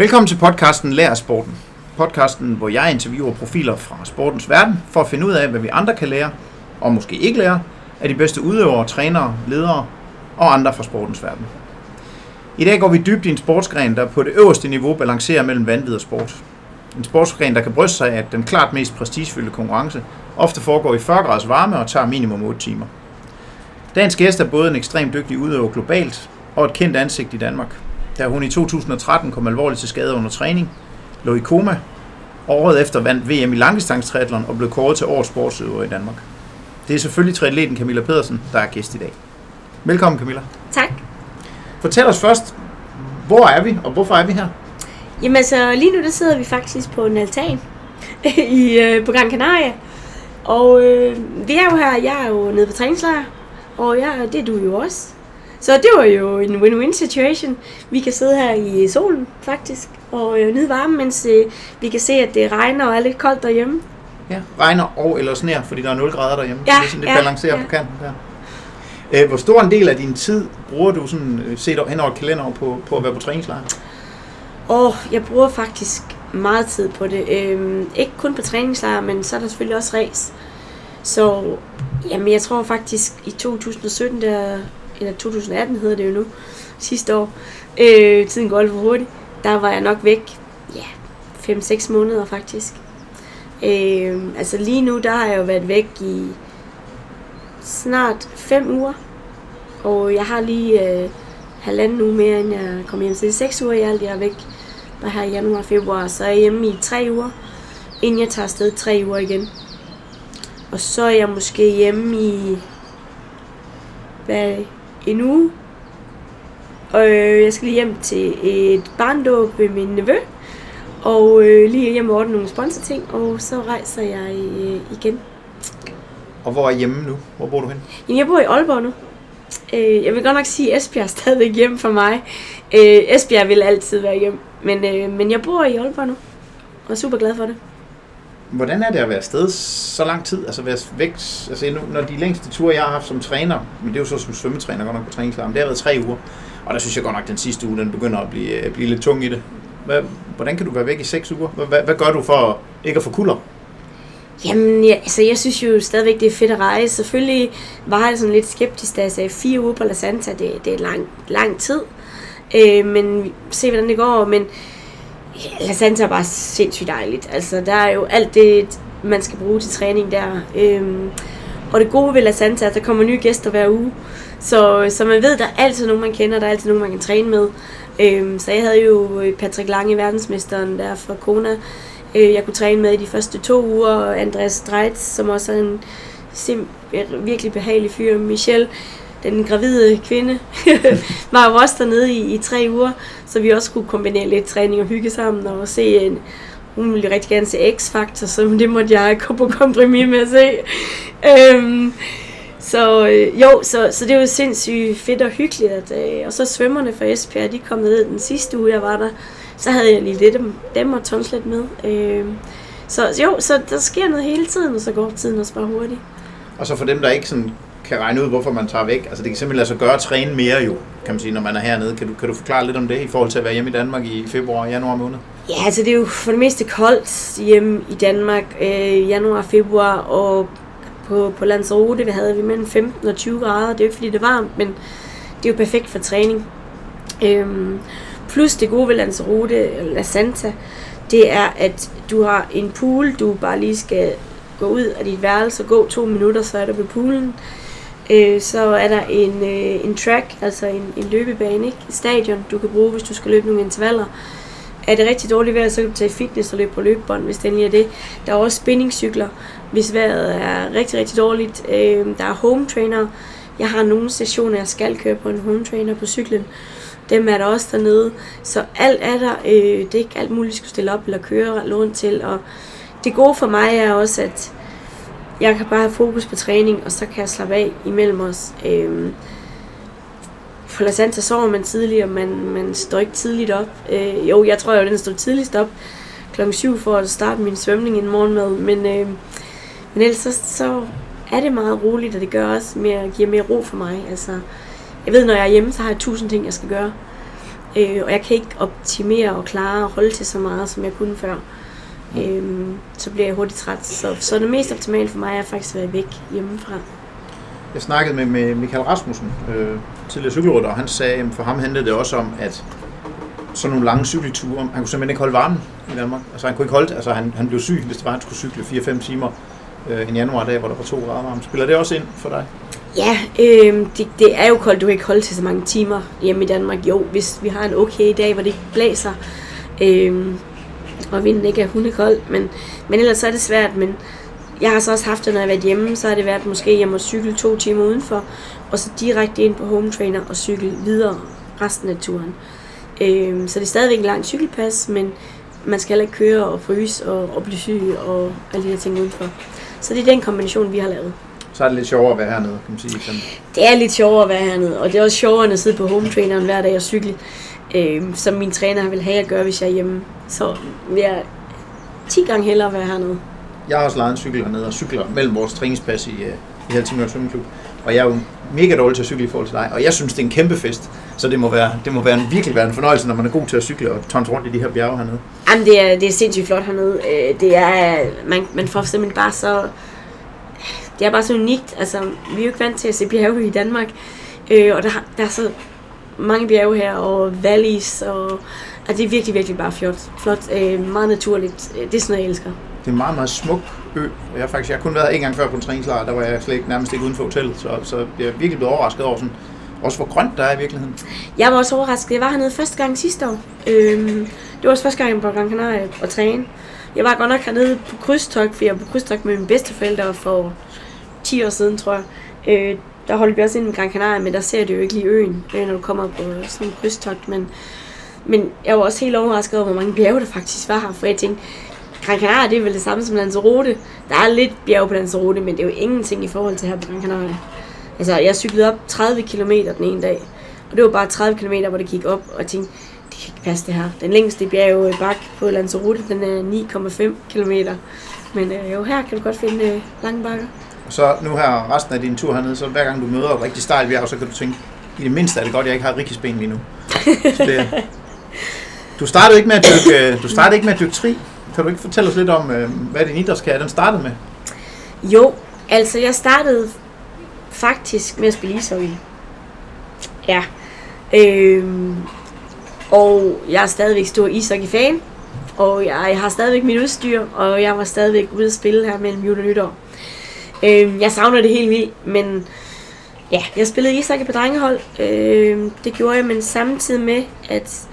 Velkommen til podcasten Lær Sporten. Podcasten, hvor jeg interviewer profiler fra sportens verden, for at finde ud af, hvad vi andre kan lære, og måske ikke lære, af de bedste udøvere, trænere, ledere og andre fra sportens verden. I dag går vi dybt i en sportsgren, der på det øverste niveau balancerer mellem vanvid og sport. En sportsgren, der kan bryste sig af, at den klart mest prestigefyldte konkurrence ofte foregår i 40 graders varme og tager minimum 8 timer. Dagens gæst er både en ekstremt dygtig udøver globalt og et kendt ansigt i Danmark. Da hun i 2013 kom alvorligt til skade under træning, lå i koma, og året efter vandt VM i langdistancetriathlon og blev kåret til årets sportsøver i Danmark. Det er selvfølgelig triatleten Camilla Pedersen, der er gæst i dag. Velkommen Camilla. Tak. Fortæl os først, hvor er vi, og hvorfor er vi her? Jamen altså, lige nu der sidder vi faktisk på en altan i, øh, på Gran Canaria. Og øh, vi er jo her, jeg er jo nede på træningslejr, og jeg, det er du jo også. Så det var jo en win-win situation. Vi kan sidde her i solen faktisk, og øh, nyde varme, mens øh, vi kan se, at det regner og er lidt koldt derhjemme. Ja, regner og eller sner, fordi der er 0 grader derhjemme. Ja, det er sådan lidt ja, balanceret ja. på kanten der. Øh, Hvor stor en del af din tid bruger du sådan øh, set hen over kalender på, på at være på træningslejr? Og jeg bruger faktisk meget tid på det. Øhm, ikke kun på træningslejr, men så er der selvfølgelig også race. Så jamen, jeg tror faktisk i 2017, der, eller 2018 hedder det jo nu, sidste år, øh, tiden går alt for hurtigt, der var jeg nok væk, ja, 5-6 måneder faktisk. Øh, altså lige nu, der har jeg jo været væk i snart 5 uger, og jeg har lige øh, halvanden uge mere, end jeg kommer hjem. Så det er 6 uger i alt, jeg er væk bare her i januar og februar. Så er jeg hjemme i 3 uger, inden jeg tager afsted 3 uger igen. Og så er jeg måske hjemme i hvad, en uge. Og øh, jeg skal lige hjem til et barndåb ved min nevø. Og øh, lige hjem og ordne nogle sponsorting. Og så rejser jeg øh, igen. Og hvor er hjemme nu? Hvor bor du hen? Jamen, jeg bor i Aalborg nu. Øh, jeg vil godt nok sige, at Esbjerg er stadigvæk hjem for mig. Øh, Esbjerg vil altid være hjem. Men, øh, men jeg bor i Aalborg nu. Og er super glad for det. Hvordan er det at være afsted så lang tid? Altså være væk, altså nu, når de længste ture, jeg har haft som træner, men det er jo så som svømmetræner godt nok på træningslejren, det har været tre uger. Og der synes jeg godt nok, at den sidste uge, den begynder at blive, øh, blive lidt tung i det. Hvad, hvordan kan du være væk i seks uger? Hvad, hvad, hvad gør du for ikke at få kulder? Jamen, ja, altså, jeg synes jo stadigvæk, det er fedt at rejse. Selvfølgelig var jeg sådan lidt skeptisk, da jeg sagde fire uger på La Santa. Det, det er lang, lang tid. Øh, men se, hvordan det går. Men ja, La Santa er bare sindssygt dejligt. Altså, der er jo alt det, man skal bruge til træning der. Øhm, og det gode ved La Santa er, at der kommer nye gæster hver uge. Så, så man ved, der er altid nogen, man kender. Der er altid nogen, man kan træne med. Øhm, så jeg havde jo øh, Patrick Lange, verdensmesteren der fra Kona, øh, jeg kunne træne med i de første to uger, og Andreas Dreitz, som også er en sim- virkelig behagelig fyr, Michelle, den gravide kvinde, var jo også dernede i, i tre uger, så vi også kunne kombinere lidt træning og hygge sammen, og se en, hun ville rigtig gerne se X-Factor, så det måtte jeg gå på kompromis med at se. Øhm, så øh, jo, så, så det var sindssygt fedt og hyggeligt. At, øh, og så svømmerne fra Esbjerg, de kom ned den sidste uge, jeg var der. Så havde jeg lige lidt dem, dem og tonslet med. Øh, så jo, så der sker noget hele tiden, og så går tiden også bare hurtigt. Og så for dem, der ikke sådan kan regne ud, hvorfor man tager væk. Altså det kan simpelthen lade sig gøre at træne mere jo, kan man sige, når man er hernede. Kan du, kan du forklare lidt om det i forhold til at være hjemme i Danmark i februar og januar måned? Ja, altså det er jo for det meste koldt hjemme i Danmark, øh, januar, februar, og på, på Lanzarote vi havde vi mellem 15 og 20 grader. Det er jo ikke fordi det er varmt, men det er jo perfekt for træning. Øhm, plus det gode ved Lanzarote, La Santa, det er, at du har en pool, du bare lige skal gå ud af dit værelse og gå to minutter, så er du ved poolen. Øh, så er der en, øh, en track, altså en, en løbebane, ikke? Stadion, du kan bruge, hvis du skal løbe nogle intervaller. Er det rigtig dårligt vejr, så kan du tage fitness og løbe på løbebånd, hvis det endelig er det. Der er også spinningcykler, hvis vejret er rigtig, rigtig dårligt. Øh, der er home trainer. Jeg har nogle stationer, jeg skal køre på en home trainer på cyklen. Dem er der også dernede. Så alt er der. Øh, det er ikke alt muligt, du skulle stille op eller køre rundt til. Og det gode for mig er også, at jeg kan bare have fokus på træning, og så kan jeg slappe af imellem os. Øhm, på La Santa sover man tidligt, og man, man står ikke tidligt op. Øh, jo, jeg tror jo, den står tidligst op klokken 7 for at starte min svømning i morgenmad, men, øh, men ellers så, så er det meget roligt, og det gør også mere, giver mere ro for mig. Altså, jeg ved, når jeg er hjemme, så har jeg tusind ting, jeg skal gøre. Øh, og jeg kan ikke optimere og klare og holde til så meget, som jeg kunne før. Øh, så bliver jeg hurtigt træt. Så, så det mest optimale for mig er faktisk at være væk hjemmefra. Jeg snakkede med, med Michael Rasmussen, øh, tidligere cykelrytter, og han sagde, at for ham handlede det også om, at sådan nogle lange cykelture, han kunne simpelthen ikke holde varmen i Danmark. Altså han kunne ikke holde, altså han, han blev syg, hvis det var, han skulle cykle 4-5 timer øh, en januardag, hvor der var to grader varmt. Spiller det også ind for dig? Ja, øh, det, det er jo koldt. Du kan ikke holde til så mange timer hjemme i Danmark. Jo, hvis vi har en okay dag, hvor det ikke blæser, øh, og vinden ikke er hundekold, men, men ellers så er det svært. Men jeg har så også haft det, når jeg har været hjemme, så har det været måske, jeg må cykle to timer udenfor, og så direkte ind på home trainer og cykle videre resten af turen. Øh, så det er stadigvæk en lang cykelpas, men man skal heller ikke køre og fryse og, og blive syg og alle de her ting udenfor. Så det er den kombination, vi har lavet. Så er det lidt sjovere at være hernede, kan man sige. Sådan. Det er lidt sjovere at være hernede, og det er også sjovere end at sidde på home traineren hver dag og cykle, øh, som min træner vil have at gøre, hvis jeg er hjemme. Så vil jeg 10 gange hellere være hernede. Jeg har også lejet en cykel hernede og cykler mellem vores træningspas i, øh, i Helsingør Svømmeklub. Og jeg er jo mega dårlig til at cykle i forhold til dig, og jeg synes, det er en kæmpe fest. Så det må, være, det må være en, virkelig være en fornøjelse, når man er god til at cykle og tonse rundt i de her bjerge hernede. Jamen, det er, det er sindssygt flot hernede. Øh, Det er, man, man får simpelthen bare så... Det er bare så unikt. Altså, vi er jo ikke vant til at se bjerge i Danmark. Øh, og der, der er så mange bjerge her, og valleys, og, og det er virkelig, virkelig bare flot. flot øh, meget naturligt. Øh, Det er sådan noget, jeg elsker. Det er en meget, meget smuk ø. Og jeg har faktisk jeg har kun været en gang før på en træningslejr, der var jeg slet ikke, nærmest ikke uden for hotellet. Så, så jeg er virkelig blevet overrasket over sådan, også hvor grønt der er i virkeligheden. Jeg var også overrasket. Jeg var hernede første gang sidste år. Øhm, det var også første gang på Gran Canaria at træne. Jeg var godt nok hernede på krydstogt, fordi jeg var på krydstogt med mine bedsteforældre for 10 år siden, tror jeg. Øh, der holdt vi også ind i Gran Canaria, men der ser du jo ikke lige øen, øh, når du kommer på sådan en krydstogt. Men, men jeg var også helt overrasket over, hvor mange bjerge der faktisk var her, for jeg tænkte, Gran Canaria det er vel det samme som Lanzarote. Der er lidt bjerge på Lanzarote, men det er jo ingenting i forhold til her på Gran Canaria. Altså, jeg cyklede op 30 km den ene dag, og det var bare 30 km, hvor det gik op, og jeg tænkte, det kan ikke passe det her. Den længste bjerg bak på Lanzarote, den er 9,5 km. Men øh, jo, her kan du godt finde øh, lange bakker. Og så nu her resten af din tur hernede, så hver gang du møder et rigtig stejlt bjerg, så kan du tænke, i det mindste er det godt, jeg ikke har Rikkis ben lige nu. Så det, du startede ikke med at dykke, øh, du startede ikke med at dykke tri. Kan du ikke fortælle os lidt om, øh, hvad din idrætskarriere den startede med? Jo, altså jeg startede faktisk med at spille ishockey. Ja. Øhm, og jeg er stadigvæk stor ishockey-fan. Og jeg, jeg har stadigvæk mit udstyr, og jeg var stadigvæk ude at spille her mellem jul og nytår. Øhm, jeg savner det helt vildt, men ja, jeg spillede ishockey på drengehold. Øhm, det gjorde jeg, men samtidig med, at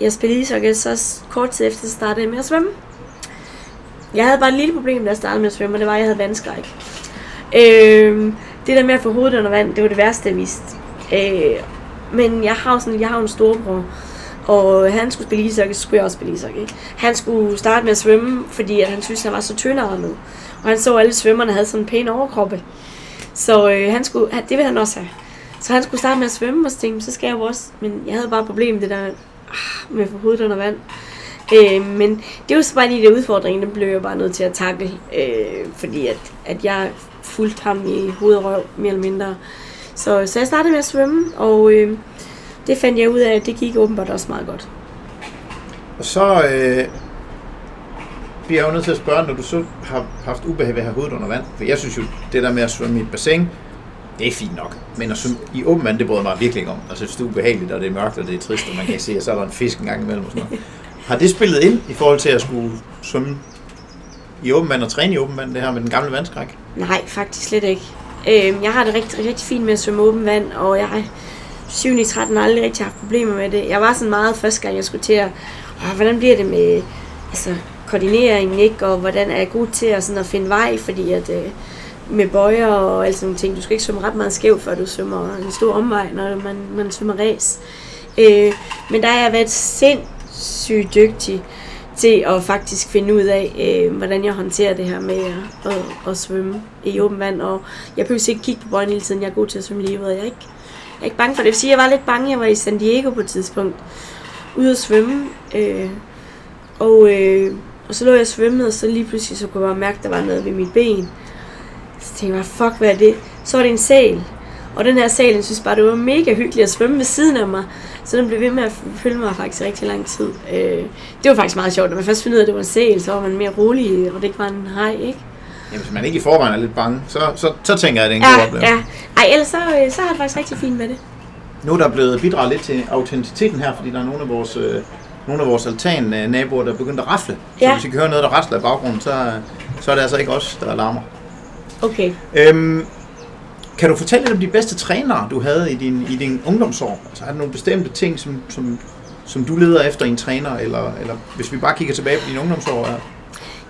jeg spillede ishockey, så kort tid efter så startede jeg med at svømme. Jeg havde bare et lille problem, da jeg startede med at svømme, og det var, at jeg havde vandskræk. Øhm, det der med at få hovedet under vand, det var det værste, jeg vidste. Øh, men jeg har jo sådan, jeg har en storebror, og han skulle spille ishockey, så skulle jeg også spille ishockey. Han skulle starte med at svømme, fordi at han syntes, han var så tyndarmet. Og han så, at alle svømmerne havde sådan en pæn overkroppe. Så øh, han skulle, det ville han også have. Så han skulle starte med at svømme, og så tænkte så skal jeg jo også. Men jeg havde bare problemet det der ah, med at få hovedet under vand. Øh, men det var så bare lige det udfordring, den blev jeg bare nødt til at takle. Øh, fordi at, at jeg fulgte ham i hovedet røv, mere eller mindre. Så, så jeg startede med at svømme, og øh, det fandt jeg ud af, at det gik åbenbart også meget godt. Og så øh, bliver jeg jo nødt til at spørge, når du så har haft ubehag ved at have hovedet under vand. For jeg synes jo, det der med at svømme i et bassin, det er fint nok. Men at svømme i åben vand, det bryder mig virkelig ikke om. Altså, det er ubehageligt, og det er mørkt, og det er trist, og man kan ikke se, at så er der en fisk en gang imellem og sådan noget. Har det spillet ind i forhold til at skulle svømme i åben vand og træne i åben vand, det her med den gamle vandskræk? Nej, faktisk slet ikke. Øh, jeg har det rigtig, rigtig fint med at svømme åben vand, og jeg har 7. i 13 aldrig rigtig haft problemer med det. Jeg var sådan meget første gang, jeg skulle til at, åh, hvordan bliver det med altså, koordineringen, ikke? og hvordan er jeg god til at, sådan, at finde vej, fordi at, øh, med bøjer og alt sådan nogle ting, du skal ikke svømme ret meget skævt, før du svømmer en stor omvej, når man, man svømmer ræs. Øh, men der har jeg været sindssygt dygtig til at faktisk finde ud af, øh, hvordan jeg håndterer det her med at, at, at svømme i åben vand. Og jeg behøver ikke kigge på bøjen hele tiden. Jeg er god til at svømme lige ud. Jeg er ikke, jeg er ikke bange for det. Jeg vil sige, jeg var lidt bange. Jeg var i San Diego på et tidspunkt ude at svømme. Øh, og, øh, og så lå jeg og svømmede, og så lige pludselig så kunne jeg bare mærke, at der var noget ved mit ben. Så tænkte jeg, fuck, hvad er det? Så var det en sæl. Og den her sæl, jeg synes bare, det var mega hyggeligt at svømme ved siden af mig. Så den blev ved med at følge mig faktisk rigtig lang tid. Øh, det var faktisk meget sjovt. Når man først finder ud af, at det var en sæl, så var man mere rolig, og det ikke var en hej, ikke? Jamen, hvis man ikke i forvejen er lidt bange, så, så, så tænker jeg, at det er en ja, god oplevelse. Ja, Ej, ellers så, øh, så har det faktisk rigtig fint med det. Nu er der blevet bidraget lidt til autenticiteten her, fordi der er nogle af vores, øh, nogle af vores altan naboer, der er begyndt at rafle. Så Ja. hvis I kan høre noget, der rasler i baggrunden, så, så er det altså ikke os, der larmer. Okay. Øhm, kan du fortælle lidt om de bedste trænere, du havde i din, i din ungdomsår? Altså, er der nogle bestemte ting, som, som, som du leder efter i en træner, eller, eller hvis vi bare kigger tilbage på dine ungdomsår? Er,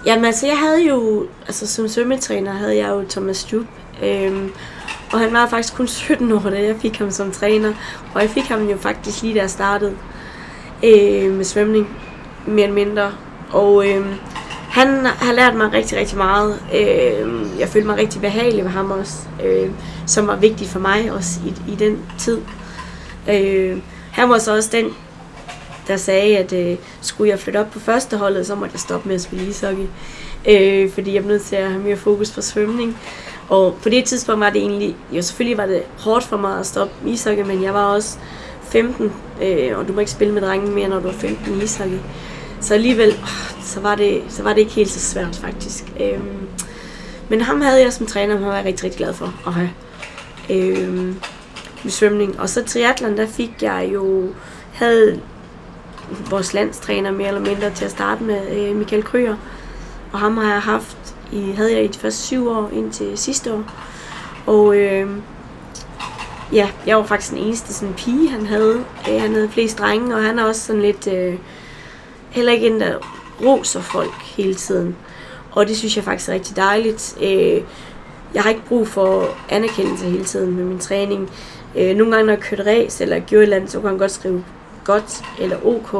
Jamen altså, jeg havde jo, altså som svømmetræner havde jeg jo Thomas Stup, øhm, og han var faktisk kun 17 år, da jeg fik ham som træner, og jeg fik ham jo faktisk lige da jeg startede øh, med svømning, mere eller mindre, og øh, han har lært mig rigtig, rigtig meget. Øh, jeg følte mig rigtig behagelig ved ham også, øh, som var vigtigt for mig også i, i den tid. Øh, han var så også den, der sagde, at øh, skulle jeg flytte op på førsteholdet, så måtte jeg stoppe med at spille ishockey. Øh, fordi jeg blev nødt til at have mere fokus på svømning. Og på det tidspunkt var det egentlig, jo selvfølgelig var det hårdt for mig at stoppe ishockey, men jeg var også 15, øh, og du må ikke spille med drenge mere, når du er 15 i ishockey. Så alligevel, øh, så var det, så var det ikke helt så svært faktisk. Øh, men ham havde jeg som træner, og han var jeg rigtig, rigtig glad for at have. Øh, med svømning. Og så triathlon, der fik jeg jo, havde vores landstræner mere eller mindre til at starte med, øh, Michael Kryer. Og ham har jeg haft, i, havde jeg i de første syv år indtil sidste år. Og øh, ja, jeg var faktisk den eneste sådan pige, han havde. Øh, han havde flest drenge, og han er også sådan lidt, øh, heller ikke en, der roser folk hele tiden. Og det synes jeg faktisk er rigtig dejligt. Øh, jeg har ikke brug for anerkendelse hele tiden med min træning. Øh, nogle gange, når jeg kørte race eller gjorde et eller andet, så kunne han godt skrive godt eller ok.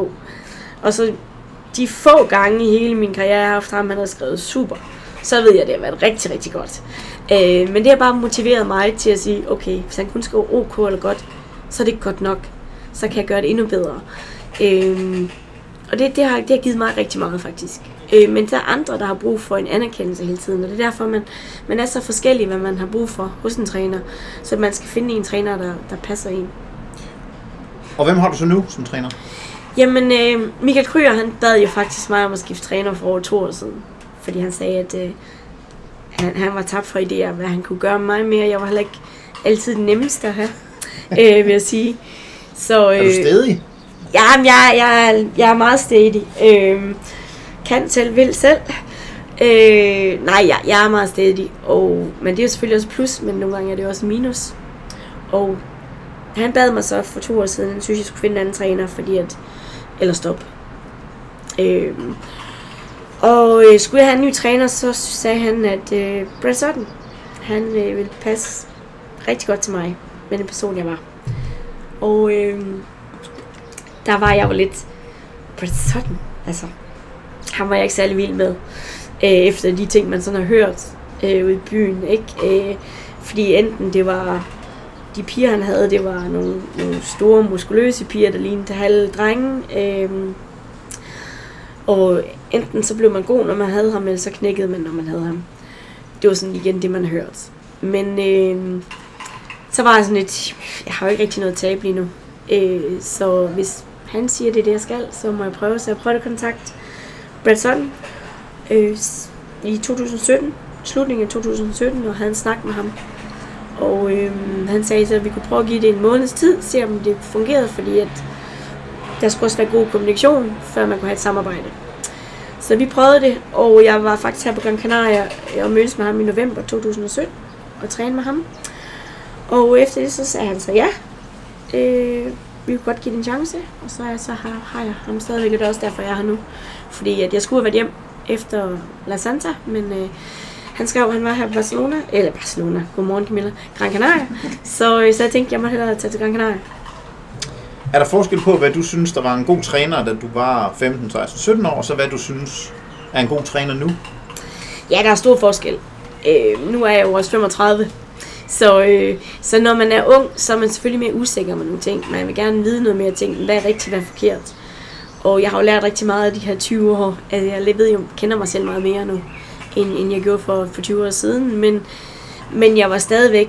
Og så de få gange i hele min karriere, jeg har haft ham, han har skrevet super, så ved jeg, at det har været rigtig, rigtig godt. Øh, men det har bare motiveret mig til at sige, okay, hvis han kun skriver ok eller godt, så er det ikke godt nok. Så kan jeg gøre det endnu bedre. Øh, og det, det, har, det har givet mig rigtig meget faktisk. Øh, men der er andre, der har brug for en anerkendelse hele tiden, og det er derfor, man, man er så forskellig, hvad man har brug for hos en træner. Så man skal finde en træner, der, der passer en. og hvem har du så nu som træner? Jamen, øh, Michael Kryer, han bad jo faktisk mig om at skifte træner for over to år siden. Fordi han sagde, at øh, han, han var tabt for idéer, hvad han kunne gøre mig mere. Jeg var heller ikke altid den nemmeste at have, øh, vil jeg sige. Så, øh, Er du stedig? Ja, men jeg, jeg, jeg er meget stedig. Øh, kan selv, vil selv. Øh, nej, jeg, jeg er meget stedig. Og, men det er jo selvfølgelig også plus, men nogle gange er det også minus. Og han bad mig så for to år siden, han synes, jeg skulle finde en anden træner, fordi at, eller stop. Øh, og øh, skulle jeg have en ny træner, så sagde han, at øh, Brett Sutton, han øh, ville passe rigtig godt til mig, med den person, jeg var. Og øh, der var jeg jo lidt Brett Sutton, altså. Han var jeg ikke særlig vild med, øh, efter de ting, man sådan har hørt øh, ude i byen, ikke? Øh, fordi enten det var de piger, han havde, det var nogle, nogle store, muskuløse piger, der lignede halve drenge. Øh, og enten så blev man god, når man havde ham, eller så knækkede man, når man havde ham. Det var sådan igen det, man hørte. Men øh, så var jeg sådan lidt, jeg har jo ikke rigtig noget at tabe lige nu. Øh, så hvis han siger, det er det, jeg skal, så må jeg prøve. Så jeg prøvede at kontakte Brad Sutton øh, i 2017, slutningen af 2017, og havde en snak med ham. Og øh, han sagde så, at vi kunne prøve at give det en måneds tid, se om det fungerede, fordi at der skulle også være god kommunikation, før man kunne have et samarbejde. Så vi prøvede det, og jeg var faktisk her på Gran Canaria og mødtes med ham i november 2017 og trænede med ham. Og efter det, så sagde han så ja. Øh, vi kunne godt give det en chance, og så, så har, har jeg ham stadigvæk, og det er også derfor, jeg er her nu. Fordi at jeg skulle have været hjem efter La Santa, men øh, han skrev, at han var her i Barcelona, eller Barcelona, godmorgen Camilla, Gran Canaria. Så, øh, så jeg tænkte, jeg må hellere tage til Gran Canaria. Er der forskel på, hvad du synes, der var en god træner, da du var 15, 16, 17 år, og så hvad du synes er en god træner nu? Ja, der er stor forskel. Øh, nu er jeg jo også 35. Så, øh, så når man er ung, så er man selvfølgelig mere usikker med nogle ting. Man vil gerne vide noget mere ting, hvad er rigtigt, hvad er forkert. Og jeg har jo lært rigtig meget af de her 20 år. Altså, jeg ved jo, kender mig selv meget mere nu, end, end jeg gjorde for, for 20 år siden. Men, men jeg var stadigvæk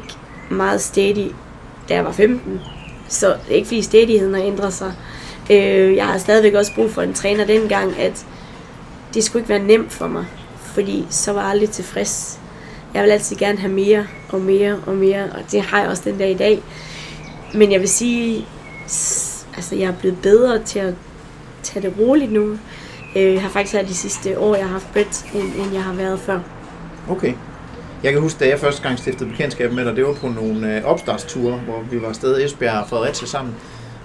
meget steady, da jeg var 15. Så det er ikke fordi stedigheden har ændret sig. Øh, jeg har stadigvæk også brug for en træner dengang, at det skulle ikke være nemt for mig, fordi så var jeg aldrig tilfreds. Jeg vil altid gerne have mere og mere og mere, og det har jeg også den dag i dag. Men jeg vil sige, altså jeg er blevet bedre til at tage det roligt nu. Øh, Jeg har faktisk her de sidste år, jeg har haft Brett, end, end jeg har været før. Okay. Jeg kan huske, da jeg første gang stiftede bekendtskab med dig, det var på nogle øh, opstartsture, hvor vi var afsted Esbjerg og Fredericia sammen,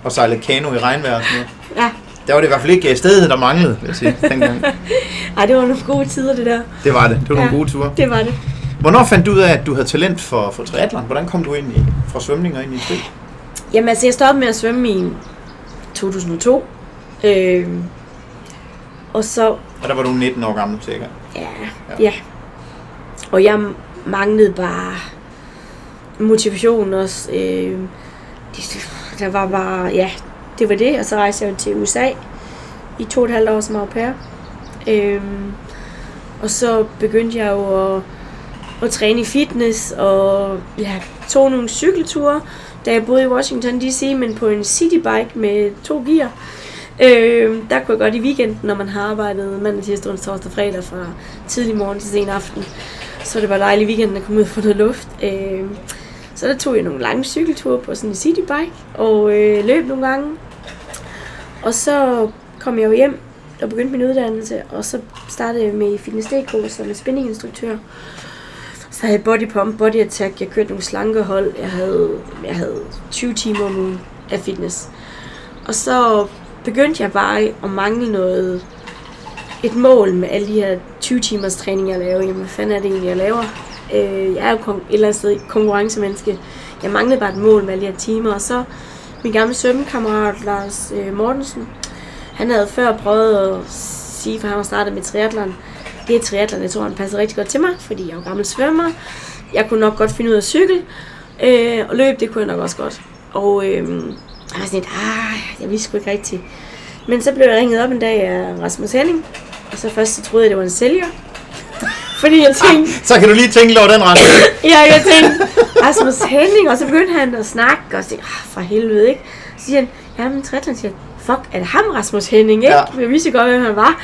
og sejlede kano i regnvejr og sådan noget. Ja, Der var det i hvert fald ikke øh, stedet, der manglede, vil jeg sige, dengang. Ej, det var nogle gode tider, det der. Det var det. Det var nogle Ja. gode ture. Det var det. Hvornår fandt du ud af, at du havde talent for, for triathlon? Hvordan kom du ind i, fra svømning og ind i spil? Jamen altså, jeg stoppede med at svømme i 2002. Øh, og så, Og der var du 19 år gammel, ja, Ja. ja. ja. Og jeg manglede bare motivation også. Øh, det, der var bare, ja, det var det. Og så rejste jeg jo til USA i to og et halvt år som au pair. Øh, og så begyndte jeg jo at, at træne i fitness, og jeg tog nogle cykelture, da jeg boede i Washington DC, men på en citybike med to gear. Øh, der kunne jeg godt i weekenden, når man har arbejdet mandag, tirsdag, onsdag, torsdag, fredag fra tidlig morgen til sen aften. Så det var dejligt i weekenden at komme ud og få noget luft. Øh, så der tog jeg nogle lange cykelture på sådan en citybike, og øh, løb nogle gange. Og så kom jeg jo hjem og begyndte min uddannelse, og så startede jeg med i Fitness DK som spinninginstruktør. Så havde jeg body pump, body attack, jeg kørte nogle slankehold, jeg havde, jeg havde 20 timer om ugen af fitness. Og så begyndte jeg bare at mangle noget, et mål med alle de her 20 timers træning, jeg laver. Jamen, hvad fanden er det egentlig, jeg laver? Øh, jeg er jo kon- et eller andet sted konkurrencemenneske. Jeg manglede bare et mål med alle de her timer, og så min gamle svømmekammerat Lars øh, Mortensen, han havde før prøvet at sige, for han var startet med triathlon, det er triathlon, jeg tror, han passer rigtig godt til mig, fordi jeg er jo gammel svømmer. Jeg kunne nok godt finde ud af at cykle, øh, og løb, det kunne jeg nok også godt. Og øh, jeg var sådan lidt, ah, jeg vidste sgu ikke rigtigt. Men så blev jeg ringet op en dag af Rasmus Henning, og så først så troede jeg, det var en sælger. Fordi jeg tænkte, Så kan du lige tænke over den rent. Ja, jeg tænkte, Rasmus Henning, og så begyndte han at snakke, og så tænkte ah, for helvede, ikke? Så siger han, jamen, Tretland siger, fuck, er det ham, Rasmus Henning, ikke? Ja. Ja. Jeg vidste godt, hvem han var,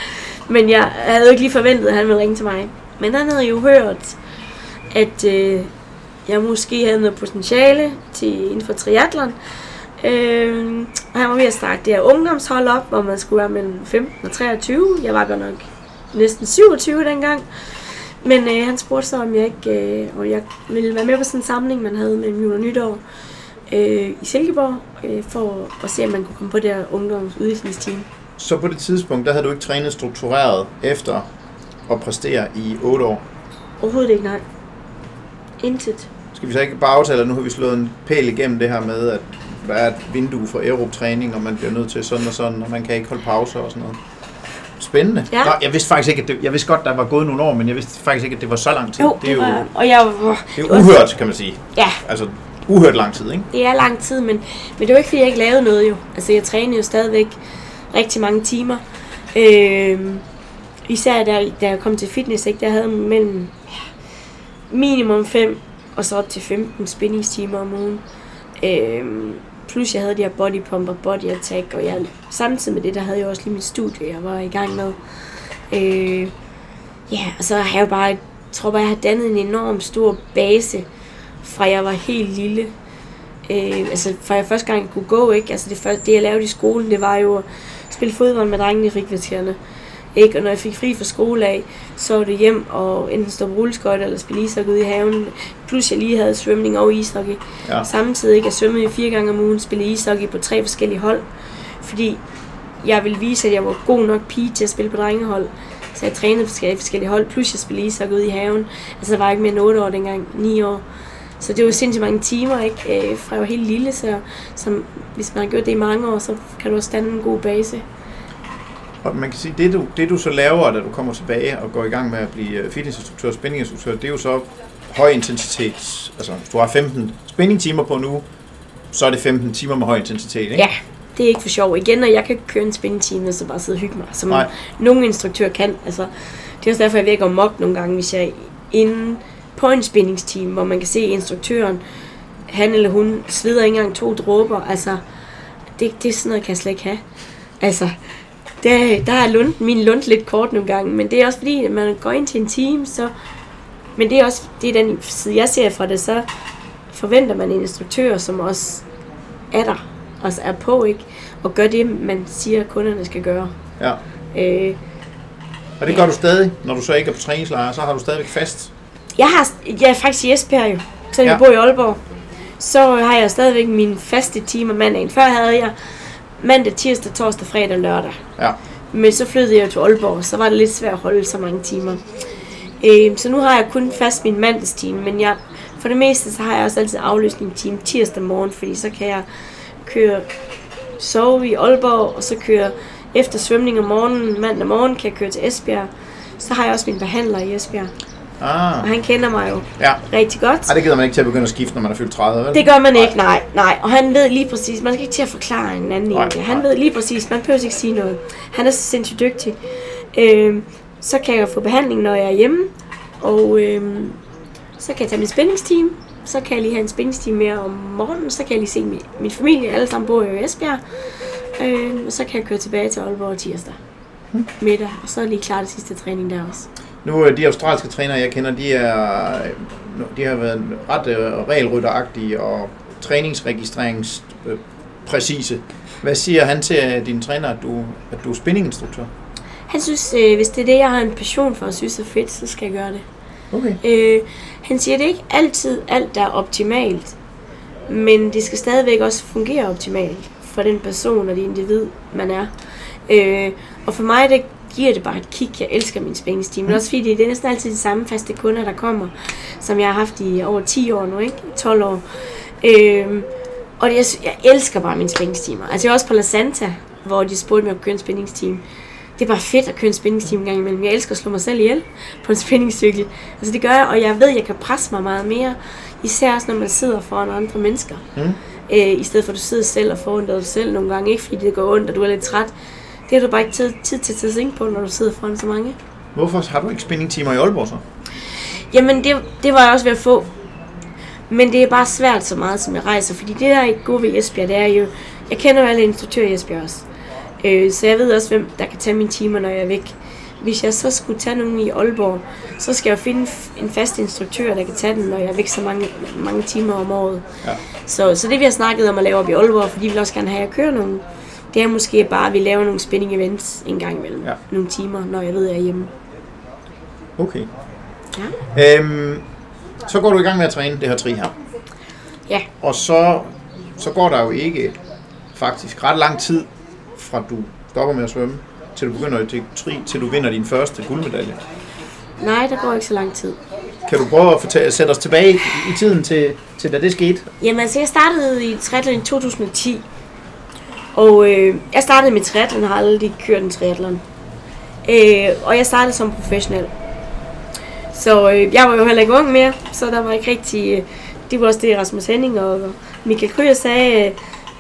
men jeg havde jo ikke lige forventet, at han ville ringe til mig. Men han havde jo hørt, at øh, jeg måske havde noget potentiale til inden for triathlon. Øh, og han var ved at starte det her ungdomshold op, hvor man skulle være mellem 15 og 23. Jeg var godt nok næsten 27 dengang. Men øh, han spurgte så, om jeg ikke øh, om jeg ville være med på sådan en samling, man havde med jul og nytår øh, i Silkeborg, øh, for at se, om man kunne komme på det her ungdomsudviklingsteam. Så på det tidspunkt, der havde du ikke trænet struktureret efter at præstere i 8 år. Overhovedet ikke, nej. Intet. Skal vi så ikke bare aftale, at nu har vi slået en pæl igennem det her med, at der er et vindue for aerob-træning, og man bliver nødt til sådan og sådan, og man kan ikke holde pauser og sådan noget. Spændende. Ja. Nå, jeg vidste faktisk ikke, at det, jeg vidste godt, der var gået nogle år, men jeg vidste faktisk ikke, at det var så lang tid. Jo, det er jo var, og jeg var... det er uhørt, kan man sige. Ja, Altså, uhørt lang tid, ikke? det er lang tid, men, men det var ikke, fordi jeg ikke lavede noget jo. Altså, jeg trænede jo stadigvæk rigtig mange timer. Øh, især da, da jeg kom til fitness, ikke, der havde jeg mellem ja, minimum 5 og så op til 15 spændingstimer om ugen. Øh, plus jeg havde de her bodypump og body attack, og jeg, samtidig med det, der havde jeg også lige mit studie, jeg var i gang med. Øh, ja, og så har jeg jo bare, jeg tror bare, jeg har dannet en enorm stor base, fra jeg var helt lille. Øh, altså fra jeg første gang kunne gå, ikke? Altså det, første, det jeg lavede i skolen, det var jo at spille fodbold med drengene i frikvartererne. Ikke? Og når jeg fik fri fra skole af, så var det hjem og enten stå på rulleskøjt eller spille ishockey ude i haven. Plus jeg lige havde svømning og ishockey. Ja. Samtidig ikke jeg svømmede fire gange om ugen, spille ishockey på tre forskellige hold. Fordi jeg ville vise, at jeg var god nok pige til at spille på drengehold. Så jeg trænede forskellige, forskellige hold, plus jeg spillede ishockey ude i haven. Altså jeg var ikke mere end 8 år dengang, 9 år. Så det var sindssygt mange timer, ikke? Øh, fra jeg var helt lille, så, så hvis man har gjort det i mange år, så kan du også danne en god base. Og man kan sige, det du, det du så laver, da du kommer tilbage og går i gang med at blive øh, fitnessinstruktør og spændinginstruktør, det er jo så høj intensitet. Altså, hvis du har 15 spændingtimer på nu, så er det 15 timer med høj intensitet, ikke? Ja, det er ikke for sjov. Igen, og jeg kan køre en spændingtime, så bare sidde og hygge mig, som Nej. nogle instruktører kan. Altså, det er også derfor, jeg vækker mok nogle gange, hvis jeg er inde på en spændingsteam, hvor man kan se instruktøren, han eller hun sveder ikke engang to dråber. Altså, det, det er sådan noget, kan jeg slet ikke have. Altså, der, der er lund, min lund lidt kort nogle gange, men det er også fordi, at man går ind til en team, så... Men det er også det er den side, jeg ser fra det, så forventer man en instruktør, som også er der, også er på, ikke? Og gør det, man siger, kunderne skal gøre. Ja. Øh, Og det gør du stadig, når du så ikke er på træningslejr, så har du stadigvæk fast. Jeg har, jeg er faktisk i Esbjerg jo, selvom Ja. jeg bor i Aalborg. Så har jeg stadigvæk mine faste timer mandagen. Før havde jeg mandag, tirsdag, torsdag, fredag og lørdag. Ja. Men så flyttede jeg til Aalborg, så var det lidt svært at holde så mange timer. Øh, så nu har jeg kun fast min mandagstime, men jeg, for det meste så har jeg også altid afløsning time tirsdag morgen, fordi så kan jeg køre sove i Aalborg, og så køre efter svømning om morgenen, mandag morgen kan jeg køre til Esbjerg. Så har jeg også min behandler i Esbjerg, Ah. og han kender mig jo Ja. rigtig godt. Ej, det gider man ikke til at begynde at skifte, når man er fyldt 30, vel? Det gør man ikke, nej, nej. Og han ved lige præcis, man skal ikke til at forklare en anden Nej, det. Han nej. ved lige præcis, man behøver ikke sige noget. Han er så sindssygt dygtig. Øhm, så kan jeg få behandling, når jeg er hjemme. Og øhm, så kan jeg tage min spændingsteam. Så kan jeg lige have en spændingsteam mere om morgenen. Så kan jeg lige se min, min familie. Alle sammen bor jo i Esbjerg. Øhm, og så kan jeg køre tilbage til Aalborg tirsdag middag. Og så er lige klar til sidste træning der også. Nu øh, de australske trænere, jeg kender, de, er, øh, de har været ret øh, regelrytteragtige og træningsregistrerings øh, præcise. Hvad siger han til øh, din træner, at du, at du er spinninginstruktør? Han synes, øh, hvis det er det, jeg har en passion for og synes er fedt, så skal jeg gøre det. Okay. Øh, han siger, det er ikke altid alt, der er optimalt, men det skal stadigvæk også fungere optimalt for den person og det individ, man er. Øh, og for mig, det giver det bare et kick. Jeg elsker min spændingsteam. Men også fordi det er næsten altid de samme faste kunder, der kommer, som jeg har haft i over 10 år nu, ikke? 12 år. Øh, og det, jeg, jeg elsker bare mine spændingstimer. Altså jeg er også på La Santa, hvor de spurgte mig at køre en spændingsteam. Det er bare fedt at køre en spændingsteam en gang imellem. Jeg elsker at slå mig selv ihjel på en spændingscykel. Altså det gør jeg, og jeg ved, at jeg kan presse mig meget mere. Især også, når man sidder foran andre mennesker. Mm. Øh, I stedet for, at du sidder selv og forundrer dig selv nogle gange. Ikke fordi det går ondt, og du er lidt træt. Det har du bare ikke tid, tid til at tænke på, når du sidder foran så mange. Hvorfor har du ikke spinningtimer i Aalborg så? Jamen, det, det var jeg også ved at få. Men det er bare svært så meget, som jeg rejser. Fordi det, der er gode ved Esbjerg, det er jo... Jeg kender jo alle instruktører i Esbjerg også. Øh, så jeg ved også, hvem der kan tage mine timer, når jeg er væk. Hvis jeg så skulle tage nogen i Aalborg, så skal jeg jo finde en fast instruktør, der kan tage den, når jeg er væk så mange, mange timer om året. Ja. Så, så det vi har snakket om at lave op i Aalborg, fordi vi vil også gerne have, at jeg kører nogle, det er måske bare, at vi laver nogle spinning events en gang imellem. Ja. Nogle timer, når jeg ved, at jeg er hjemme. Okay. Ja. Øhm, så går du i gang med at træne det her tri her. Ja. Og så, så går der jo ikke faktisk ret lang tid fra du stopper med at svømme, til du begynder til tri, til du vinder din første guldmedalje. Nej, der går ikke så lang tid. Kan du prøve at fortælle, sætte os tilbage i, i tiden til, til, da det skete? Jamen altså, jeg startede i triathlon i 2010. Og øh, jeg startede med triathlon, har aldrig kørt en triathlon. Øh, og jeg startede som professionel. Så øh, jeg var jo heller ikke ung mere, så der var ikke rigtig... Øh, det var også det, Rasmus Henning og Michael Kryer sagde, øh,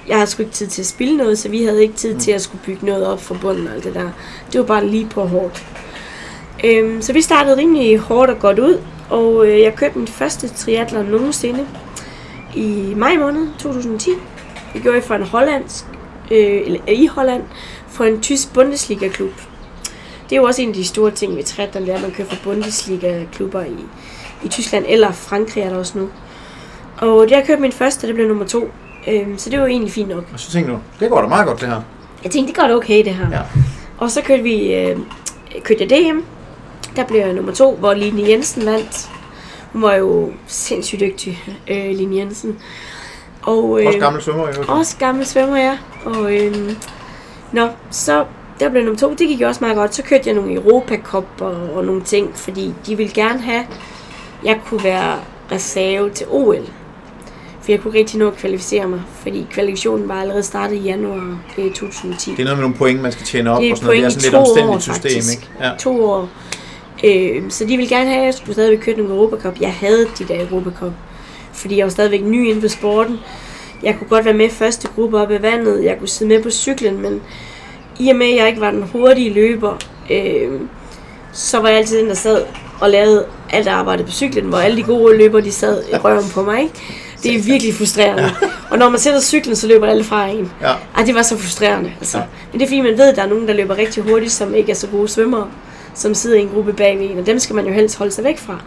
jeg havde sgu ikke tid til at spille noget, så vi havde ikke tid til at skulle bygge noget op fra bunden og alt det der. Det var bare lige på hårdt. Øhm, så vi startede rimelig hårdt og godt ud, og øh, jeg købte min første triathlon nogensinde i maj måned 2010. Det gjorde jeg for en hollandsk, øh, eller i Holland, for en tysk Bundesliga-klub. Det er jo også en af de store ting ved triathlon, det er, at man kører for Bundesliga-klubber i, i Tyskland, eller Frankrig er der også nu. Og det har jeg købt min første, det blev nummer to. Øhm, så det var egentlig fint nok. Og så tænkte du, det går da meget godt det her. Jeg tænkte, det går da okay det her. Ja. Og så kørte vi øh, kørte jeg DM. Der blev jeg nummer to, hvor Line Jensen vandt. Hun var jo sindssygt dygtig, øh, Line Jensen. Og, øh, Også gammel svømmer øvrigt. Også gammel svømmer, ja. Og øh, nå, så der blev nummer to. Det gik jo også meget godt. Så kørte jeg nogle Europa Cup og, og nogle ting, fordi de ville gerne have, jeg kunne være reserve til OL. For jeg kunne rigtig nå at kvalificere mig, fordi kvalifikationen var allerede startet i januar øh, 2010. Det er noget med nogle point, man skal tjene op Det er og sådan noget. Det er sådan lidt to år, omstændigt system, faktisk. ikke? Ja. To år. Øh, så de ville gerne have, at jeg skulle stadigvæk køre nogle Europa Cup. Jeg havde de der Europa Cup, fordi jeg var stadigvæk ny inden for sporten. Jeg kunne godt være med første gruppe op i vandet. Jeg kunne sidde med på cyklen, men i og med, at jeg ikke var den hurtige løber, øh, så var jeg altid den, der sad og lavede alt arbejdet på cyklen, hvor alle de gode løbere, de sad i røven på mig. Ikke? Det er virkelig frustrerende. Ja. Og når man sætter cyklen, så løber alle fra en. Ja. Ej, det var så frustrerende. Altså. Ja. Men det er fordi, man ved, at der er nogen, der løber rigtig hurtigt, som ikke er så gode svømmere, som sidder i en gruppe bagved en, og dem skal man jo helst holde sig væk fra.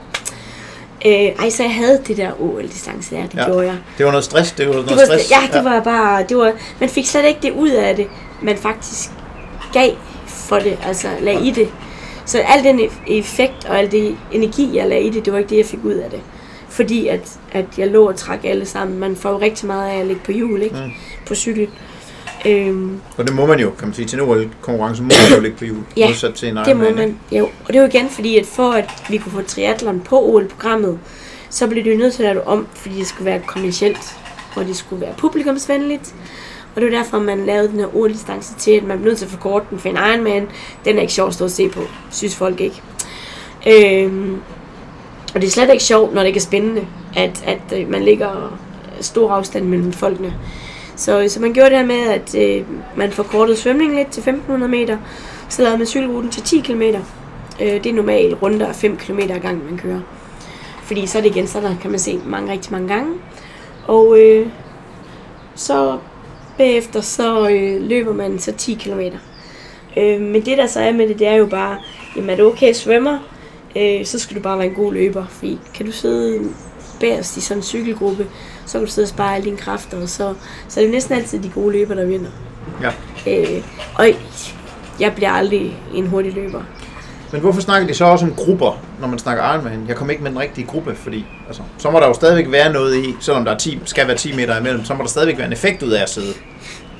Øh, ej, så jeg havde det der OL-distance der, det Ja. ja. gjorde jeg. Det var noget stress, det var noget Det var, stress. ja, det var bare, det var, man fik slet ikke det ud af det, man faktisk gav for det, altså lag i det. Så al den e- effekt og al det energi, jeg lagde i det, det var ikke det, jeg fik ud af det. Fordi at, at jeg lå og trak alle sammen. Man får jo rigtig meget af at ligge på hjul, ikke? Mm. Mm. På cykel. Øhm, Og det må man jo, kan man sige, til en OL-konkurrence må man jo ligge på jul, Ja, modsat til en Det må man, jo. Og det er jo igen fordi, at for at vi kunne få triathlon på OL-programmet, så blev det jo nødt til at lave om, fordi det skulle være kommercielt, og det skulle være publikumsvenligt. Og det var derfor, man lavede den her OL-distance til, at man blev nødt til at forkorte den for en Ironman. Den er ikke sjov at stå og se på, synes folk ikke. Øhm, og det er slet ikke sjovt, når det ikke er spændende, at, at øh, man ligger stor afstand mellem folkene. Så, så man gjorde det her med, at øh, man forkortede svømningen lidt til 1500 meter, så lavede man cykelruten til 10 km. Øh, det er normalt runder af 5 km ad gangen, man kører. Fordi så er det igen, så der kan man se mange, rigtig mange gange. Og øh, så bagefter, så øh, løber man så 10 km. Øh, men det der så er med det, det er jo bare, jamen er du okay svømmer, øh, så skal du bare være en god løber. Fordi kan du sidde bagerst i sådan en cykelgruppe, så kan du sidde og spare alle dine kræfter, og så, så er det næsten altid de gode løber, der vinder. Ja. Øh, og jeg bliver aldrig en hurtig løber. Men hvorfor snakker de så også om grupper, når man snakker Ironman? Jeg kom ikke med den rigtige gruppe, fordi altså, så må der jo stadigvæk være noget i, selvom der er 10, skal være 10 meter imellem, så må der stadigvæk være en effekt ud af at sidde.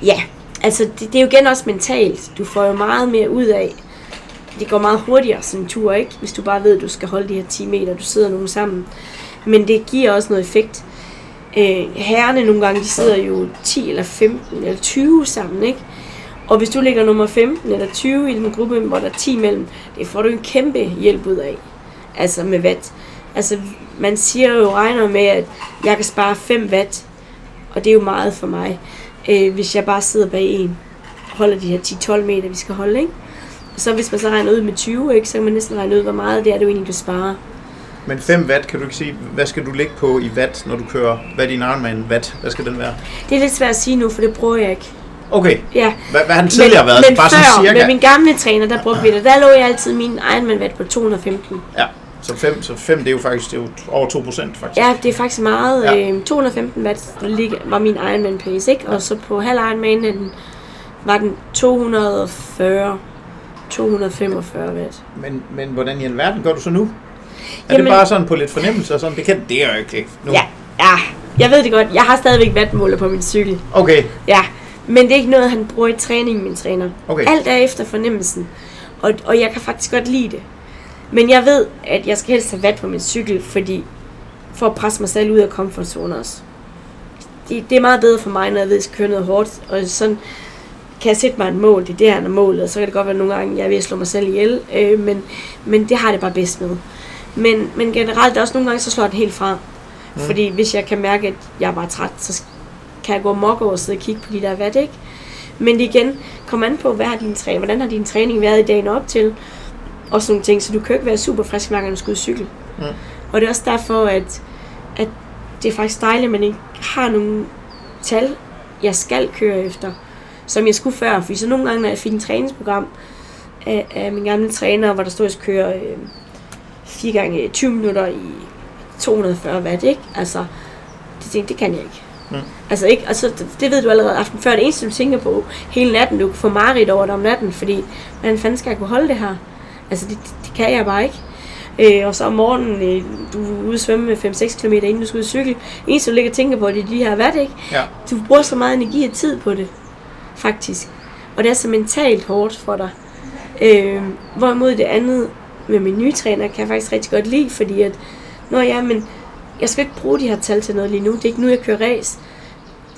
Ja, altså det, det er jo igen også mentalt. Du får jo meget mere ud af. Det går meget hurtigere sådan en tur, ikke? Hvis du bare ved, at du skal holde de her 10 meter, du sidder nogen sammen. Men det giver også noget effekt. Øh, herrerne nogle gange, de sidder jo 10 eller 15 eller 20 sammen, ikke? Og hvis du ligger nummer 15 eller 20 i den gruppe, hvor der er 10 mellem, det får du en kæmpe hjælp ud af. Altså med watt. Altså man siger jo, regner med, at jeg kan spare 5 watt, og det er jo meget for mig, øh, hvis jeg bare sidder bag en, holder de her 10-12 meter, vi skal holde, ikke? Så hvis man så regner ud med 20, ikke, så kan man næsten regne ud, hvor meget det er, du egentlig kan spare. Men 5 watt, kan du ikke sige, hvad skal du ligge på i watt, når du kører, hvad er din Ironman watt, hvad skal den være? Det er lidt svært at sige nu, for det bruger jeg ikke. Okay, Ja, hvad, hvad har den tidligere været? men Bare før, sådan cirka? med min gamle træner, der brugte vi det. Der lå jeg altid min Ironman watt på 215. Ja, så 5, så 5 det er jo faktisk det er jo over 2 procent faktisk. Ja, det er faktisk meget. Ja. Øh, 215 watt ligger- var min Ironman pace, ikke? Og så på halv Ironman var den 240, 245 watt. Men, men hvordan i alverden gør du så nu? Er Jamen- det bare sådan på lidt fornemmelse og sådan? Det kan det jo ikke nu. Ja, ja, jeg ved det godt. Jeg har stadigvæk wattmåler på min cykel. Okay, Ja, men det er ikke noget, han bruger i træning, min træner. okay. Alt er efter fornemmelsen. Og, og jeg kan faktisk godt lide det. Men jeg ved, at jeg skal helst have watt på min cykel, fordi for at presse mig selv ud af komfortzonen også. Det, det er meget bedre for mig, når jeg ved, at jeg skal køre noget hårdt. Og sådan kan jeg sætte mig et mål. Det er det der er målet. Og så kan det godt være, at nogle gange, jeg er ved at slå mig selv ihjel. Øh, men, men det har det bare bedst med. Men, men generelt også nogle gange, så slår den helt fra. Mm. Fordi hvis jeg kan mærke, at jeg er bare træt, så kan jeg gå mok over og sidde og kigge på de der watt, ikke? Men det igen, kom an på, hvad har din træning, hvordan har din træning været i dagen op til? Og sådan nogle ting, så du kan jo ikke være super frisk, hver gang du skal ud og cykle. Mm. Og det er også derfor, at, at det er faktisk dejligt, at man ikke har nogle tal, jeg skal køre efter, som jeg skulle før. Fordi så nogle gange, når jeg fik en træningsprogram af, af min gamle træner, hvor der stod, at jeg skulle køre øh, 4 gange 20 minutter i 240 watt, ikke? Altså, det tænkte, det kan jeg ikke. Mm. Altså ikke, altså det, ved du allerede aften før. Det eneste du tænker på hele natten, du kan få mareridt over det om natten, fordi hvordan fanden skal jeg kunne holde det her? Altså det, det, det kan jeg bare ikke. Øh, og så om morgenen, øh, du er ude at svømme med 5-6 km, inden du skal ud cykle. Det eneste du ligger og tænker på, det er de her watt, ikke? Ja. Du bruger så meget energi og tid på det, faktisk. Og det er så mentalt hårdt for dig. Øh, hvorimod det andet med min nye træner, kan jeg faktisk rigtig godt lide, fordi at, når ja, men jeg skal ikke bruge de her tal til noget lige nu. Det er ikke nu, jeg kører race.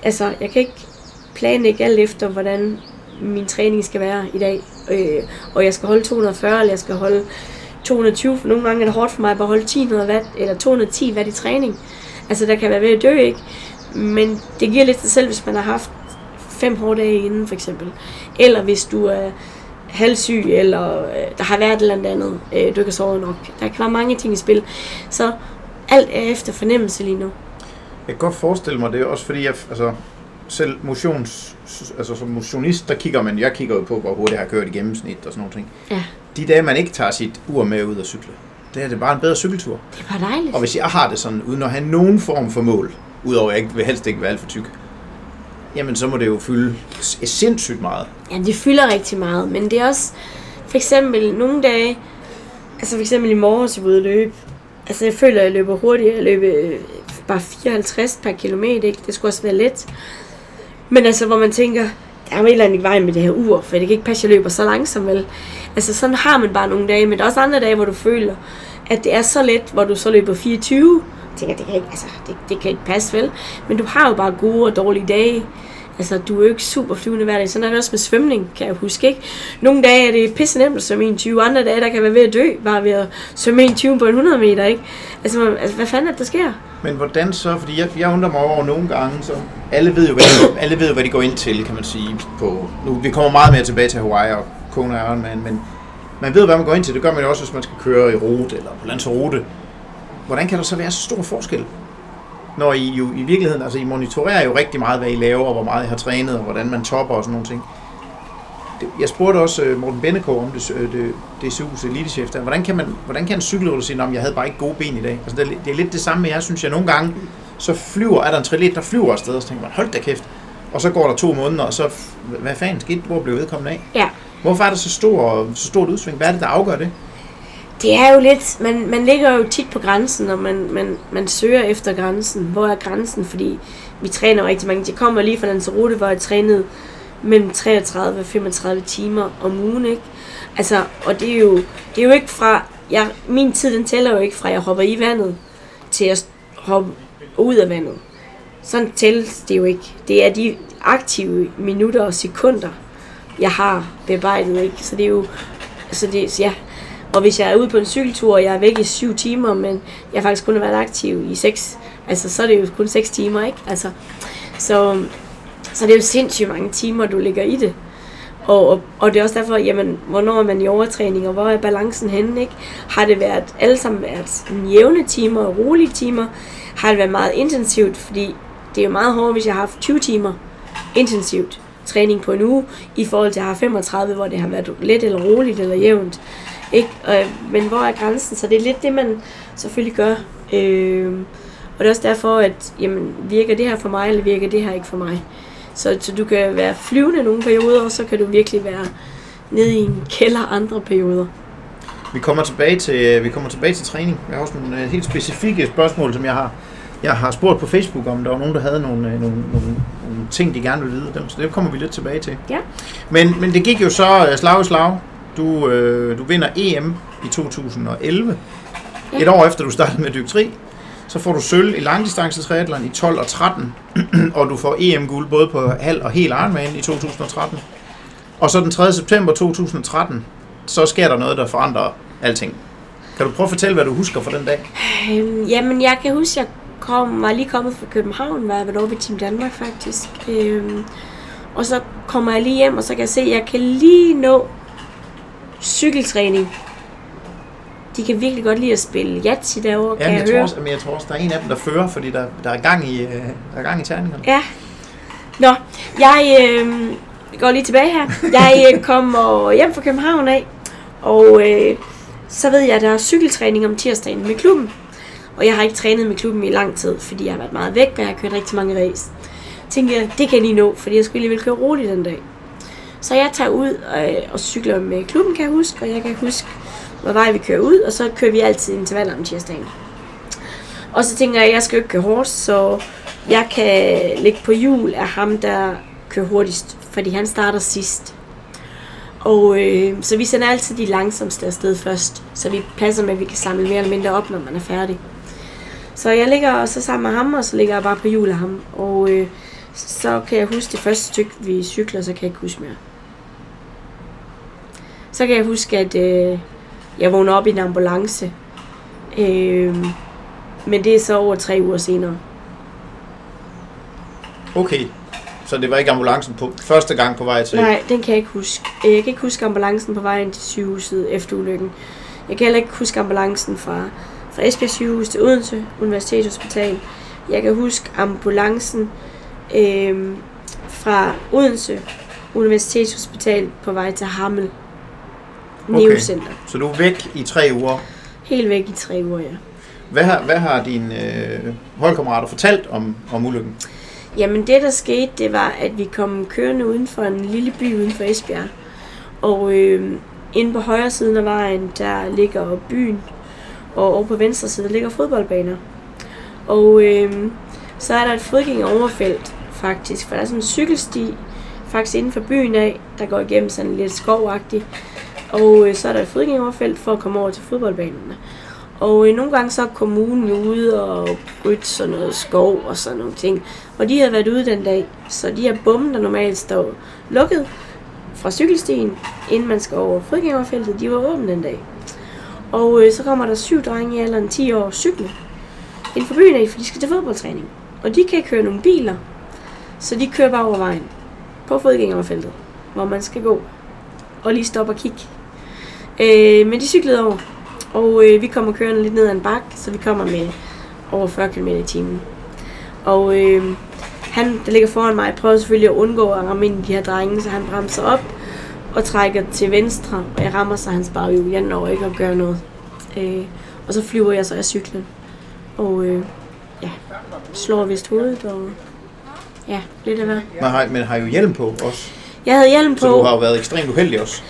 Altså, jeg kan ikke planlægge alt efter, hvordan min træning skal være i dag. Øh, og jeg skal holde 240, eller jeg skal holde 220, for nogle gange er det hårdt for mig at bare holde 1000 watt, eller 210 watt i træning. Altså, der kan være ved at dø, ikke? Men det giver lidt sig selv, hvis man har haft fem hårde dage inden, for eksempel. Eller hvis du er halvsyg, eller øh, der har været et eller andet, øh, du ikke har sovet nok. Der kan være mange ting i spil. Så alt er efter fornemmelse lige nu. Jeg kan godt forestille mig det, også fordi jeg, altså, selv motions, altså som motionist, der kigger man, jeg kigger jo på, hvor hurtigt jeg har kørt i gennemsnit og sådan nogle ting. Ja. De dage, man ikke tager sit ur med ud og cykle, det er det bare en bedre cykeltur. Det er bare dejligt. Og hvis jeg har det sådan, uden at have nogen form for mål, udover at jeg ikke vil helst ikke være alt for tyk, jamen så må det jo fylde sindssygt meget. Ja, det fylder rigtig meget, men det er også, for eksempel nogle dage, altså for eksempel i morgen, så ude at løbe, altså jeg føler, at jeg løber hurtigt, jeg løber øh, bare 54 per kilometer, ikke? det skulle også være let. Men altså, hvor man tænker, der er jo et eller andet i vejen med det her ur, for det kan ikke passe, at jeg løber så langsomt, vel? Altså sådan har man bare nogle dage, men der er også andre dage, hvor du føler, at det er så let, hvor du så løber 24. Tænker, det kan ikke, altså, det, det kan ikke passe, vel? Men du har jo bare gode og dårlige dage. Altså, du er jo ikke super flyvende hver dag. Sådan er det også med svømning, kan jeg huske, ikke? Nogle dage er det pisse nemt at svømme 21, andre dage, der kan være ved at dø, bare ved at svømme 21 på en 100 meter, ikke? Altså, altså hvad fanden er det, der sker? Men hvordan så, fordi jeg, jeg undrer mig over nogle gange, så alle ved jo, hvad de, alle ved jo, hvad de går ind til, kan man sige. På, nu, vi kommer meget mere tilbage til Hawaii og Kona Ironman, men man ved, hvad man går ind til. Det gør man jo også, hvis man skal køre i rute eller på landsrute. Hvordan kan der så være så stor forskel? Når I jo i virkeligheden, altså I monitorerer jo rigtig meget, hvad I laver, og hvor meget I har trænet, og hvordan man topper og sådan nogle ting. Jeg spurgte også øh, Morten Benneko om det, øh, det, DCU's elitechef der. Hvordan kan, man, hvordan kan en cykelrytter sige, at jeg havde bare ikke gode ben i dag? Altså, det, er, det er lidt det samme med jer, synes jeg. Nogle gange, så flyver, er der en trilet, der flyver afsted, og så tænker man, hold da kæft. Og så går der to måneder, og så, hvad fanden skete, hvor blev vedkommende af? Ja, Hvorfor er der så, stor, så stort udsving? Hvad er det, der afgør det? Det er jo lidt, man, man ligger jo tit på grænsen, og man, man, man søger efter grænsen. Hvor er grænsen? Fordi vi træner jo rigtig mange. Jeg kommer lige fra Lanzarote, hvor jeg trænede mellem 33 og 35 timer om ugen, ikke? Altså, og det er jo, det er jo ikke fra, jeg, min tid den tæller jo ikke fra, jeg hopper i vandet, til at hoppe ud af vandet. Sådan tælles det jo ikke. Det er de aktive minutter og sekunder, jeg har bearbejdet, ikke? Så det er jo, så det, ja. Og hvis jeg er ude på en cykeltur, og jeg er væk i syv timer, men jeg faktisk kun været aktiv i seks, altså så er det jo kun seks timer, ikke? Altså, så, så det er jo sindssygt mange timer, du ligger i det. Og, og, og det er også derfor, jamen, hvornår er man i overtræning, og hvor er balancen henne, ikke? Har det været, alle sammen været jævne timer og rolige timer? Har det været meget intensivt? Fordi det er jo meget hårdt, hvis jeg har haft 20 timer intensivt træning på en uge, i forhold til at have 35, hvor det har været let eller roligt eller jævnt. Ikke? Øh, men hvor er grænsen? Så det er lidt det, man selvfølgelig gør. Øh, og det er også derfor, at jamen, virker det her for mig, eller virker det her ikke for mig? Så, så du kan være flyvende nogle perioder, og så kan du virkelig være nede i en kælder andre perioder. Vi kommer tilbage til, vi kommer tilbage til træning. Jeg har også nogle øh, helt specifikke spørgsmål, som jeg har, jeg har spurgt på Facebook om. Der var nogen, der havde nogle, øh, nogle, nogle, nogle ting, de gerne ville vide. Dem, så det kommer vi lidt tilbage til. Ja. Men, men det gik jo så øh, slag i slag. Du, øh, du vinder EM i 2011. Ja. Et år efter du startede med dyktri. Så får du sølv i langdistance triathlon i 12 og 13. og du får EM-guld både på halv og hel Ironman i 2013. Og så den 3. september 2013, så sker der noget, der forandrer alting. Kan du prøve at fortælle, hvad du husker fra den dag? Øhm, jamen, jeg kan huske, jeg kom, var lige kommet fra København, var jeg været over ved Team Danmark faktisk. Øhm, og så kommer jeg lige hjem, og så kan jeg se, at jeg kan lige nå cykeltræning. De kan virkelig godt lide at spille Yatzy derovre, kan Ja, jeg, jeg, tror høre. også, men jeg tror også, der er en af dem, der fører, fordi der, der, er, gang i, øh, der er gang i terningerne. Ja. Nå, jeg øh, går lige tilbage her. Jeg øh, kommer hjem fra København af, og øh, så ved jeg, at der er cykeltræning om tirsdagen med klubben. Og jeg har ikke trænet med klubben i lang tid, fordi jeg har været meget væk, og jeg har kørt rigtig mange race. Tænkte jeg, det kan jeg lige nå, fordi jeg skulle alligevel køre roligt den dag. Så jeg tager ud øh, og cykler med klubben, kan jeg huske, og jeg kan huske, hvor vej vi kører ud, og så kører vi altid intervaller om tirsdagen. Og så tænker jeg, at jeg skal jo ikke køre hårdt, så jeg kan ligge på hjul af ham, der kører hurtigst, fordi han starter sidst. Og øh, så vi sender altid de langsomste afsted først, så vi passer med, at vi kan samle mere eller mindre op, når man er færdig. Så jeg ligger så sammen med ham, og så ligger jeg bare på hjul af ham. Og øh, så kan jeg huske det første stykke, vi cykler, så kan jeg ikke huske mere. Så kan jeg huske, at øh, jeg vågner op i en ambulance. Øh, men det er så over tre uger senere. Okay, så det var ikke ambulancen på første gang på vej til... Nej, den kan jeg ikke huske. Jeg kan ikke huske ambulancen på vejen til sygehuset efter ulykken. Jeg kan heller ikke huske ambulancen fra, fra Esbjerg sygehus til Odense Universitetshospital. Jeg kan huske ambulancen øh, fra Odense Universitetshospital på vej til Hammel. Okay. Neocenter. Så du er væk i tre uger. Helt væk i tre uger, ja. Hvad har, hvad har dine øh, holdkammerater fortalt om, om ulykken? Jamen det der skete, det var, at vi kom kørende uden for en lille by uden for Esbjerg. Og øh, inde på højre siden af vejen, der ligger byen. Og over på venstre side ligger fodboldbaner. Og øh, så er der et fodgængeroverfelt faktisk, for der er sådan en cykelsti faktisk inden for byen af, der går igennem sådan lidt skovagtigt. Og øh, så er der et fodgængerfelt for at komme over til fodboldbanerne. Og øh, nogle gange så er kommunen ude og rydde sådan noget skov og sådan nogle ting. Og de havde været ude den dag, så de her bomme, der normalt står lukket fra cykelstien, inden man skal over fodgængerfeltet, de var åbne den dag. Og øh, så kommer der syv drenge i alderen 10 år cykle inden for byen af, for de skal til fodboldtræning. Og de kan ikke køre nogle biler, så de kører bare over vejen på fodgængerfeltet, hvor man skal gå og lige stoppe og kigge. Øh, men de cyklede over, og øh, vi kommer kørende lidt ned ad en bakke, så vi kommer med over 40 km i timen. Og øh, han, der ligger foran mig, prøver selvfølgelig at undgå at ramme ind i de her drenge, så han bremser op og trækker til venstre, og jeg rammer så hans baghjul. Jeg når ikke at gøre noget. Øh, og så flyver jeg så af cyklen. Og øh, ja, slår vist hovedet, og ja, lidt af hvad. Man har, men har jo hjelm på også, Jeg havde hjelm på. så du har jo været ekstremt uheldig også.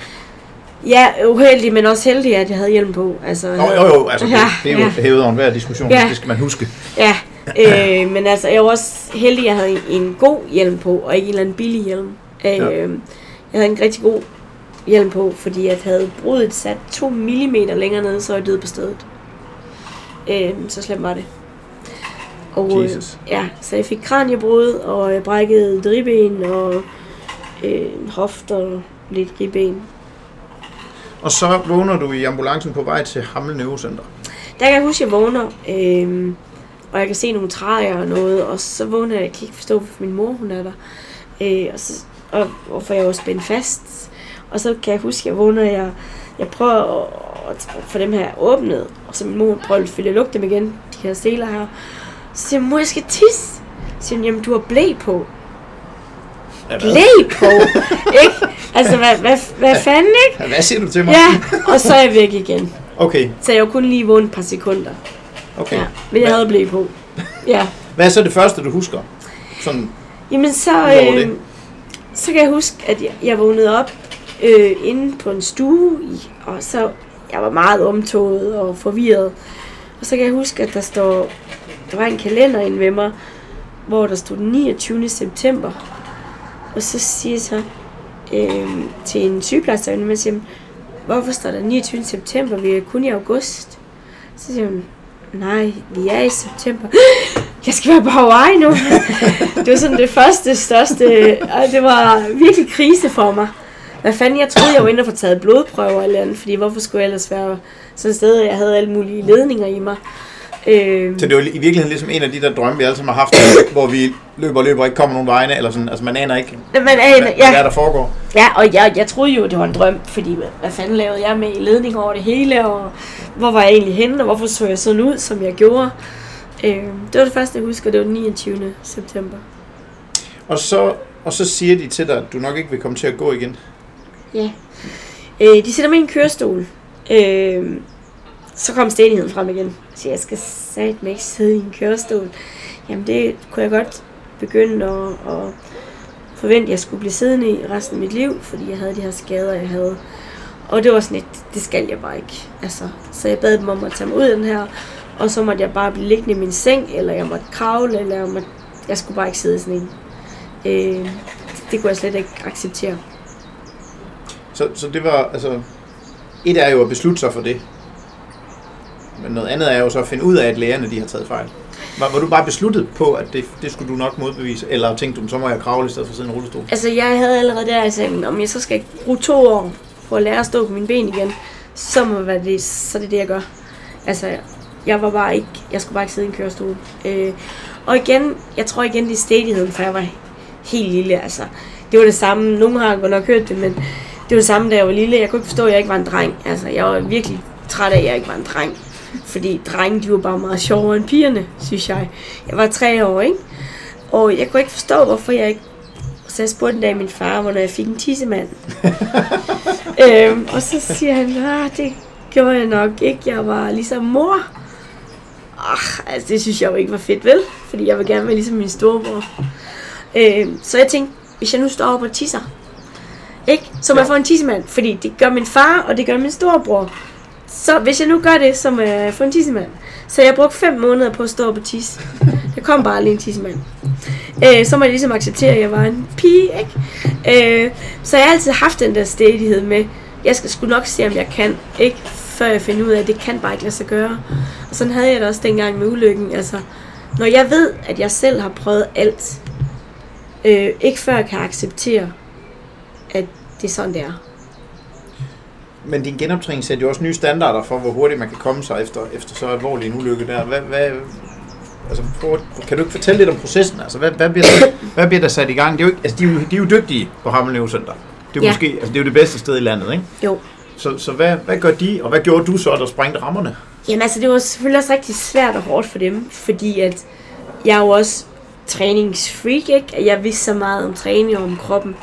Ja, uheldig, men også heldig, at jeg havde hjelm på. Altså, Jo, jo, jo, altså det, Ja, det er jo ja. hævet over enhver diskussion, Ja. det skal man huske. Ja, øh, men altså, jeg var også heldig, at jeg havde en, en god hjelm på, og ikke en eller anden billig hjelm. Øh, Ja. Jeg havde en rigtig god hjelm på, fordi jeg havde brudet sat 2 mm længere nede, så jeg død på stedet. Øh, så slemt var det. Og, øh, Jesus. ja, så jeg fik kraniebrud, og jeg brækkede dribben, og øh, hofter, og lidt ribben. Og så vågner du i ambulancen på vej til Hammel Neurocenter. Der kan jeg huske, at jeg vågner, øh, og jeg kan se nogle træer og noget, og så vågner jeg, jeg kan ikke forstå, hvorfor min mor hun er der, øh, og, så, og hvorfor jeg var spændt fast. Og så kan jeg huske, at jeg vågner, jeg, jeg prøver at, at få dem her åbnet, og så min mor prøver at at lukke dem igen, de her seler her. Så siger jeg, mor, jeg skal tisse. Så siger hun, jamen du har blæ på. Blæ på? ikke? Altså, hvad, hvad, hvad fanden, ikke? Hvad siger du til mig? Ja, og så er jeg væk igen. Okay, Så jeg var kun lige vågen et par sekunder. okay. Ja, men jeg havde blæ på. Ja. Hvad er så det første, du husker? Sådan, Jamen så, øh, så kan jeg huske, at jeg, jeg vågnede op øh, inde på en stue, og så jeg var meget omtoget og forvirret. Og så kan jeg huske, at der står, der var en kalender inde ved mig, hvor der stod den 29. september. Og så siger jeg så øh, til en sygeplejerske, man siger, hvorfor står der 29. september? Vi er kun i august. Så siger hun, nej, vi er i september. Jeg skal være på Hawaii nu. det var sådan det første, største, og det var virkelig krise for mig. Hvad fanden, jeg troede, jeg var inde og få taget blodprøver eller andet, fordi hvorfor skulle jeg ellers være sådan et sted, jeg havde alle mulige ledninger i mig. Øh, så det var i virkeligheden ligesom en af de der drømme, vi alle sammen har haft, hvor vi løber og løber og ikke kommer nogen vegne, eller sådan, altså man aner ikke, man aner, hvad ja, der, er, der foregår. Ja, og jeg, jeg troede jo, det var en drøm, fordi hvad fanden lavede jeg med i ledning over det hele, og hvor var jeg egentlig henne, og hvorfor så jeg sådan ud, som jeg gjorde. Øh, det var det første, jeg husker, det var den 29. september. Og så, og så siger de til dig, at du nok ikke vil komme til at gå igen. Ja. Øh, de sætter mig i en kørestol. Øh, så kom stenigheden frem igen. Så jeg skal satme ikke sidde i en kørestol. Jamen det kunne jeg godt begynde at, at forvente, at jeg skulle blive siddende i resten af mit liv, fordi jeg havde de her skader, jeg havde. Og det var sådan et, det skal jeg bare ikke. Altså, så jeg bad dem om at tage mig ud af den her, og så måtte jeg bare blive liggende i min seng, eller jeg måtte kravle, eller jeg, måtte, jeg skulle bare ikke sidde i sådan en. Øh, det, det kunne jeg slet ikke acceptere. Så, så det var, altså, et er jo at beslutte sig for det. Men noget andet er jo så at finde ud af, at lægerne de har taget fejl. Var, var du bare besluttet på, at det, det skulle du nok modbevise? Eller tænkte du, så må jeg kravle i stedet for at sidde i en rullestol? Altså, jeg havde allerede der, jeg sagde, om jeg så skal bruge to år for at lære at stå på mine ben igen, så må være det, så er det det, jeg gør. Altså, jeg var bare ikke, jeg skulle bare ikke sidde i en kørestol. Øh, og igen, jeg tror igen, det er stedigheden, for jeg var helt lille, altså. Det var det samme, nogen har godt nok hørt det, men det var det samme, da jeg var lille. Jeg kunne ikke forstå, at jeg ikke var en dreng. Altså, jeg var virkelig træt af, at jeg ikke var en dreng. Fordi drenge, de var bare meget sjovere end pigerne, synes jeg. Jeg var tre år, ikke? Og jeg kunne ikke forstå, hvorfor jeg ikke... Så jeg spurgte en dag min far, hvornår jeg fik en tissemand. øhm, og så siger han, ah, det gjorde jeg nok ikke. Jeg var ligesom mor. Ah, altså, det synes jeg jo ikke var fedt, vel? Fordi jeg vil gerne være ligesom min storebror. Øhm, så jeg tænkte, hvis jeg nu står op og tisser, ikke? Så må Ja. jeg få en tissemand, fordi det gør min far, og det gør min storebror. Så hvis jeg nu gør det, så må jeg få en tissemand. Så jeg brugte fem måneder på at stå på tis. Der kom bare lige en tissemand. Øh, så må jeg ligesom acceptere, at jeg var en pige, ikke? Øh, så jeg har altid haft den der stedighed med, jeg skal sgu nok se, om jeg kan, ikke? Før jeg finder ud af, at det kan bare ikke lade sig gøre. Og sådan havde jeg det også dengang med ulykken. Altså, når jeg ved, at jeg selv har prøvet alt, øh, ikke før jeg kan acceptere, at det er sådan, det er. Men din genoptræning sætter jo også nye standarder for, hvor hurtigt man kan komme sig efter, efter så alvorlig en ulykke der. Hvad, hvad, altså, prøv, kan du ikke fortælle lidt om processen? Altså, hvad, hvad, bliver der, hvad bliver der sat i gang? Det er jo, ikke- altså, de, er jo, de er jo dygtige på Hammeløv Center. Det er, Ja. måske, altså, det er jo det bedste sted i landet, ikke? Jo. Så, så hvad, hvad gør de, og hvad gjorde du så, der sprængte rammerne? Jamen altså, det var selvfølgelig også rigtig svært og hårdt for dem, fordi at jeg er jo også træningsfreak, ikke? At jeg vidste så meget om træning og om kroppen.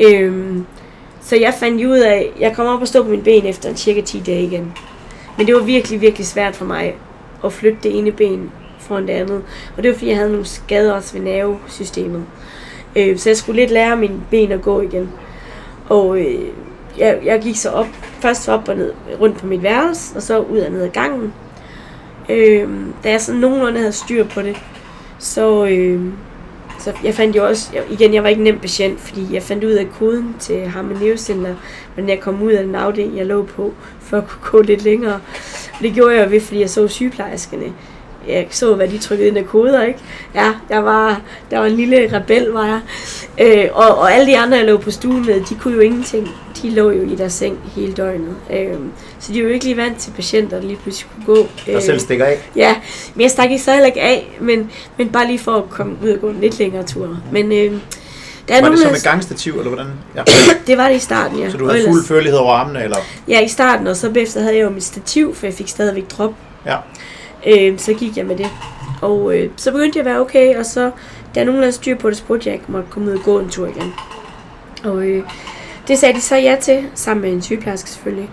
Øhm, så jeg fandt ud af, jeg kom op og stod på mine ben efter en cirka 10 dage igen. Men det var virkelig, virkelig svært for mig at flytte det ene ben foran det andet. Og det var fordi, jeg havde nogle skader også ved nervesystemet. Øh, så jeg skulle lidt lære mine ben at gå igen. Og øh, jeg, jeg gik så op, først op og ned rundt på mit værelse, og så ud og ned ad gangen. Øh, da jeg sådan nogenlunde havde styr på det, så, øh, så jeg fandt jo også, jeg, igen, jeg var ikke nem patient, fordi jeg fandt ud af koden til ham med men jeg kom ud af den afdeling, jeg lå på, for at kunne gå lidt længere. Og det gjorde jeg ved, fordi jeg så sygeplejerskerne. Jeg så, hvad de trykkede ind af koder, ikke? Ja, jeg var, der var en lille rebel, var jeg. Øh, og, og alle de andre, jeg lå på stuen med, de kunne jo ingenting. De lå jo i deres seng hele døgnet. Øh, så de er jo ikke lige vant til patienter, der lige pludselig kunne gå. Der selv stikker af. Ja, men jeg stak ikke så heller ikke af, men, men bare lige for at komme ud og gå en lidt længere tur. Men øh, der er Var det der- med gangstativ, eller hvordan? Ja. det var det i starten, ja. Så du havde ellers- fuld førlighed over armene, eller? Ja, i starten, og så bagefter havde jeg jo mit stativ, for jeg fik stadigvæk drop. Ja. Øh, så gik jeg med det. Og øh, så begyndte jeg at være okay, og så, da jeg nogenlunde styr på det, spurgte jeg, ikke måtte komme ud og gå en tur igen. Og øh, det sagde de så ja til, sammen med en sygeplejerske selvfølgelig.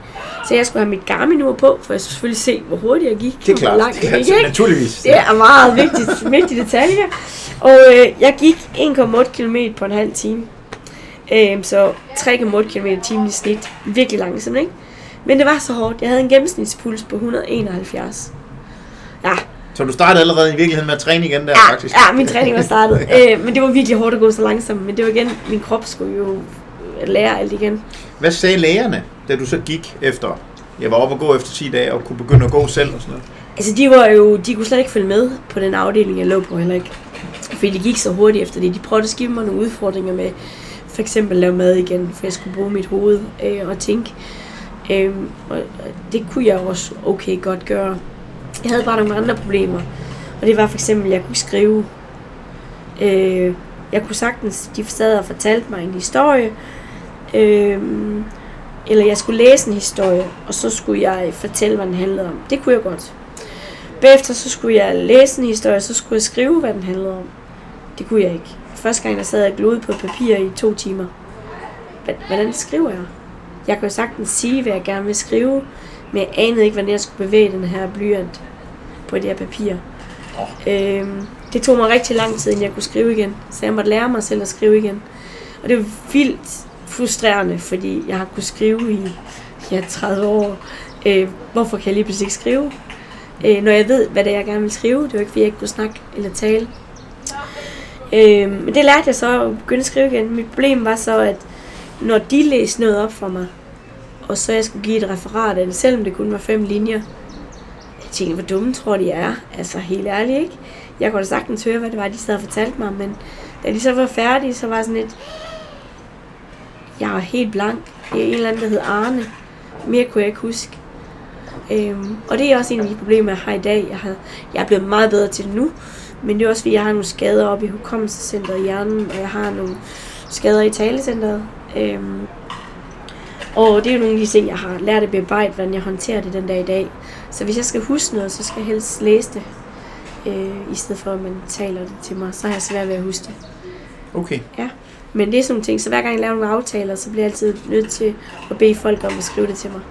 Så jeg skulle have mit Garmin-ur på, for jeg skulle selvfølgelig se, hvor hurtigt jeg gik. Det er klart. Langt Det er gik, altså, naturligvis. Det er meget vigtigt, vigtig detalje. Og øh, jeg gik 1,8 km på en halv time. Øh, så 3,8 km i timen i snit. Virkelig langsomt, ikke? Men det var så hårdt. Jeg havde en gennemsnitspuls på 171. Ja, Så du startede allerede i virkeligheden med at træne igen der, ja, faktisk? ja min træning var startet. øh, men det var virkelig hårdt at gå så langsomt. Men det var igen, min krop skulle jo lære alt igen. Hvad sagde lægerne, da du så gik efter, jeg var oppe og gå efter 10 dage, og kunne begynde at gå selv og sådan noget? Altså, de var jo, de kunne slet ikke følge med på den afdeling, jeg lå på heller ikke. Fordi det gik så hurtigt efter det. De prøvede at give mig nogle udfordringer med, for eksempel lave mad igen, for jeg skulle bruge mit hoved øh, og tænke. Øh, og det kunne jeg også okay godt gøre. Jeg havde bare nogle andre problemer. Og det var for eksempel, at jeg kunne skrive. Øh, jeg kunne sagtens, de sad og fortalte mig en historie. Øh, eller jeg skulle læse en historie, og så skulle jeg fortælle, hvad den handlede om. Det kunne jeg godt. Bagefter så skulle jeg læse en historie, så skulle jeg skrive, hvad den handlede om. Det kunne jeg ikke. Første gang, der sad jeg glod på papir i to timer. Hvordan skriver jeg? Jeg kunne sagtens sige, hvad jeg gerne vil skrive, men jeg anede ikke, hvordan jeg skulle bevæge den her blyant på det her papir. Øhm, det tog mig rigtig lang tid, inden jeg kunne skrive igen. Så jeg måtte lære mig selv at skrive igen. Og det var vildt frustrerende, fordi jeg har kunnet skrive i ja, 30 år. Øh, hvorfor kan jeg lige pludselig ikke skrive? Øh, når jeg ved, hvad det er, jeg gerne vil skrive. Det var ikke, fordi jeg ikke kunne snakke eller tale. Øh, men det lærte jeg så at begynde at skrive igen. Mit problem var så, at når de læste noget op for mig, og så jeg skulle give et referat af det, selvom det kun var fem linjer, jeg tænkte, hvor dumme tror de jeg er. Altså helt ærligt, ikke? Jeg kunne da sagtens høre, hvad det var, de sad og fortalte mig, men da de så var færdige, så var sådan lidt, jeg var helt blank. Det er en eller anden, der hed Arne. Mere kunne jeg ikke huske. Øhm, og det er også en af de problemer, jeg har i dag. Jeg, har, jeg er blevet meget bedre til det nu, men det er også fordi, jeg har nogle skader oppe i hukommelsescenteret i hjernen, og jeg har nogle skader i talecenteret. Øhm, Og det er jo nogle af de ting, jeg har lært at bearbejde, hvordan jeg håndterer det den dag i dag. Så hvis jeg skal huske noget, så skal jeg helst læse det, øh, i stedet for at man taler det til mig. Så har jeg svært ved at huske det. Okay. Ja. Men det er sådan nogle ting, så hver gang jeg laver nogle aftaler, så bliver jeg altid nødt til at bede folk om at skrive det til mig.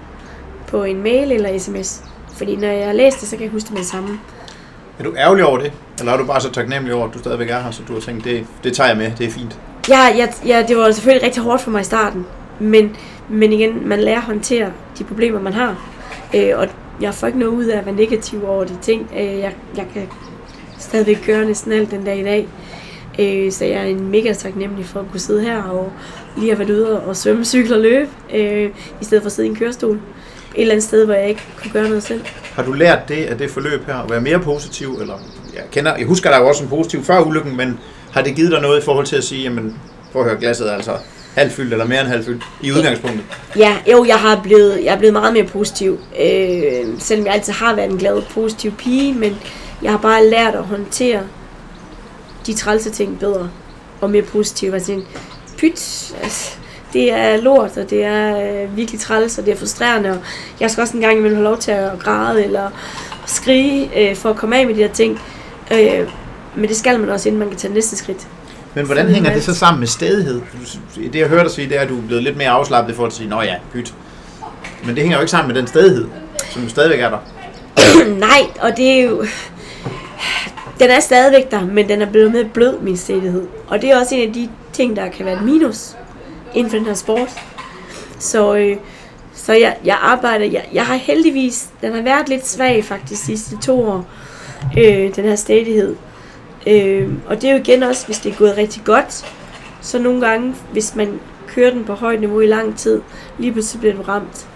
På en mail eller sms. Fordi når jeg har læst det, så kan jeg huske det med det samme. Er du ærgerlig over det? Eller er du bare så taknemmelig over, at du stadigvæk er her, så du har tænkt, det, det tager jeg med, det er fint? Ja, ja, ja, det var selvfølgelig rigtig hårdt for mig i starten. Men, men igen, man lærer at håndtere de problemer, man har. Øh, og jeg får ikke noget ud af at være negativ over de ting. Øh, jeg, jeg kan stadigvæk gøre næsten alt den dag i dag. Øh, så jeg er en mega taknemmelig for at kunne sidde her og lige have været ude og svømme, cykle og løbe, øh, i stedet for at sidde i en kørestol. Et eller andet sted, hvor jeg ikke kunne gøre noget selv. Har du lært det af det forløb her, at være mere positiv? Eller, jeg, kender, jeg husker dig jo også som positiv før ulykken, men har det givet dig noget i forhold til at sige, jamen, prøv at høre, glasset er altså halvfyldt eller mere end halvfyldt i udgangspunktet? Ja, jo, jeg har blevet, jeg er blevet meget mere positiv. Øh, selvom jeg altid har været en glad, positiv pige, men jeg har bare lært at håndtere de trælse ting bedre og mere positivt. Altså, en pyt, altså, det er lort, og det er øh, virkelig træls, og det er frustrerende, og jeg skal også en gang imellem have lov til at græde eller skrige øh, for at komme af med de her ting. Øh, men det skal man også, inden man kan tage næste skridt. Men hvordan Sådan hænger er det så sammen med stedighed? Det jeg hørte dig sige, det er, at du er blevet lidt mere afslappet i forhold til at sige, nå ja, pyt. Men det hænger jo ikke sammen med den stedighed, som stadigvæk er der. Nej, og det er jo... Den er stadigvæk der, men den er blevet mere blød, min stedighed. Og det er også en af de ting, der kan være et minus inden for den her sport. Så, øh, så jeg, jeg arbejder, jeg, jeg har heldigvis, den har været lidt svag faktisk de sidste to år, øh, den her stedighed. Øh, og det er jo igen også, hvis det er gået rigtig godt, så nogle gange, hvis man kører den på højt niveau i lang tid, lige pludselig bliver du ramt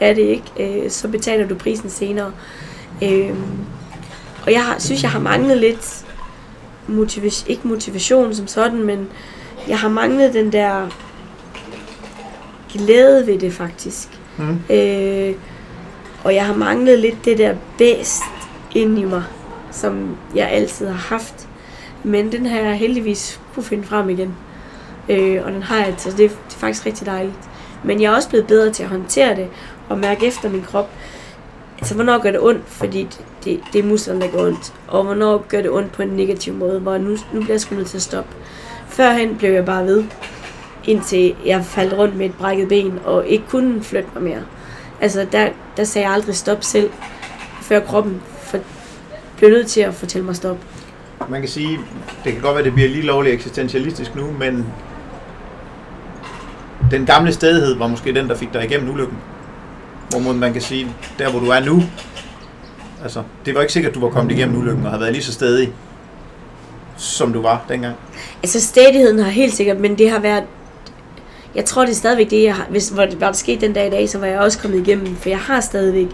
af det, ikke? Øh, så betaler du prisen senere. Øh, og jeg har, synes, jeg har manglet lidt motivation, ikke motivation som sådan, men jeg har manglet den der glæde ved det faktisk. Mm. Øh, og jeg har manglet lidt det der bedst ind i mig, som jeg altid har haft. Men den har jeg heldigvis kunne finde frem igen. Øh, og den har jeg, så det, det er faktisk rigtig dejligt. Men jeg er også blevet bedre til at håndtere det, og mærke efter min krop. Altså, hvornår gør det ondt, fordi det, det, er musklerne, der går ondt. Og hvornår gør det ondt på en negativ måde, hvor nu, nu bliver jeg sgu nødt til at stoppe. Førhen blev jeg bare ved, indtil jeg faldt rundt med et brækket ben, og ikke kunne flytte mig mere. Altså, der, der sagde jeg aldrig stop selv, før kroppen for, blev nødt til at fortælle mig stop. Man kan sige, det kan godt være, at det bliver lige lovligt eksistentialistisk nu, men den gamle stedighed var måske den, der fik dig igennem ulykken. Hvor man kan sige, der hvor du er nu, altså, det var ikke sikkert, at du var kommet igennem ulykken og havde været lige så stedig, som du var dengang. Altså, stedigheden har helt sikkert, men det har været... Jeg tror, det er stadigvæk det, jeg har... Hvis hvor det var sket den dag i dag, så var jeg også kommet igennem, for jeg har stadigvæk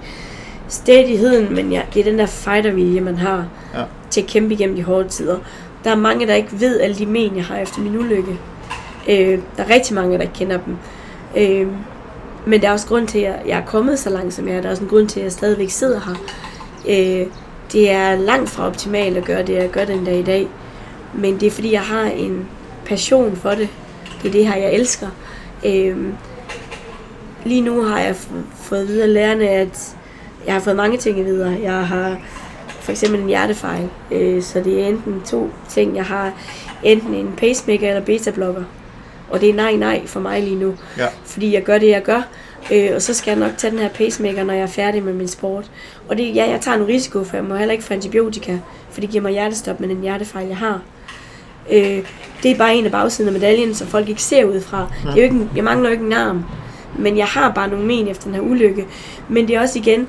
stedigheden, men ja, det er den der fightervilje, man har Ja. til at kæmpe igennem de hårde tider. Der er mange, der ikke ved alle de men, jeg har efter min ulykke. Øh, der er rigtig mange, der ikke kender dem. Øh, men der er også grund til, at jeg er kommet så langt, som jeg er. Der er også en grund til, at jeg stadigvæk sidder her. Øh, det er langt fra optimalt at gøre det, jeg gør den dag i dag. Men det er fordi, jeg har en passion for det. Det er det her, jeg elsker. Øh, lige nu har jeg fået at vide af lærerne, at jeg har fået mange ting at vide. Jeg har for eksempel en hjertefejl. Øh, så det er enten to ting. Jeg har enten en pacemaker eller beta-blocker. Og det er nej, nej for mig lige nu. Ja. Fordi jeg gør det, jeg gør. Øh, og så skal jeg nok tage den her pacemaker, når jeg er færdig med min sport. Og det, ja, jeg tager en risiko, for jeg må heller ikke få antibiotika. For det giver mig hjertestop med den hjertefejl, jeg har. Øh, det er bare en af bagsiden af medaljen, som folk ikke ser udefra. Det er jo ikke en, jeg mangler jo ikke en arm. Men jeg har bare nogle men efter den her ulykke. Men det er også igen,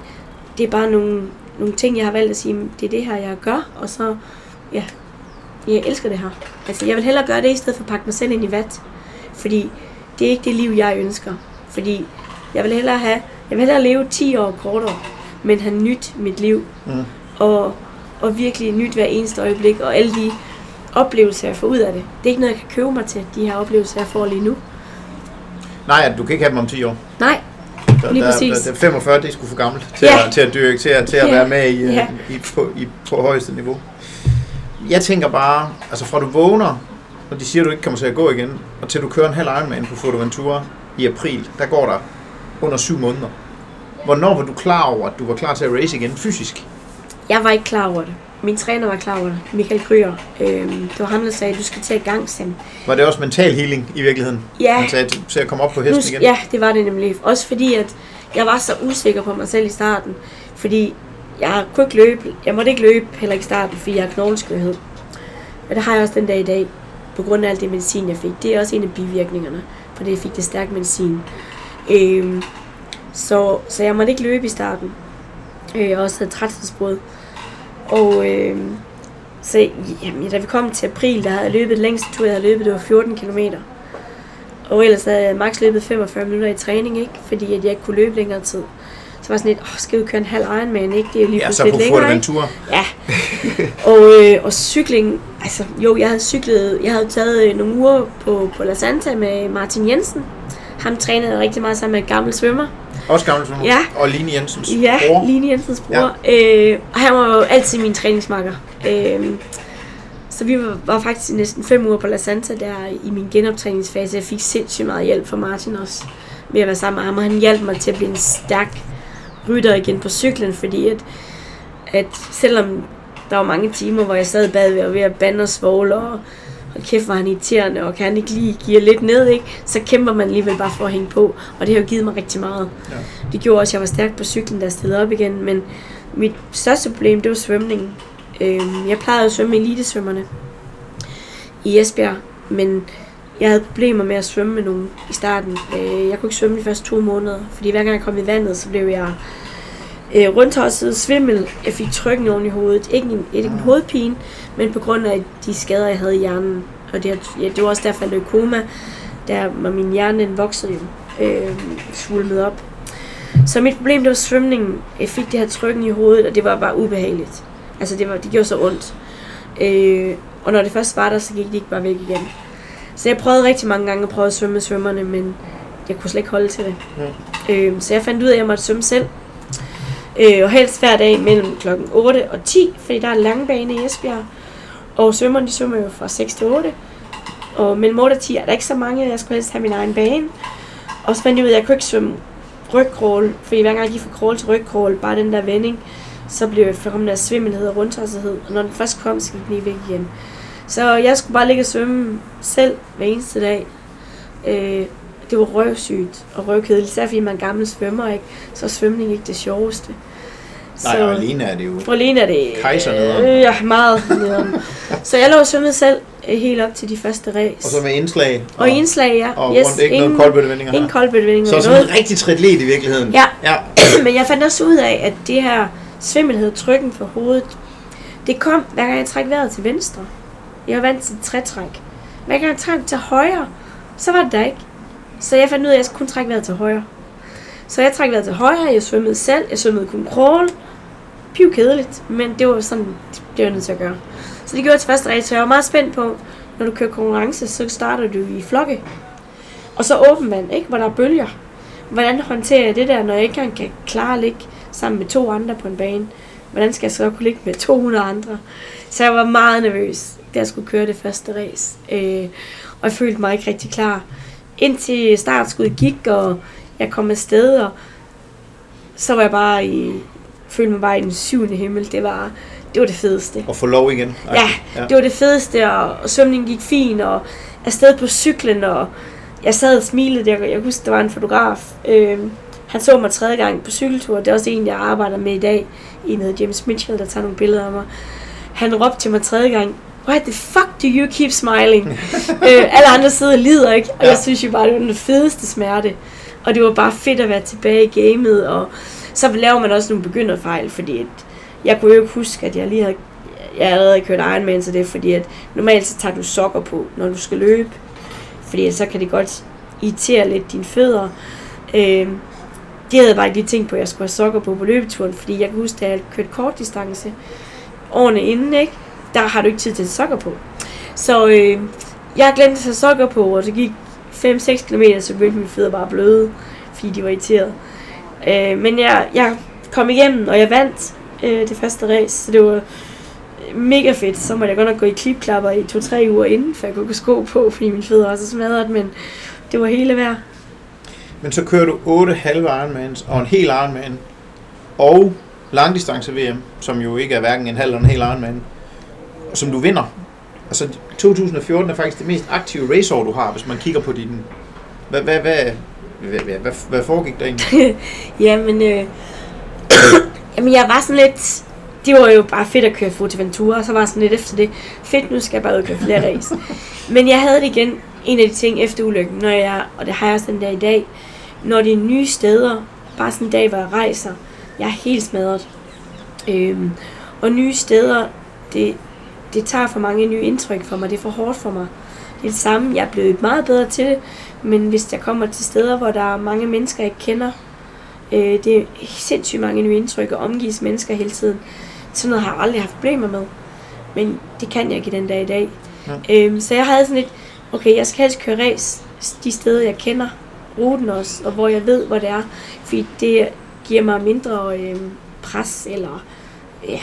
det er bare nogle, nogle ting, jeg har valgt at sige, det er det her, jeg gør. Og så, ja, jeg elsker det her. Altså, jeg vil hellere gøre det, i stedet for at pakke mig selv ind i vat. Fordi det er ikke det liv, jeg ønsker. Fordi jeg vil hellere have, jeg vil hellere leve 10 år kortere, men have nyt mit liv. Mm. Og, og virkelig nyt hver eneste øjeblik, og alle de oplevelser, jeg får ud af det. Det er ikke noget, jeg kan købe mig til, de her oplevelser, jeg får lige nu. Nej, du kan ikke have dem om 10 år. Nej, Der, Lige præcis. der, der 45, det er sgu for gammelt til, Ja. at, til at dyrke, til, at, til at Ja. være med i, Ja. ja. i, på, i, på højeste niveau. Jeg tænker bare, altså fra du vågner, og de siger, at du ikke kommer til at gå igen, og til du kører en halv Ironman på Fuerteventura i april, der går der under syv måneder. Hvornår var du klar over, at du var klar til at race igen fysisk? Jeg var ikke klar over det. Min træner var klar over det, Michael Kryer. Øhm, det var ham, der sagde, at du skal til at gang, Sam. Var det også mental healing i virkeligheden? Ja. Han sagde, ser at komme op på hesten Nu, igen? ja, det var det nemlig. Også fordi, at jeg var så usikker på mig selv i starten. Fordi jeg kunne ikke løbe. Jeg måtte ikke løbe heller ikke i starten, fordi jeg har knogleskørhed. Og det har jeg også den dag i dag. På grund af alt det medicin, jeg fik. Det er også en af bivirkningerne. Fordi jeg fik det stærk medicin. Øhm, så, så jeg måtte ikke løbe i starten. Øh, jeg også havde træthedsbrud. Og øh, så jamen, da vi kom til april, der havde jeg løbet den længste tur, jeg havde løbet, det var 14 km. Og ellers havde jeg max løbet 45 minutter i træning, ikke? Fordi at jeg ikke kunne løbe længere tid. Så var sådan lidt, åh, skal vi køre en halv Ironman, ikke? Det er lige Ja, så lidt længere, ikke? Fuerteventura. Ja. og, øh, og cykling, altså jo, jeg havde cyklet, jeg havde taget øh, nogle uger på, på La Santa med Martin Jensen. Ham trænede jeg rigtig meget sammen med en gammel svømmer. Også gammel svømmer. Ja. Og Line Jensens Ja, bror. Line Jensens bror. Ja. Øh, og han var jo altid min træningsmakker. Øh, så vi var, var faktisk næsten fem uger på La Santa der i min genoptræningsfase. Jeg fik sindssygt meget hjælp fra Martin også med at være sammen med ham. Og han hjalp mig til at blive en stærk rytter igen på cyklen, fordi at, at selvom der var mange timer, hvor jeg sad bad ved, ved at bande og svogle, og og kæft var han irriterende, og kan han ikke lige give lidt ned, ikke? så kæmper man alligevel bare for at hænge på, og det har jo givet mig rigtig meget. Ja. Det gjorde også, at jeg var stærk på cyklen, jeg stillede op igen, men mit største problem, det var svømningen. Øhm, jeg plejede at svømme med elitesvømmerne i Esbjerg, men jeg havde problemer med at svømme med nogen i starten. Øh, jeg kunne ikke svømme de første to måneder, fordi hver gang jeg kom i vandet, så blev jeg øh, rundtosset, svimmel. Jeg fik trykken oven i hovedet. Ikke en, ikke en hovedpine, men på grund af de skader, jeg havde i hjernen. Og det, ja, det var også derfor, jeg løb koma. Der var min hjerne den voksede jo øh, svulmet op. Så mit problem, det var svømningen. Jeg fik det her trykken i hovedet, og det var bare ubehageligt. Altså, det, var, det gjorde så ondt. Øh, og når det først var der, så gik det ikke bare væk igen. Så jeg prøvede rigtig mange gange at prøve at svømme med svømmerne, men jeg kunne slet ikke holde til det. Ja. Øh, så jeg fandt ud af, at jeg måtte svømme selv. Øh, og helst hver dag mellem klokken 8 og 10, fordi der er en lang bane i Esbjerg. Og svømmerne, de svømmer jo fra 6 til 8. Og mellem 8 og 10 er der ikke så mange, jeg skulle helst have min egen bane. Og så fandt jeg ud af, at jeg kunne ikke svømme rygcrawl, fordi hver gang jeg gik fra crawl til rygcrawl, bare den der vending, så blev jeg for der svimmelhed og rundtossethed. Og når den først kom, så gik den lige væk igen. Så jeg skulle bare ligge og svømme selv hver eneste dag. Øh, det var røvsygt og røvkedeligt, især fordi man er gammel svømmer, ikke? så er svømning ikke det sjoveste. Nej, og alene er det jo... For alene er det... Kejsernederen. Øh, ja, meget nederen. så jeg lå og svømmede selv øh, helt op til de første ræs. Og så med indslag. og indslag, ja. Og rundt, ikke noget koldbøttevendinger Ingen koldbøttevendinger. Så sådan en rigtig tritlet i virkeligheden. Ja, Ja. men jeg fandt også ud af, at det her svimmelhed, trykken for hovedet, det kom, hver gang jeg træk vejret til venstre. Jeg var vant til trætræk. Hver gang jeg træk til højre, så var det der ikke. Så jeg fandt ud af, at jeg skulle kun trække vejret til højre. Så jeg træk vejret til højre, jeg svømmede selv, jeg svømmede kun crawl. Piv kedeligt, men det var sådan, det var nødt til at gøre. Så det gjorde jeg til første race, så jeg var meget spændt på, når du kører konkurrence, så starter du i flokke. Og så åben vand, ikke? hvor der er bølger. Hvordan håndterer jeg det der, når jeg ikke engang kan klare at ligge sammen med to andre på en bane? Hvordan skal jeg så kunne ligge med 200 andre? Så jeg var meget nervøs, da jeg skulle køre det første race. Øh, og jeg følte mig ikke rigtig klar. Indtil startskuddet gik, og jeg kom afsted, og så var jeg bare i, følte mig bare i den syvende himmel. Det var det, var det fedeste. Og få lov igen. Ja, det var det fedeste, og, og svømningen gik fint, og afsted på cyklen, og jeg sad og smilede. Jeg, jeg husker, der var en fotograf. Øh, han så mig tredje gang på cykeltur. Det er også en, jeg arbejder med i dag. En hedder James Mitchell, der tager nogle billeder af mig. Han råbte til mig tredje gang, Why the fuck do you keep smiling? øh, alle andre sidder og lider, ikke? Og Ja. jeg synes jo bare, det var den fedeste smerte. Og det var bare fedt at være tilbage i gamet, og så laver man også nogle begynderfejl, fordi at jeg kunne jo ikke huske, at jeg lige havde, jeg havde kørt Ironman, så det er fordi, at normalt så tager du sokker på, når du skal løbe. Fordi så kan det godt irritere lidt dine fødder. Øh, det havde jeg bare ikke lige tænkt på, at jeg skulle have sokker på på løbeturen, fordi jeg kan huske, at jeg kørte kort distance årene inden, ikke? der har du ikke tid til at sokker på. Så øh, jeg glemte at tage sokker på, og så gik 5-6 km, så begyndte mine fødder bare bløde, fordi de var irriteret. Øh, men jeg, jeg kom igennem, og jeg vandt øh, det første race, så det var mega fedt. Så måtte jeg godt nok gå i klipklapper i 2-3 uger inden, for jeg kunne gå sko på, fordi mine fødder var så smadret, men det var hele værd. Men så kører du otte halve Ironmans og en hel Ironman og langdistance VM, som jo ikke er hverken en halv eller en hel Ironman, som du vinder. Altså 2014 er faktisk det mest aktive raceår, du har, hvis man kigger på din... Hvad, hvad, hvad, hvad, hvad, hvad, foregik der egentlig? Jamen, øh, jamen, jeg var sådan lidt... Det var jo bare fedt at køre Fuerteventura, og så var jeg sådan lidt efter det. Fedt, nu skal jeg bare ud og køre flere race. Men jeg havde det igen, en af de ting efter ulykken, når jeg, og det har jeg også den der i dag, når det er nye steder, bare sådan en dag, hvor jeg rejser, jeg er helt smadret. Øhm, og nye steder, det, det tager for mange nye indtryk for mig, det er for hårdt for mig. Det er det samme, jeg er blevet meget bedre til det, men hvis jeg kommer til steder, hvor der er mange mennesker, jeg kender, øh, det er sindssygt mange nye indtryk og omgives mennesker hele tiden. Sådan noget har jeg aldrig haft problemer med. Men det kan jeg ikke den dag i dag. Ja. Øhm, så jeg havde sådan lidt, okay, jeg skal helst køre race de steder, jeg kender, ruten også, og hvor jeg ved, hvor det er. Fordi det giver mig mindre øh, pres eller ja,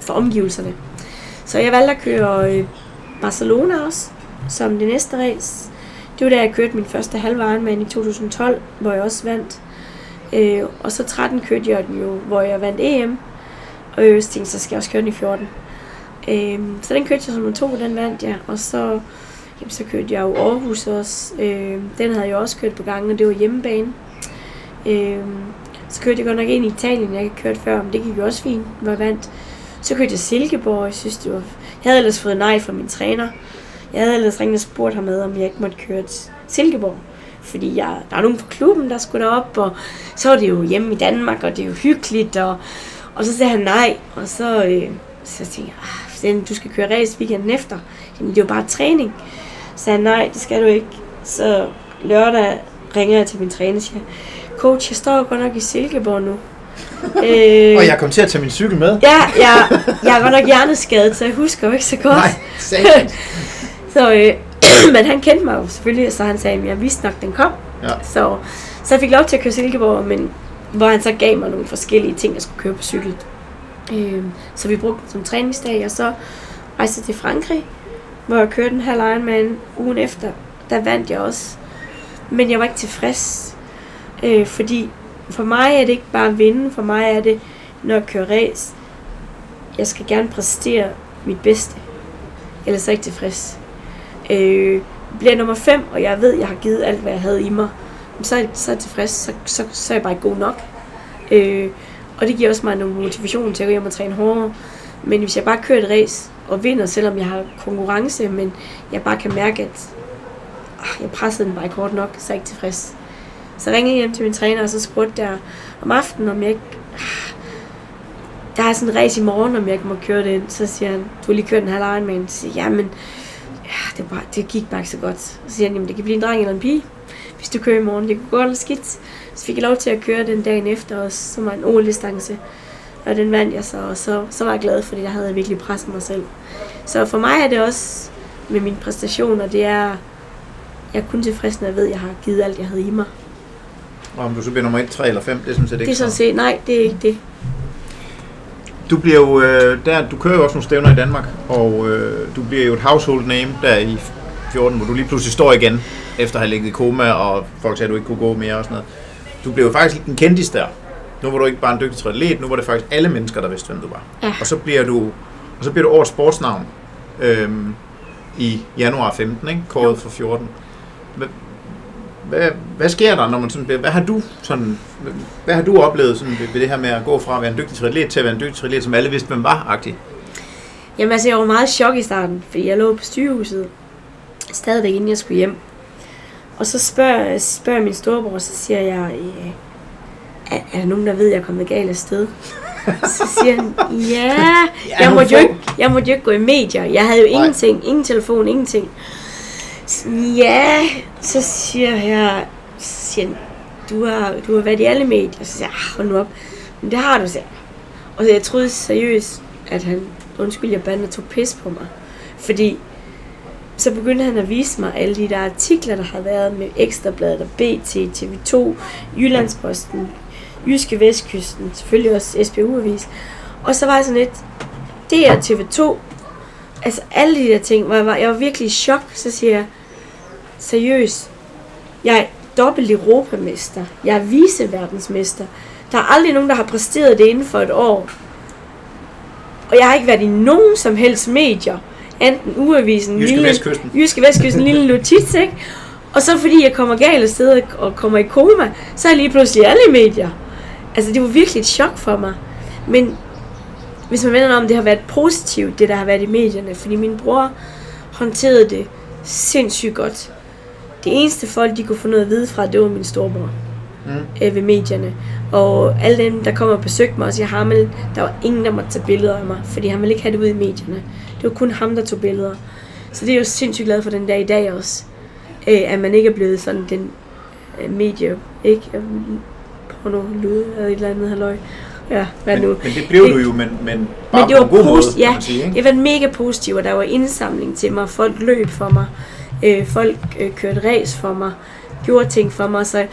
for omgivelserne. Så jeg valgte at køre øh, Barcelona også, som det næste race. Det var da jeg kørte min første halve Ironman i 2012, hvor jeg også vandt. Øh, og så 13 kørte jeg den jo, hvor jeg vandt EM. Og øh, jeg tænkte, så skal jeg også køre den i 14. Øh, så den kørte jeg som nummer to, den vandt jeg. Og så, jamen, så kørte jeg jo Aarhus også. Øh, den havde jeg også kørt på gangen, og det var hjemmebane. Øh, så kørte jeg godt nok ind i Italien, jeg ikke kørt før, men det gik jo også fint, var vandt. Så kørte jeg Silkeborg, jeg synes det var... Jeg havde ellers fået nej fra min træner. Jeg havde ellers ringet og spurgt ham med, om jeg ikke måtte køre til Silkeborg. Fordi jeg, der er nogen fra klubben, der skulle derop, og så var det jo hjemme i Danmark, og det er jo hyggeligt, og, og så sagde han nej, og så, øh, så tænkte jeg, ah, du skal køre race weekenden efter. Jamen, det er jo bare træning. Så sagde han, nej, det skal du ikke. Så lørdag ringer jeg til min træner og siger, coach, jeg står godt nok i Silkeborg nu. øh, og jeg kom til at tage min cykel med. Ja, jeg, jeg er godt nok hjerneskadet, så jeg husker jo ikke så godt. Nej, så, øh, men han kendte mig jo selvfølgelig, så han sagde, at jeg vidste nok, den kom. Ja. Så, så jeg fik lov til at køre Silkeborg, men hvor han så gav mig nogle forskellige ting, jeg skulle køre på cykel. Øh, så vi brugte den som træningsdag, og så rejste jeg til Frankrig, hvor jeg kørte den her Ironman ugen efter. Der vandt jeg også. Men jeg var ikke tilfreds, øh, fordi for mig er det ikke bare at vinde, for mig er det, når jeg kører race, jeg skal gerne præstere mit bedste. Ellers er jeg ikke tilfreds. Øh, bliver nummer 5, og jeg ved, at jeg har givet alt, hvad jeg havde i mig, så er, så er jeg tilfreds, så, så, så er jeg bare ikke god nok. Øh, og det giver også mig nogle motivation til at gå hjem og træne hårdere. Men hvis jeg bare kører et race og vinder, selvom jeg har konkurrence, men jeg bare kan mærke, at ah, jeg pressede den bare ikke hårdt nok, så er jeg ikke tilfreds. Så ringede jeg hjem til min træner, og så spurgte jeg om aftenen, om jeg ikke... Øh, der er sådan en race i morgen, om jeg ikke må køre det ind. Så siger han, du har lige kørt en halv Ironman. Så siger jeg, jamen, det, bare, det gik bare ikke så godt. Så siger han, jamen, det kan blive en dreng eller en pige, hvis du kører i morgen. Det kunne gå eller skidt. Så fik jeg lov til at køre den dagen efter, og så var en OL-distance. Og den vandt jeg så, og så, så var jeg glad, fordi jeg havde virkelig presset mig selv. Så for mig er det også med mine præstationer, det er, jeg er kun tilfreds, når jeg ved, at jeg har givet alt, jeg havde i mig. Og om du så bliver nummer 1, 3 eller 5, det er sådan set ikke Det er sådan set, nej, det er ikke det. Du bliver jo, øh, der, du kører jo også nogle stævner i Danmark, og øh, du bliver jo et household name der i 14, hvor du lige pludselig står igen, efter at have ligget i koma, og folk sagde, at du ikke kunne gå mere og sådan noget. Du blev jo faktisk en kendis der. Nu var du ikke bare en dygtig triatlet, nu var det faktisk alle mennesker, der vidste, hvem du var. Ja. Og så bliver du, og så bliver du årets sportsnavn øh, i januar 15, ikke? Kåret for 14. Hvad, hvad, sker der, når man sådan bliver, hvad har du sådan, hvad har du oplevet sådan ved, ved det her med at gå fra at være en dygtig triatlet til at være en dygtig triatlet, som alle vidste, hvem var agtig? Jamen altså, jeg var meget chok i starten, fordi jeg lå på sygehuset, stadigvæk inden jeg skulle hjem. Og så spørger, spørger min storebror, så siger jeg, øh, er, er der nogen, der ved, at jeg er kommet galt af sted? Så siger han, ja, jeg måtte, jo ikke, jeg måtte jo ikke gå i medier. Jeg havde jo Nej. ingenting, ingen telefon, ingenting. Ja, så siger jeg, så siger han, du har, du har været i alle medier. Så siger jeg, "Ah, hold nu op. Men det har du, siger. Og så jeg troede seriøst, at han, undskyld, jeg bandede tog pis på mig. Fordi så begyndte han at vise mig alle de der artikler, der har været med Ekstrabladet og BT, TV2, Jyllandsposten, Jyske Vestkysten, selvfølgelig også SBU-avis. Og så var jeg sådan lidt, det er TV2. Altså alle de der ting, hvor jeg var, jeg var virkelig i chok. Så siger jeg, seriøst, jeg, dobbelt europamester. Jeg er viceverdensmester. Der er aldrig nogen, der har præsteret det inden for et år. Og jeg har ikke været i nogen som helst medier. Enten uavisen, Jyske lille, Vestkysten. Jyske Vestkysten, lille notits, ikke? Og så fordi jeg kommer galt afsted og kommer i koma, så er jeg lige pludselig alle i medier. Altså det var virkelig et chok for mig. Men hvis man vender om, det har været positivt, det der har været i medierne. Fordi min bror håndterede det sindssygt godt. Det eneste folk, de kunne få noget at vide fra, det var min storebror Mm. øh, ved medierne. Og alle dem, der kommer og besøgte mig og siger, Hamel, der var ingen, der måtte tage billeder af mig, fordi han ville ikke have det ud i medierne. Det var kun ham, der tog billeder. Så det er jo sindssygt glad for den dag i dag også. Øh, at man ikke er blevet sådan den øh, medie, ikke? Porno, lyd eller et eller andet halløj. Ja, hvad Men, nu? men det blev du jo, men, men bare Men det på var en god måde, posi- kan ja, sige. Ikke? Jeg var mega positiv, og der var indsamling til mig. Folk løb for mig. Øh, folk øh, kørte ræs for mig. Gjorde ting for mig. Så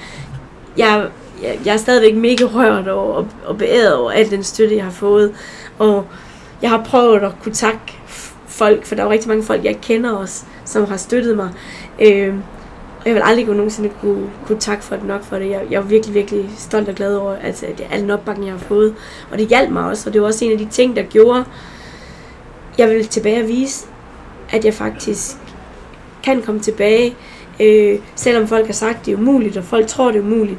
jeg, jeg, jeg er stadigvæk mega rørt over, og, og beæret over al den støtte, jeg har fået. Og jeg har prøvet at kunne takke folk, for der er jo rigtig mange folk, jeg kender også, som har støttet mig. Øh, og jeg vil aldrig kunne nogensinde kunne, kunne takke for det nok for det. Jeg, jeg er virkelig, virkelig stolt og glad over altså, at al den opbakning, jeg har fået. Og det hjalp mig også, og det var også en af de ting, der gjorde, jeg vil tilbage og vise, at jeg faktisk kan komme tilbage, øh, selvom folk har sagt, det er umuligt, og folk tror, det er umuligt.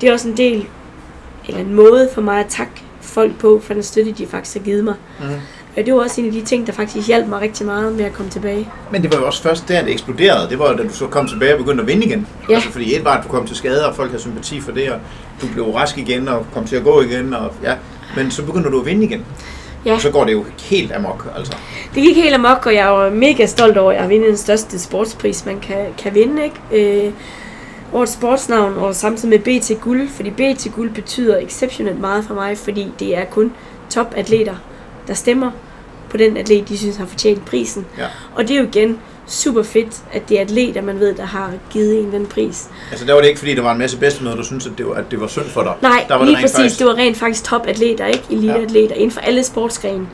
Det er også en del, eller en måde for mig at takke folk på, for den støtte, de faktisk har givet mig. Mm. Og det var også en af de ting, der faktisk hjalp mig rigtig meget med at komme tilbage. Men det var jo også først der, det eksploderede. Det var da du så kom tilbage og begyndte at vinde igen. Ja. Altså, fordi et var, at du kom til skade, og folk havde sympati for det, og du blev rask igen, og kom til at gå igen, og ja. Men så begynder du at vinde igen. Ja. Så går det jo helt amok, altså. Det gik helt amok, og jeg var mega stolt over, at jeg har vundet den største sportspris, man kan, kan vinde. Ikke? Øh, årets sportsnavn, og samtidig med BT Guld, fordi BT Guld betyder exceptionelt meget for mig, fordi det er kun topatleter, der stemmer på den atlet, de synes har fortjent prisen. Ja. Og det er jo igen super fedt, at det er atleter, man ved, der har givet en den pris. Altså, der var det ikke, fordi der var en masse bedstemøder, du syntes, at det var, at det var synd for dig. Nej, der var lige rent præcis. faktisk- Det var rent faktisk topatleter, ikke? Eliteatleter inden for alle sportsgrene,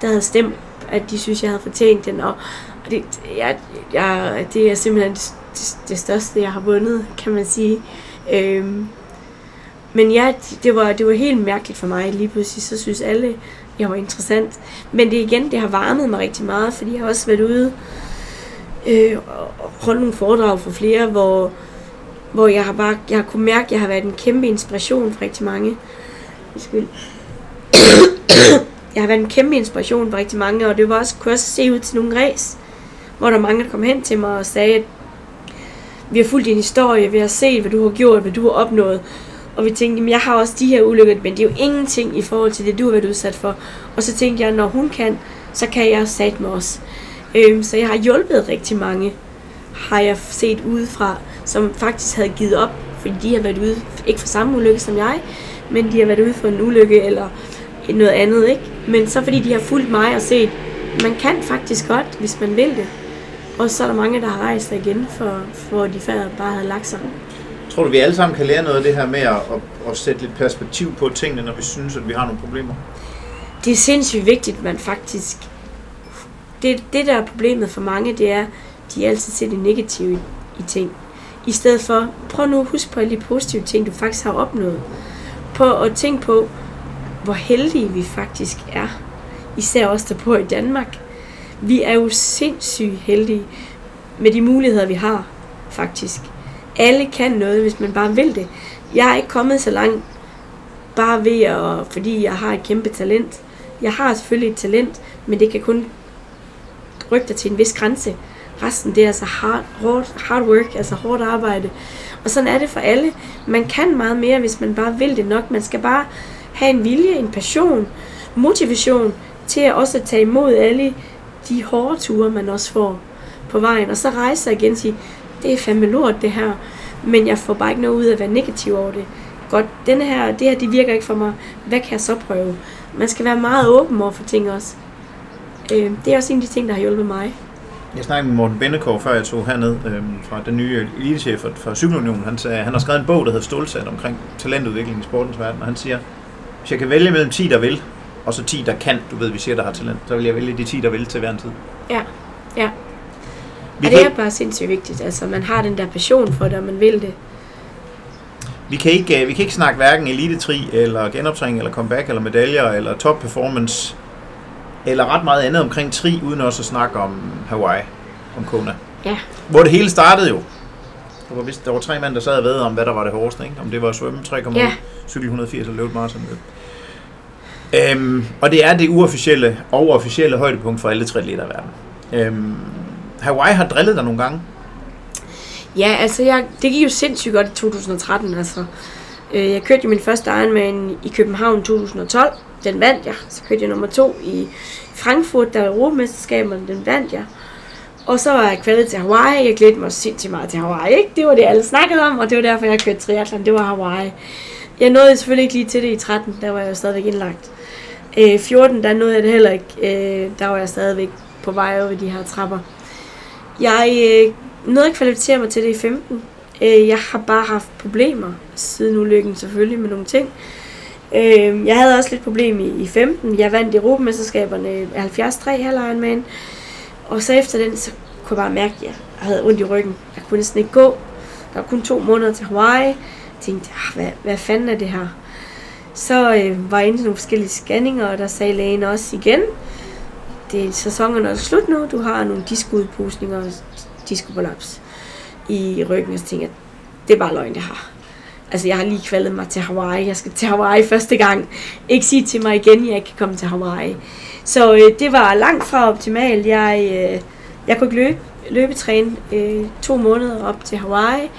der havde stemt, at de synes, jeg havde fortjent den. Og, det, jeg, jeg, det er simpelthen det, det, det største, jeg har vundet, kan man sige. Øhm, men ja, det var, det var helt mærkeligt for mig. Lige pludselig, så synes alle, jeg var interessant. Men det igen, det har varmet mig rigtig meget, fordi jeg har også været ude øh, og holdt nogle foredrag for flere, hvor, hvor jeg har bare, jeg har kunnet mærke, at jeg har været en kæmpe inspiration for rigtig mange. Undskyld. jeg har været en kæmpe inspiration for rigtig mange, og det var også, kunne også se ud til nogle ræs, hvor der mange, der kom hen til mig og sagde, at vi har fulgt din historie, vi har set, hvad du har gjort, hvad du har opnået. Og vi tænkte, jamen jeg har også de her ulykker, men det er jo ingenting i forhold til det, du har været udsat for. Og så tænkte jeg, når hun kan, så kan jeg sat mig også. Øhm, så jeg har hjulpet rigtig mange, har jeg set udefra, som faktisk havde givet op, fordi de har været ude, ikke for samme ulykke som jeg, men de har været ude for en ulykke eller noget andet, ikke? Men så fordi de har fulgt mig og set, man kan faktisk godt, hvis man vil det. Og så er der mange, der har rejst sig igen, for, for de før bare havde lagt sig. Tror du, vi alle sammen kan lære noget af det her med at, at, at sætte lidt perspektiv på tingene, når vi synes, at vi har nogle problemer? Det er sindssygt vigtigt, at man faktisk... Det, det der er problemet for mange, det er, de altid ser det negative i, i ting. I stedet for, prøv nu at huske på alle de positive ting, du faktisk har opnået. På at tænke på, hvor heldige vi faktisk er. Især os, der bor i Danmark. Vi er jo sindssygt heldige med de muligheder, vi har, faktisk. Alle kan noget, hvis man bare vil det. Jeg er ikke kommet så langt, bare ved at, fordi jeg har et kæmpe talent. Jeg har selvfølgelig et talent, men det kan kun rykke dig til en vis grænse. Resten, det er altså hard, hard, hard work, altså hårdt arbejde. Og sådan er det for alle. Man kan meget mere, hvis man bare vil det nok. Man skal bare have en vilje, en passion, motivation til at også tage imod alle de hårde ture, man også får på vejen. Og så rejse sig igen og sige, det er fandme lort det her, men jeg får bare ikke noget ud af at være negativ over det. Godt, denne her, det her, det virker ikke for mig. Hvad kan jeg så prøve? Man skal være meget åben over for ting også. Øh, det er også en af de ting, der har hjulpet mig. Jeg snakkede med Morten Bennekov, før jeg tog herned øhm, fra den nye elitechef for, Cykelunionen. Han, sagde, han har skrevet en bog, der hedder Stålsat omkring talentudvikling i sportens verden, og han siger, hvis jeg kan vælge mellem 10, der vil, og så 10, der kan, du ved, vi siger, der har talent, så vil jeg vælge de 10, der vil til hver en tid. Ja, ja. Vi og det er bare sindssygt vigtigt. Altså, man har den der passion for det, og man vil det. vi kan ikke, øh, vi kan ikke snakke hverken elite tri eller genoptræning eller comeback eller medaljer eller top performance eller ret meget andet omkring tri, uden også at snakke om Hawaii, om Kona. Ja. Hvor det hele startede jo. Der var, vist, der var tre mænd, der sad og ved om, hvad der var det hårdeste. Ikke? Om det var at svømme 3,8, Ja. cykel 180 og løbe et maraton. Øhm, og det er det uofficielle og officielle højdepunkt for alle tre liter i verden. Øhm, Hawaii har drillet dig nogle gange. Ja, altså jeg, det gik jo sindssygt godt i 2013. Altså. Øh, Jeg kørte jo min første Ironman i København 2012. Den vandt jeg. Så kørte jeg nummer to i Frankfurt, der var Europamesterskaberne. Den vandt jeg. Og så var jeg kvalet til Hawaii. Jeg glædte mig sindssygt meget til Hawaii. Ikke? Det var det, alle snakkede om, og det var derfor, jeg kørte triathlon. Det var Hawaii. Jeg nåede selvfølgelig ikke lige til det i 13. Der var jeg jo stadigvæk indlagt. Øh, 14, der nåede jeg det heller ikke. Øh, der var jeg stadigvæk på vej over de her trapper. Jeg øh, nåede at kvalificere mig til det i 15. Øh, jeg har bare haft problemer siden ulykken selvfølgelig med nogle ting. Øh, jeg havde også lidt problem i, i 15. Jeg vandt Europamesterskaberne 73 halv Ironman. Og så efter den, så kunne jeg bare mærke, at jeg havde ondt i ryggen. Jeg kunne næsten ikke gå. Der var kun to måneder til Hawaii. Jeg tænkte, ah, hvad, hvad fanden er det her? Så øh, var jeg inde til nogle forskellige scanninger, og der sagde lægen også igen, det er sæsonen er slut nu, du har nogle diskudpusninger og diskobolaps i ryggen, og så tænkte jeg, det er bare løgn, det har. Altså, jeg har lige kvalet mig til Hawaii. Jeg skal til Hawaii første gang. Ikke sige til mig igen, at jeg ikke kan komme til Hawaii. Så øh, det var langt fra optimalt. Jeg, øh, jeg kunne ikke løbe, løbetræne øh, to måneder op til Hawaii.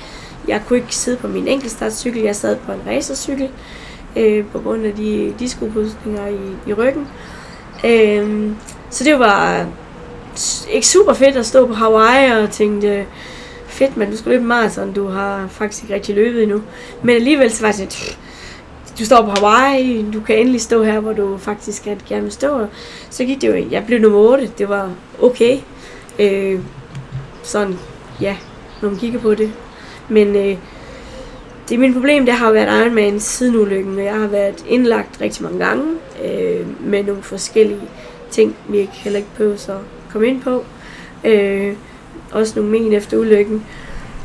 Jeg kunne ikke sidde på min enkeltstartcykel. Jeg sad på en racercykel øh, på grund af de diskopusninger i, i ryggen. Øh, så det var ikke super fedt at stå på Hawaii og tænkte, fedt, men du skal løbe maraton, du har faktisk ikke rigtig løbet endnu. Men alligevel så var det sådan, du står på Hawaii, du kan endelig stå her, hvor du faktisk gerne vil stå. Så gik det jo, jeg blev nummer 8, det var okay. Øh, sådan, ja, når man kigger på det. Men øh, det er min problem, det har jo været Ironman siden ulykken, og jeg har været indlagt rigtig mange gange øh, med nogle forskellige ting, vi ikke heller ikke behøver at komme ind på. Øh, også nogle men efter ulykken.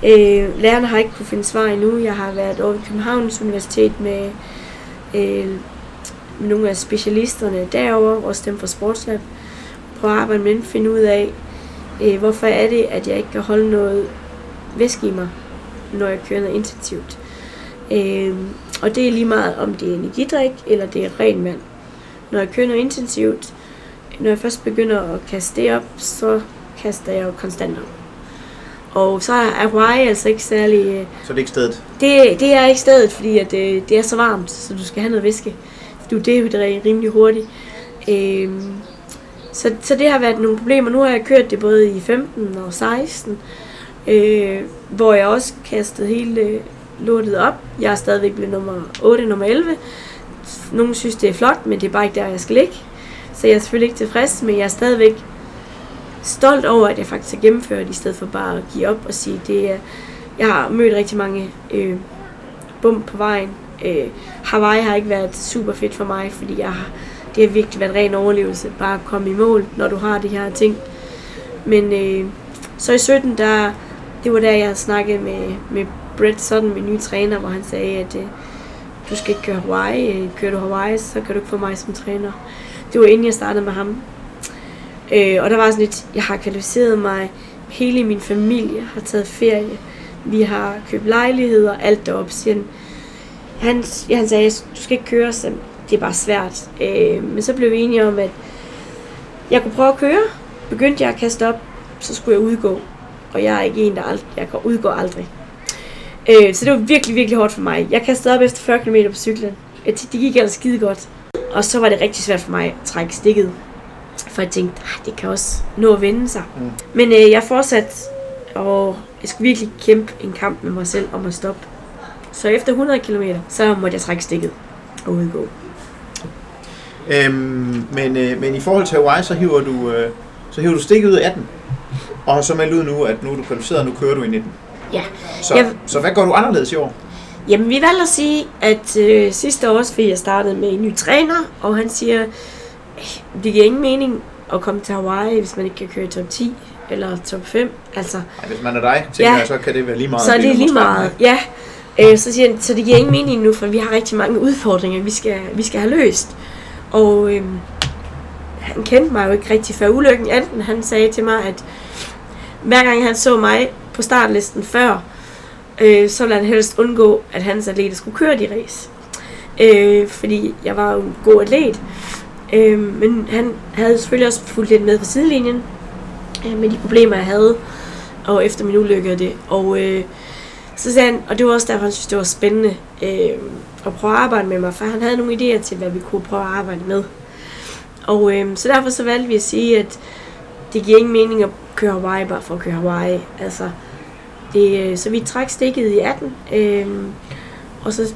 Øh, lærerne har ikke kunne finde svar endnu. Jeg har været over i Københavns Universitet med, øh, med nogle af specialisterne derovre, også dem fra Sportslab. Prøve at arbejde med dem, finde ud af, øh, hvorfor er det, at jeg ikke kan holde noget væske i mig, når jeg kører noget intensivt. Øh, og det er lige meget, om det er energidrik, eller det er ren vand. Når jeg kører noget intensivt, når jeg først begynder at kaste det op, så kaster jeg jo konstant op. Og så er Hawaii altså ikke særlig... øh, Så det er ikke stedet. Det, det er ikke stedet, fordi at, øh, det er så varmt, så du skal have noget væske. Du dehydrerer rimelig hurtigt. Øhm, så, så det har været nogle problemer. Nu har jeg kørt det både i 15 og 16, øh, hvor jeg også kastede hele øh, lortet op. Jeg er stadigvæk blevet nummer 8, nummer 11. Nogle synes, det er flot, men det er bare ikke der, jeg skal ligge. Så jeg er selvfølgelig ikke tilfreds, men jeg er stadigvæk stolt over, at jeg faktisk har gennemført, i stedet for bare at give op og sige, det er, jeg har mødt rigtig mange øh, bump på vejen. Øh, Hawaii har ikke været super fedt for mig, fordi jeg har, det har virkelig været ren overlevelse, bare at komme i mål, når du har de her ting. Men øh, så i 17, der, det var der, jeg snakkede med, med Brett Sutton, min nye træner, hvor han sagde, at øh, du skal ikke køre Hawaii. Øh, kører du Hawaii, så kan du ikke få mig som træner. Det var inden jeg startede med ham. Øh, og der var sådan lidt, jeg har kvalificeret mig, hele min familie har taget ferie, vi har købt lejligheder, alt deroppe, siger han. Han, ja, han sagde, du skal ikke køre, så det er bare svært. Øh, men så blev vi enige om, at jeg kunne prøve at køre. Begyndte jeg at kaste op, så skulle jeg udgå. Og jeg er ikke en, der aldrig, jeg går udgå aldrig. Øh, så det var virkelig, virkelig hårdt for mig. Jeg kastede op efter 40 km på cyklen. Det gik ellers skide godt. Og så var det rigtig svært for mig at trække stikket. For jeg tænkte, "Ah, det kan også nå at vende sig. Mm. Men øh, jeg fortsatte, og jeg skulle virkelig kæmpe en kamp med mig selv om at stoppe. Så efter 100 km, så måtte jeg trække stikket og udgå. Øhm, men, øh, men i forhold til Hawaii, så hiver du, øh, så hiver du stikket ud af 18. Og har så meldt ud nu, at nu er du kvalificeret, og nu kører du i 19. Ja. Så, Jeg- så hvad gør du anderledes i år? Jamen, vi valgte at sige, at øh, sidste år, fordi jeg startede med en ny træner, og han siger, "Eh, det giver ingen mening at komme til Hawaii, hvis man ikke kan køre i top 10 eller top 5. Altså, Ej, hvis man er dig, tænker Ja. jeg, så kan det være lige meget. så er det blive lige nummer 13, meget. Ja, Øh, så siger han, så det giver ingen mening nu, for vi har rigtig mange udfordringer, vi skal, vi skal have løst. Og øh, han kendte mig jo ikke rigtig før ulykken. Enten han sagde til mig, at hver gang han så mig på startlisten før, øh, så ville han helst undgå, at hans atleter skulle køre de race. Øh, fordi jeg var jo en god atlet. Øh, men han havde selvfølgelig også fulgt lidt med på sidelinjen øh, med de problemer, jeg havde, og efter min ulykke og det. Og øh, så sagde han, og det var også derfor, han synes, det var spændende øh, at prøve at arbejde med mig, for han havde nogle idéer til, hvad vi kunne prøve at arbejde med. Og øh, så derfor så valgte vi at sige, at det giver ingen mening at køre Hawaii bare for at køre Hawaii. Altså, det, øh, så vi trak stikket i 18, øh, og så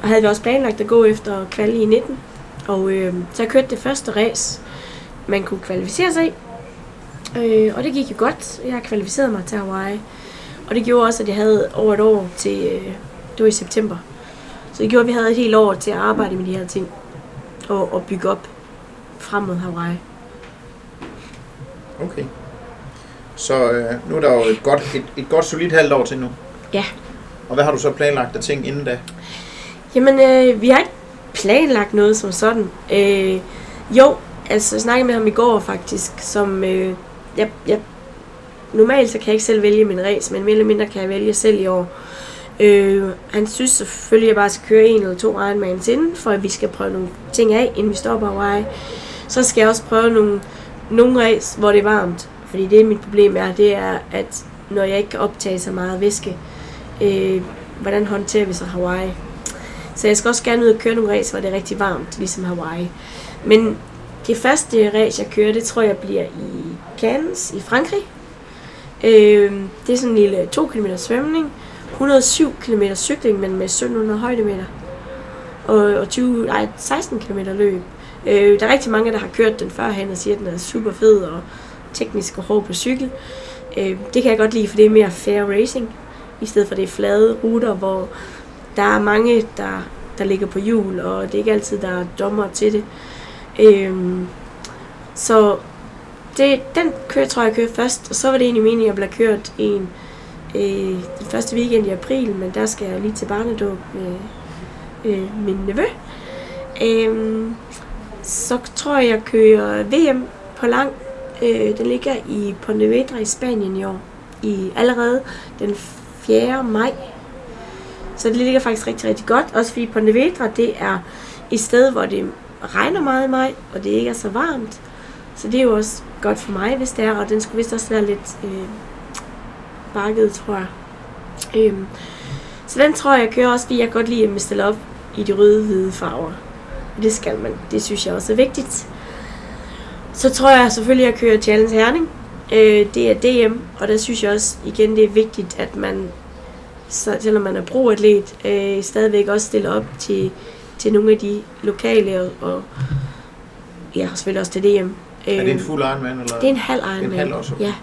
havde vi også planlagt at gå efter kval i 19. Og øh, så jeg kørte det første race, man kunne kvalificere sig i. Øh, og det gik jo godt. Jeg kvalificerede mig til Hawaii. Og det gjorde også, at jeg havde over et år til, øh, det var i september. Så det gjorde, at vi havde et helt år til at arbejde med de her ting. Og, og bygge op frem mod Hawaii. Okay. Så øh, nu er der jo et godt, et, et godt solidt halvt år til nu. Ja. Og hvad har du så planlagt af ting inden da? Jamen, øh, vi har ikke planlagt noget som sådan. Øh, jo, altså jeg snakkede med ham i går faktisk, som øh, jeg, jeg, normalt så kan jeg ikke selv vælge min race, men mere eller mindre kan jeg vælge selv i år. Øh, han synes selvfølgelig, at jeg bare skal køre en eller to Ironmans inden, for at vi skal prøve nogle ting af, inden vi stopper Hawaii. Så skal jeg også prøve nogle, nogle race, hvor det er varmt. Fordi det mit problem er, det er, at når jeg ikke kan optage så meget væske, øh, hvordan håndterer vi så Hawaii? Så jeg skal også gerne ud og køre nogle race, hvor det er rigtig varmt, ligesom Hawaii. Men det første race, jeg kører, det tror jeg bliver i Cannes i Frankrig. Øh, det er sådan en lille 2 km svømning, 107 km cykling, men med 1700 højdemeter. Og, og 20, nej, 16 km løb. Øh, der er rigtig mange, der har kørt den førhen og siger, at den er super fed og teknisk og hård på cykel. Øh, det kan jeg godt lide, for det er mere fair racing, i stedet for det flade ruter, hvor der er mange, der, der ligger på jul, og det er ikke altid, der er dommer til det. Øhm, så det, den kører, tror jeg, jeg kører først, og så var det egentlig meningen, at jeg blev kørt en øh, den første weekend i april, men der skal jeg lige til barnedåb med øh, min nevø. Øhm, så tror jeg, jeg kører VM på lang. Øh, den ligger i Pontevedra i Spanien i år. I allerede den 4. maj. Så det ligger faktisk rigtig, rigtig godt. Også fordi Pontevedra, det er et sted, hvor det regner meget i maj, og det ikke er så varmt. Så det er jo også godt for mig, hvis det er, og den skulle vist også være lidt øh, bakket, tror jeg. Øhm, så den tror jeg, jeg kører også, fordi jeg godt lide at stille op i de røde-hvide farver. Det skal man. Det synes jeg også er vigtigt. Så tror jeg selvfølgelig, at jeg kører Challenge Herning. Øh, det er DM, og der synes jeg også, igen, det er vigtigt, at man, så, selvom man er broatlet, øh, stadigvæk også stiller op til, til nogle af de lokale, og, og ja, selvfølgelig også til DM. Er det en fuld Ironman? Eller? Det er en halv Ironman. En halv også? Ja.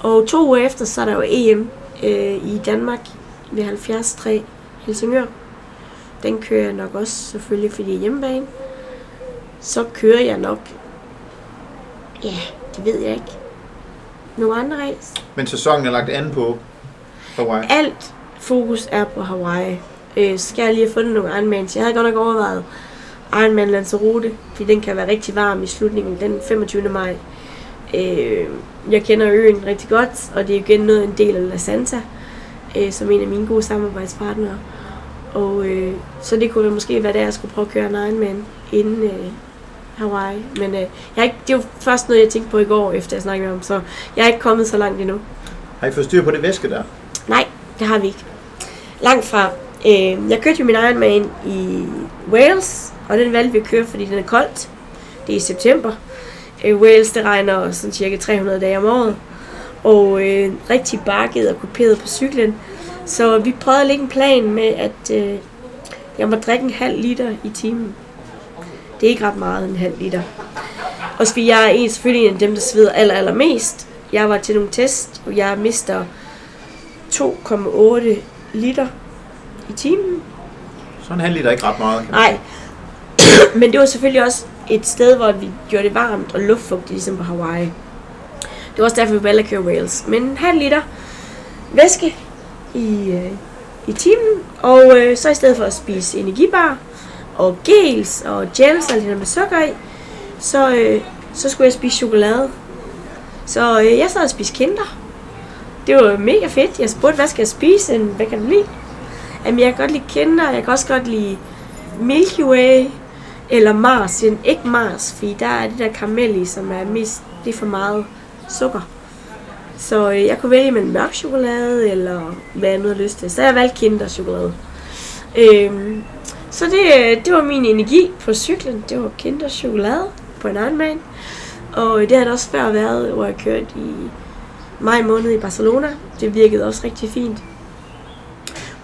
Og to uger efter, så er der jo EM øh, i Danmark ved 73 Helsingør. Den kører jeg nok også selvfølgelig, fordi hjemmebane. Så kører jeg nok, ja, det ved jeg ikke, nogle andre race. Men sæsonen er lagt an på Hawaii? Alt fokus er på Hawaii. Øh, så skal jeg lige have fundet nogle Ironmans. Jeg havde godt nok overvejet Ironman Lanzarote, fordi den kan være rigtig varm i slutningen den 25. maj. Øh, jeg kender øen rigtig godt, og det er igen noget en del af La Santa, øh, som en af mine gode samarbejdspartnere. Og øh, så det kunne måske være der, jeg skulle prøve at køre en Ironman inden øh, Hawaii. Men øh, jeg er ikke, det er jo først noget, jeg tænkte på i går, efter jeg snakkede med ham, så jeg er ikke kommet så langt endnu. Har I fået styr på det væske der? Nej, det har vi ikke. Langt fra. Øh, jeg kørte jo min Ironman i Wales, og den valgte vi at køre, fordi den er koldt. Det er i september. Øh, Wales, det regner sådan cirka 300 dage om året. Og øh, rigtig bakket og kuperet på cyklen. Så vi prøvede at lægge en plan med, at øh, jeg må drikke en halv liter i timen. Det er ikke ret meget, en halv liter. Og fordi jeg er en, selvfølgelig en af dem, der sveder aller, allermest. Jeg var til nogle test, og jeg mister 2,8 liter i timen. Så en halv liter er ikke ret meget. Kan Nej. Men det var selvfølgelig også et sted, hvor vi gjorde det varmt og luftfugtigt, ligesom på Hawaii. Det var også derfor, vi valgte at køre Wales. Men en halv liter væske i, øh, i timen. Og øh, så i stedet for at spise energibar og gels og gels og lidt med sukker i, så, øh, så skulle jeg spise chokolade. Så øh, jeg sad og spiste kinder. Det var mega fedt. Jeg spurgte, hvad skal jeg spise? Hvad kan du lide? Jamen, jeg kan godt lide kinder. Jeg kan også godt lide Milky Way eller Mars. En ikke Mars, fordi der er det der karamel i, som er mest, det er for meget sukker. Så øh, jeg kunne vælge mellem mørk chokolade, eller hvad jeg nu har lyst til. Så jeg valgte Kinder chokolade. Øhm, så det, øh, det var min energi på cyklen. Det var Kinder chokolade på en Ironman. Og øh, det har det også før været, hvor jeg kørte i maj måned i Barcelona. Det virkede også rigtig fint.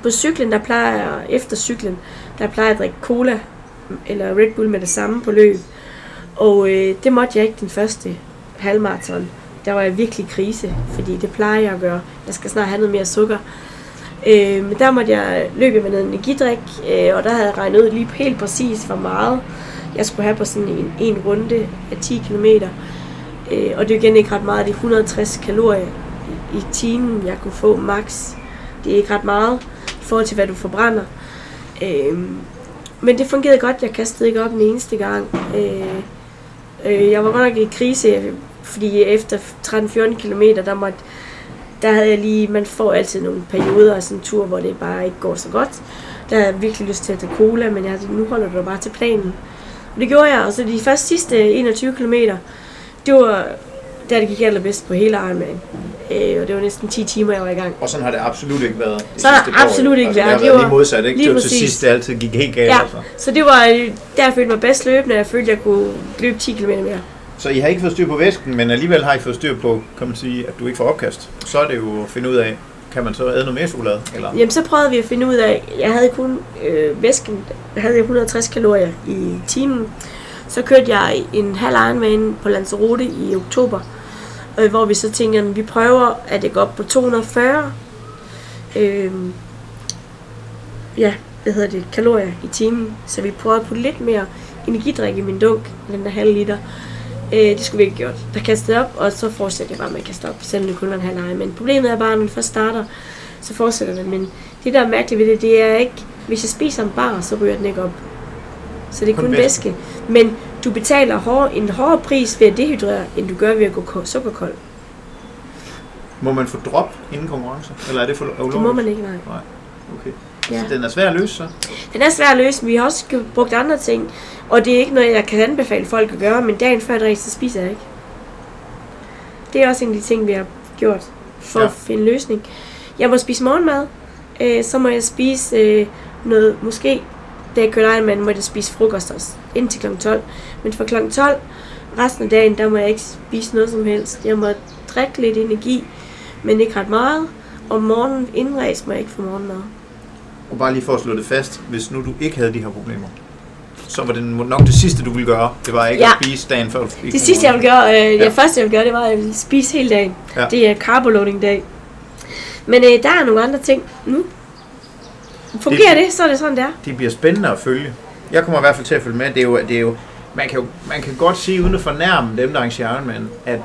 På cyklen, der plejer jeg, efter cyklen, der plejer jeg at drikke cola eller Red Bull med det samme på løb. Og øh, det måtte jeg ikke den første halvmarathon. Der var jeg virkelig i krise, fordi det plejer jeg at gøre. Jeg skal snart have noget mere sukker. Øh, men der måtte jeg løbe med noget energidrik, øh, og der havde jeg regnet ud lige helt præcis, hvor meget jeg skulle have på sådan en, en runde af 10 km. Øh, og det er igen ikke ret meget, det er 160 kalorier i, i timen, jeg kunne få max. Det er ikke ret meget i forhold til, hvad du forbrænder. Øh, men det fungerede godt, jeg kastede ikke op den eneste gang. Øh, øh, jeg var godt nok i krise, fordi efter 13-14 km, der måtte der havde jeg lige, man får altid nogle perioder af sådan en tur, hvor det bare ikke går så godt. Der havde jeg virkelig lyst til at tage cola, men jeg havde, nu holder du bare til planen. Og det gjorde jeg, og så de første sidste 21 km, det var der, det gik allerbedst på hele Ironman. Øh, og det var næsten 10 timer, jeg var i gang. Og sådan har det absolut ikke været. Så har det absolut ikke altså, været. Det har været lige modsat, ikke? lige det var til sidst, det altid gik helt galt. Ja, Altså. så det var øh, der, jeg følte mig bedst løbende. Jeg følte, jeg kunne løbe 10 km mere. Så I har ikke fået styr på væsken, men alligevel har I fået styr på, kan man sige, at du ikke får opkast. Så er det jo at finde ud af, kan man så æde noget mere chokolade? Eller? Jamen, så prøvede vi at finde ud af, jeg havde kun øh, væsken, jeg havde 160 kalorier i timen. Så kørte jeg en halv Ironman på Lanzarote i oktober, øh, hvor vi så tænkte, at vi prøver at det går op på 240 øh, ja, hvad hedder det, kalorier i timen. Så vi prøvede at putte lidt mere energidrik i min dunk, den der halv liter. Øh, det skulle vi ikke gjort. Der kastede jeg op, og så fortsatte jeg bare med at kaste op, selvom det kun var en halv ej. Men problemet er bare, når man først starter, så fortsætter det. Men det, der er mærkeligt ved det, det er ikke, hvis jeg spiser en bar, så ryger den ikke op. Så det er Kun kun, væske. væske. Men du betaler hård, en hårdere pris ved at dehydrere, end du gør ved at gå ko- sukkerkold. Må man få drop inden konkurrence? Eller er det for ulovligt? Det må man ikke, nej. Nej, okay. Ja. Så den er svær at løse, så? Den er svær at løse, men vi har også brugt andre ting. Og det er ikke noget, jeg kan anbefale folk at gøre, men dagen før et race, så spiser jeg ikke. Det er også en af de ting, vi har gjort for Ja. at finde løsning. Jeg må spise morgenmad. Øh, så må jeg spise øh, noget, måske da jeg kørte Ironman, må jeg spise frokost også, indtil kl. 12. Men fra kl. 12, resten af dagen, der må jeg ikke spise noget som helst. Jeg må drikke lidt energi, men ikke ret meget. Om morgenen inden race må jeg ikke få morgenmad. Og bare lige for at slå det fast, hvis nu du ikke havde de her problemer, så var det nok det sidste, du ville gøre. Det var ikke Ja. at spise dagen før du Det sidste, jeg vil gøre, øh, Ja. det første, jeg vil gøre, det var, at jeg vil spise hele dagen. Ja. Det er carboloading dag. Men øh, der er nogle andre ting nu. Fungerer det, så er det sådan, det er. Det bliver spændende at følge. Jeg kommer i hvert fald til at følge med. Det er jo, det er jo, man, kan jo man kan godt sige, uden at fornærme dem, der arrangerer Ironman, at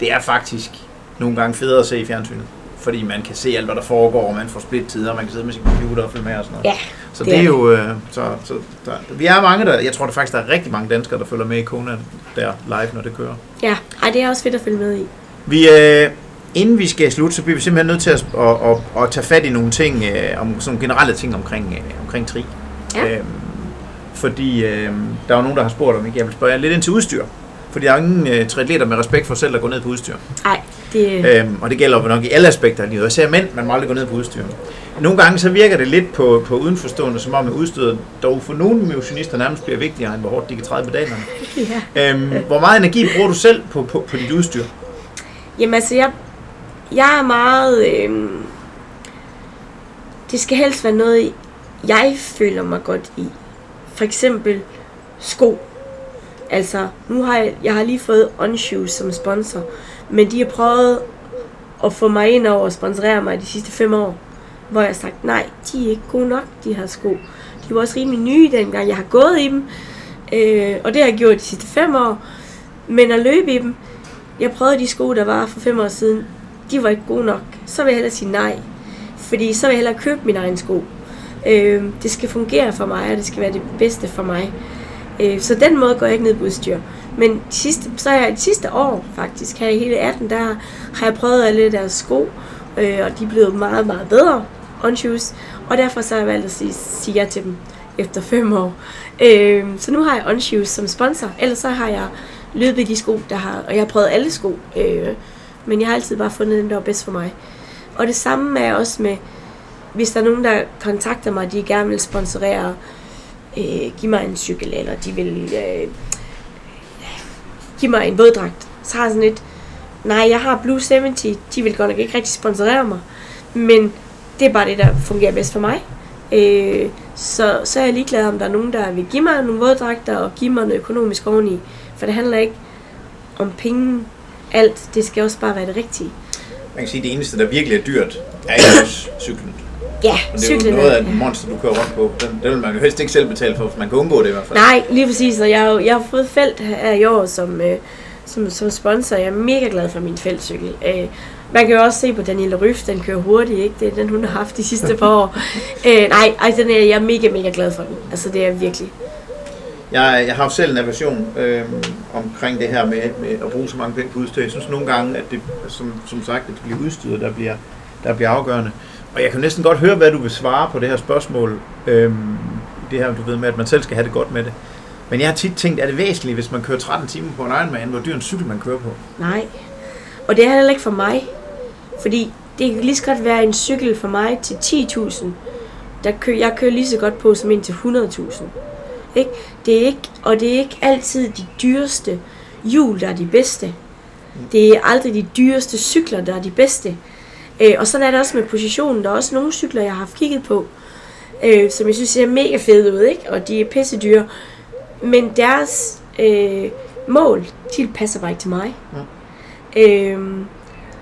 det er faktisk nogle gange federe at se i fjernsynet. Fordi man kan se alt, hvad der foregår, og man får split-tider, og man kan sidde med sin computer og følge med og sådan noget. Ja, Så det det er er jo... Øh, så, så der, vi er mange, der... Jeg tror der faktisk, der er rigtig mange danskere, der følger med i Kona der live, når det kører. Ja, Ej, det er også fedt at følge med i. Vi, øh, inden vi skal slutte, så bliver vi simpelthen nødt til at, at, at, at tage fat i nogle ting, øh, om sådan nogle generelle ting omkring, øh, omkring tri. Ja. Øhm, fordi øh, der er jo nogen, der har spurgt om, ikke? jeg vil spørge lidt ind til udstyr. Fordi der er ingen øh, triatleter med respekt for selv at gå ned på udstyr. Nej, det, Øhm, og det gælder jo nok i alle aspekter af livet. Især mænd, man må aldrig gå ned på udstyr. Nogle gange så virker det lidt på, på udenforstående, som om at udstyret dog for nogle motionister nærmest bliver vigtigere, end hvor hårdt de kan træde pedalerne. ja. Øhm, hvor meget energi bruger du selv på, på, på dit udstyr? Jamen altså, jeg, jeg er meget... Øh, det skal helst være noget, jeg føler mig godt i. For eksempel sko. Altså, nu har jeg, jeg har lige fået Onshoes som sponsor, men de har prøvet at få mig ind over og sponsorere mig de sidste fem år, hvor jeg har sagt, nej, de er ikke gode nok, de her sko. De var også rimelig nye dengang, jeg har gået i dem, øh, og det har jeg gjort de sidste fem år. Men at løbe i dem, jeg prøvede de sko, der var for fem år siden, de var ikke gode nok. Så vil jeg hellere sige nej. Fordi så vil jeg hellere købe min egen sko. Øh, det skal fungere for mig, og det skal være det bedste for mig. Øh, så den måde går jeg ikke ned på udstyr. Men de sidste, så er jeg de sidste år faktisk, her i hele 18, der har jeg prøvet alle deres sko, øh, og de er blevet meget, meget bedre on shoes. Og derfor så har jeg valgt at sige, sige ja til dem efter fem år. Øh, så nu har jeg on shoes som sponsor, ellers så har jeg løbet i de sko, der har, og jeg har prøvet alle sko. Øh, men jeg har altid bare fundet den, der var bedst for mig. Og det samme er også med, hvis der er nogen, der kontakter mig, de gerne vil sponsorere, øh, give mig en cykel, eller de vil øh, give mig en våddragt, så har jeg sådan lidt, nej, jeg har Blue 70, de vil godt nok ikke rigtig sponsorere mig, men det er bare det, der fungerer bedst for mig. Øh, så, så er jeg ligeglad, om der er nogen, der vil give mig nogle våddragter og give mig noget økonomisk oveni. For det handler ikke om penge, alt. Det skal også bare være det rigtige. Man kan sige, at det eneste, der virkelig er dyrt, er jo også cyklen. Ja, Og det er cyklen jo noget af et monster, du kører rundt på. Den, det vil man jo helst ikke selv betale for, hvis man kan undgå det i hvert fald. Nej, lige præcis. Og jeg, har jeg har fået felt her i år som, øh, som, som sponsor. Jeg er mega glad for min feltcykel. Øh, man kan jo også se på Daniela Ryf, den kører hurtigt, ikke? Det er den, hun har haft de sidste par år. Øh, nej, ej, den er, jeg er mega, mega glad for den. Altså, det er virkelig. Jeg, jeg har jo selv en aversion øh, omkring det her med, med at bruge så mange penge på udstyr. Jeg synes nogle gange, at det, som, som sagt, at det bliver udstyret, der bliver, der bliver afgørende. Og jeg kan næsten godt høre, hvad du vil svare på det her spørgsmål. Øh, det her, du ved med, at man selv skal have det godt med det. Men jeg har tit tænkt, er det væsentligt, hvis man kører 13 timer på en Ironman, hvor dyr en cykel man kører på? Nej. Og det er heller ikke for mig. Fordi det kan lige så godt være en cykel for mig til 10.000. Der kø, jeg kører lige så godt på som en til 100.000. Ikke? Det er ikke, og det er ikke altid de dyreste hjul, der er de bedste. Det er aldrig de dyreste cykler, der er de bedste. Øh, og sådan er det også med positionen. Der er også nogle cykler, jeg har haft kigget på, øh, som jeg synes ser mega fede ud, ikke? og de er pisse dyre. Men deres øh, mål, de passer bare ikke til mig. Øhm,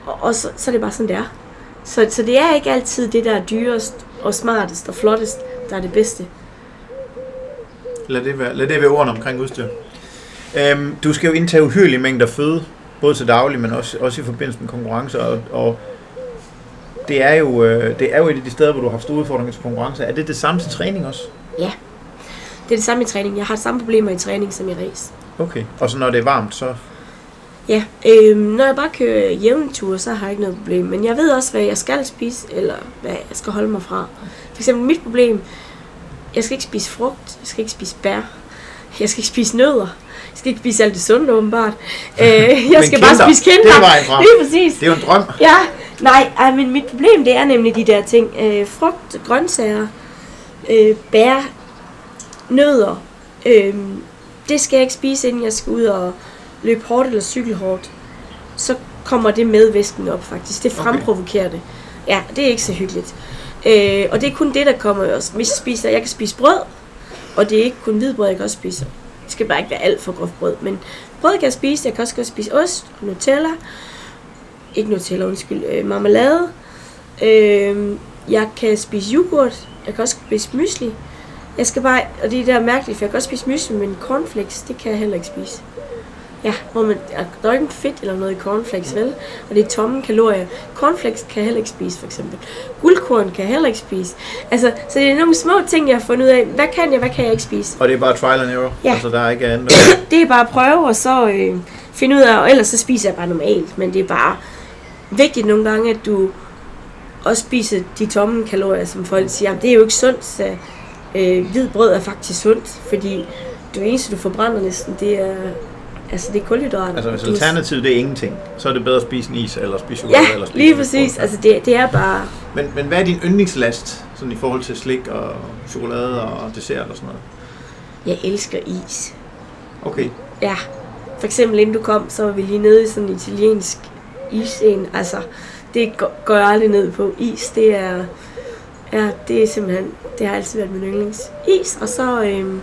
og og så, så er det bare sådan, det er. Så, så det er ikke altid det, der er dyrest og smartest og flottest, der er det bedste. Lad det være, lad det være ordene omkring udstyr. Øhm, du skal jo indtage uhyrelige mængder føde, både til daglig, men også, også i forbindelse med konkurrencer, og, og det, er jo, øh, det er jo et af de steder, hvor du har haft store udfordringer til konkurrencer. Er det det samme til træning også? Ja. Det er det samme i træning. Jeg har samme problemer i træning som i race. Okay. Og så når det er varmt, så... Ja, øhm, når jeg bare kører jævne ture, så har jeg ikke noget problem. Men jeg ved også, hvad jeg skal spise, eller hvad jeg skal holde mig fra. For eksempel mit problem, jeg skal ikke spise frugt, jeg skal ikke spise bær, jeg skal ikke spise nødder, jeg skal ikke spise alt det sunde åbenbart. Øh, jeg skal bare kinder, spise det er kinder. vejen frem. Lige præcis. Det er jo en drøm. Ja, nej, ej, men mit problem det er nemlig de der ting. Øh, frugt, grøntsager, øh, bær, nødder. Øh, det skal jeg ikke spise, inden jeg skal ud og løbe hårdt eller cykle hårdt. Så kommer det med væsken op faktisk. Det Okay. fremprovokerer det. Ja, det er ikke så hyggeligt. Øh, og det er kun det, der kommer også. Hvis jeg spiser, jeg kan spise brød, og det er ikke kun hvidbrød, jeg kan også spise. Det skal bare ikke være alt for groft brød, men brød kan jeg spise. Jeg kan også godt spise ost Nutella. Ikke Nutella, undskyld. Øh, marmelade. Øh, jeg kan spise yoghurt. Jeg kan også spise mysli. Jeg skal bare, og det er der mærkeligt, for jeg kan også spise mysli, men cornflakes, det kan jeg heller ikke spise. Ja, hvor man, der er ikke fedt eller noget i cornflakes, vel? Og det er tomme kalorier. Cornflakes kan jeg heller ikke spise, for eksempel. Guldkorn kan jeg heller ikke spise. Altså, så det er nogle små ting, jeg har fundet ud af. Hvad kan jeg, hvad kan jeg ikke spise? Og det er bare trial and error. Ja. Altså, der er ikke andet. Det er bare at prøve, og så øh, finde ud af, og ellers så spiser jeg bare normalt. Men det er bare vigtigt nogle gange, at du også spiser de tomme kalorier, som folk siger, "Jamen, det er jo ikke sundt, så øh, hvid brød er faktisk sundt, fordi det eneste, du forbrænder næsten, det er, altså det er kulhydrater. Altså, hvis alternativet det er ingenting, så er det bedre at spise en is, eller spise chokolade, Ja, eller spise lige præcis. frugt. Altså det, det er bare, Men, men hvad er din yndlingslast, sådan i forhold til slik og chokolade og dessert og sådan noget? jeg elsker is. Okay. Ja, for eksempel inden du kom, så var vi lige nede i sådan en italiensk isen. Altså, det går, går jeg aldrig ned på. Is, det er, ja, det er simpelthen, det har altid været min yndlings. Is, og så, øhm,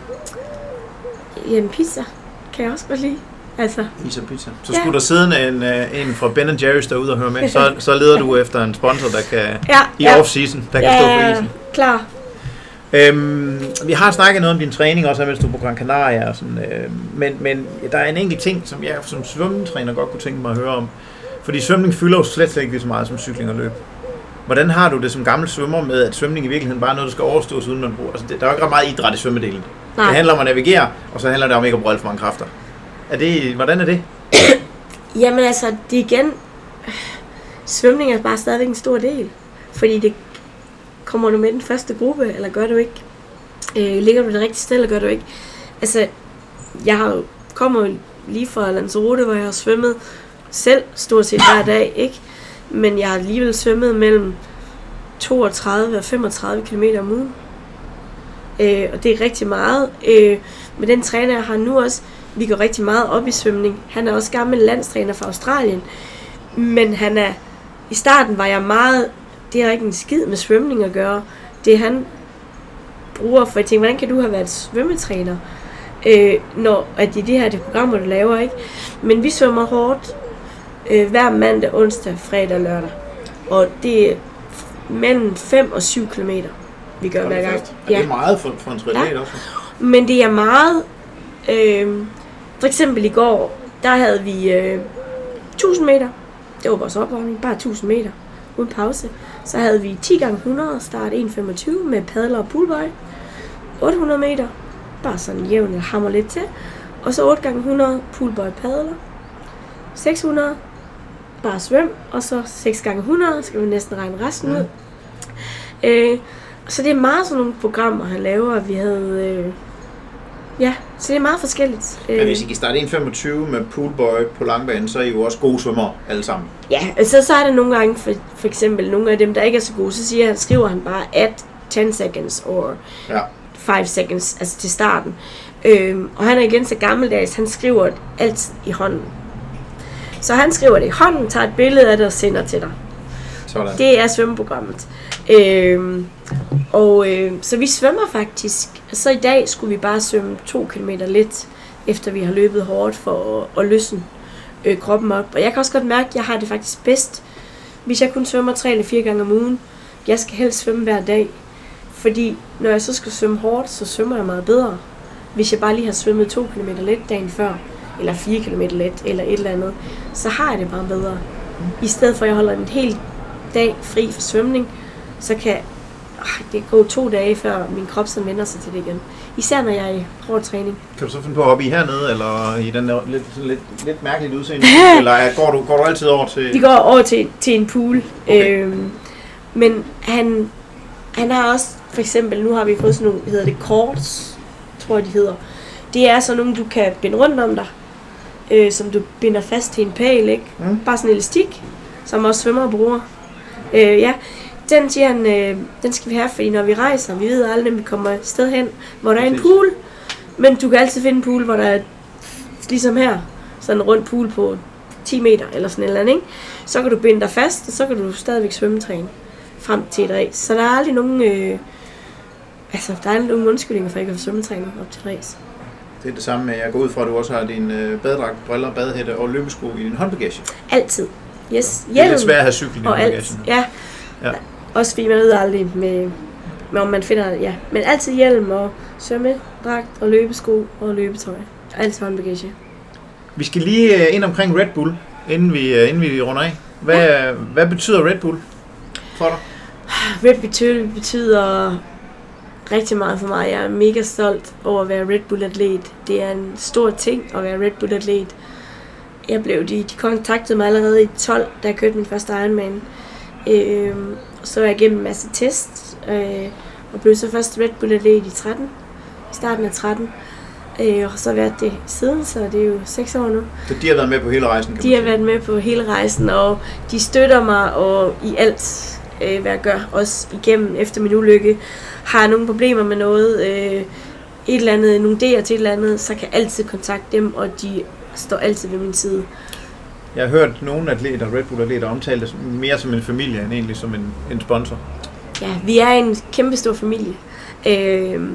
jamen pizza, kan jeg også godt lide. Altså, Is og pizza. Så Ja. skulle der sidde en, øh, en fra Ben Jerry's derude og høre med, så, så leder du efter en sponsor, der kan ja, i ja, off-season, der kan stå for isen. klar. Øhm, vi har snakket noget om din træning også, mens du på Gran Canaria. Og sådan, øh, men, men der er en enkelt ting, som jeg som svømmetræner godt kunne tænke mig at høre om. Fordi svømning fylder jo slet, slet ikke lige så meget som cykling og løb. Hvordan har du det som gammel svømmer med, at svømning i virkeligheden bare er noget, der skal overstås uden man bruger? Altså, det, der er jo ikke ret meget idræt i svømmedelen. Nej. Det handler om at navigere, og så handler det om ikke at bruge alt for mange kræfter. Er det, hvordan er det? Jamen altså, det igen... Svømning er bare stadigvæk en stor del. Fordi det kommer du med den første gruppe, eller gør du ikke? Øh, ligger du det rigtige sted, eller gør du ikke? Altså, jeg har jo kommer jo lige fra Lanzarote, hvor jeg har svømmet selv stort set hver dag, ikke? Men jeg har alligevel svømmet mellem 32 og 35 km om ugen. Øh, og det er rigtig meget. Øh, men den træner, jeg har nu også, vi går rigtig meget op i svømning. Han er også gammel landstræner fra Australien. Men han er, i starten var jeg meget, det har ikke en skid med svømning at gøre. Det han bruger, for jeg tænkte, hvordan kan du have været svømmetræner? Øh, når at er det her det programmer, du laver, ikke? Men vi svømmer hårdt øh, hver mandag, onsdag, fredag og lørdag. Og det er mellem 5 og 7 km, vi gør hver gang. Ja. Det er meget for, for en triatlet Ja. også. Men det er meget... Øh, for eksempel i går, der havde vi øh, 1000 meter. Det var vores opvarmning, bare 1000 meter uden pause. Så havde vi 10 gange 100 start 1,25 med padler og poolboy. 800 meter, bare sådan jævn, jeg hammer lidt til. Og så 8 gange 100 poolboy padler. 600, bare svøm. Og så 6 gange 100, skal vi næsten regne resten ud. Øh, så det er meget sådan nogle programmer, han laver. Vi havde... Øh, ja, så det er meget forskelligt. Øh, Men hvis I kan starte 1.25 med poolboy på langbanen, så er I jo også gode svømmere alle sammen. Ja, altså så er der nogle gange, for, for eksempel nogle af dem, der ikke er så gode, så siger han, skriver han bare at 10 seconds or Ja. 5 seconds, altså til starten. Øhm, og han er igen så gammeldags, han skriver alt i hånden. Så han skriver det i hånden, tager et billede af det og sender til dig. Sådan. Det er svømmeprogrammet. Øhm, og øh, så vi svømmer faktisk. Så i dag skulle vi bare svømme to km lidt, efter vi har løbet hårdt for at, at løsne øh, kroppen op. Og jeg kan også godt mærke, at jeg har det faktisk bedst, hvis jeg kun svømmer tre eller fire gange om ugen. Jeg skal helst svømme hver dag. Fordi når jeg så skal svømme hårdt, så svømmer jeg meget bedre. Hvis jeg bare lige har svømmet 2 km let dagen før, eller 4 km let, eller et eller andet, så har jeg det bare bedre. I stedet for at jeg holder en hel dag fri for svømning, så kan det gå to dage, før min krop så vender sig til det igen. Især når jeg er i hård træning. Kan du så finde på at hoppe i hernede, eller i den der lidt, lidt, lidt mærkeligt udseende? eller er- går du, går du altid over til... Vi går over til, til en pool. Okay. Øhm, men han, han har også, for eksempel, nu har vi fået sådan nogle, hedder det cords, tror jeg de hedder. Det er sådan nogle, du kan binde rundt om dig, øh, som du binder fast til en pæl, ikke? Mm. Bare sådan en elastik, som også svømmer bruger. Øh, ja, den siger han, øh, den skal vi have, fordi når vi rejser, vi ved aldrig, om vi kommer et sted hen, hvor der er en pool. Men du kan altid finde en pool, hvor der er, ligesom her, sådan en rund pool på 10 meter eller sådan et eller andet, ikke? Så kan du binde dig fast, og så kan du stadigvæk svømmetræne frem til et race. Så der er aldrig nogen, øh, altså der er aldrig nogen undskyldninger for ikke at få svømmetræning op til et race. Det er det samme med, jeg går ud fra, at du også har din øh, badedragt, briller, badehætte og løbesko i din håndbagage. Altid. Yes. Det er lidt svært at have cyklen i alt. håndbagagen. Ja. Ja. Ja. Også fordi man ved aldrig med, med om man finder, ja. Men altid hjelm og svømmedragt og løbesko og løbetøj. Og altid håndbagage. Vi skal lige øh, ind omkring Red Bull, inden vi, øh, inden vi runder af. Hvad, hvad betyder Red Bull for dig? Red Bull betyder rigtig meget for mig. Jeg er mega stolt over at være Red Bull atlet. Det er en stor ting at være Red Bull atlet. Jeg blev, de, de kontaktede mig allerede i 12, da jeg kørte min første Ironman. Øhm, så er jeg igennem en masse tests, øh, og blev så først Red Bull atlet i 13, i starten af 13. Øh, og så har været det siden, så det er jo 6 år nu. Så de har været med på hele rejsen, kan De har været med på hele rejsen, og de støtter mig og i alt, øh, hvad jeg gør, også igennem efter min ulykke. Har jeg nogle problemer med noget, øh, et eller andet, nogle idéer til et eller andet, så kan jeg altid kontakte dem, og de står altid ved min side. Jeg har hørt nogle atleter, Red Bull atleter, omtale det mere som en familie, end egentlig som en, en sponsor. Ja, vi er en kæmpe stor familie. Øh,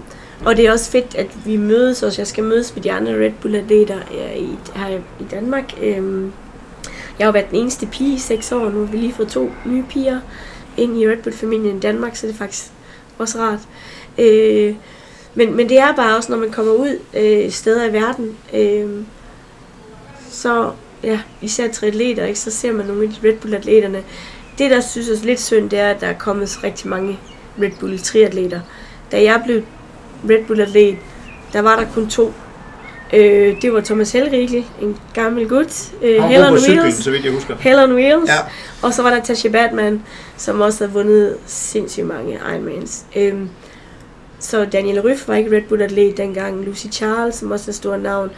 og det er også fedt, at vi mødes også. Jeg skal mødes med de andre Red Bull-atleter i, her i Danmark. Øh, jeg har været den eneste pige i seks år. Nu har vi lige fået to nye piger ind i Red Bull-familien i Danmark, så det er faktisk også rart. Øh, men, men det er bare også, når man kommer ud øh, steder i verden, øh, så ja, især triatleter, ikke, så ser man nogle af de Red Bull-atleterne. det, der synes jeg er lidt synd, det er, at der er kommet rigtig mange Red Bull triatleter. Da jeg blev Red Bull atlet, der var der kun to. Øh, det var Thomas Helrigel, en gammel gut. Øh, Hell on cyklen, Wheels. så vidt jeg husker. Hell on Wheels. Ja. Og så var der Tasha Batman, som også havde vundet sindssygt mange Ironmans. Øhm, så Daniel Ryf var ikke Red Bull atlet dengang. Lucy Charles, som også er et stort navn.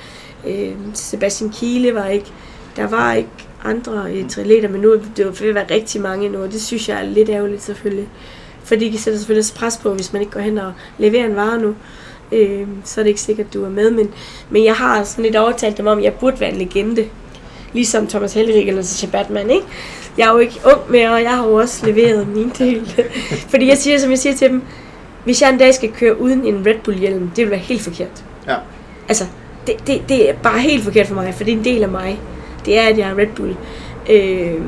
Øhm, Sebastian Kiele var ikke. Der var ikke andre øh, atleter, men nu er det jo ved at være rigtig mange nu, og det synes jeg er lidt ærgerligt selvfølgelig. Fordi det sætter selvfølgelig også pres på, hvis man ikke går hen og leverer en vare nu. Øh, så er det ikke sikkert, at du er med, men, men jeg har sådan lidt overtalt dem om, at jeg burde være en legende. Ligesom Thomas Helrig eller Sacha Batman, ikke? Jeg er jo ikke ung mere, og jeg har jo også leveret min del. Fordi jeg siger, som jeg siger til dem, hvis jeg en dag skal køre uden en Red Bull hjelm, det vil være helt forkert. Ja. Altså, det, det, det er bare helt forkert for mig, for det er en del af mig. Det er, at jeg er Red Bull. Øh,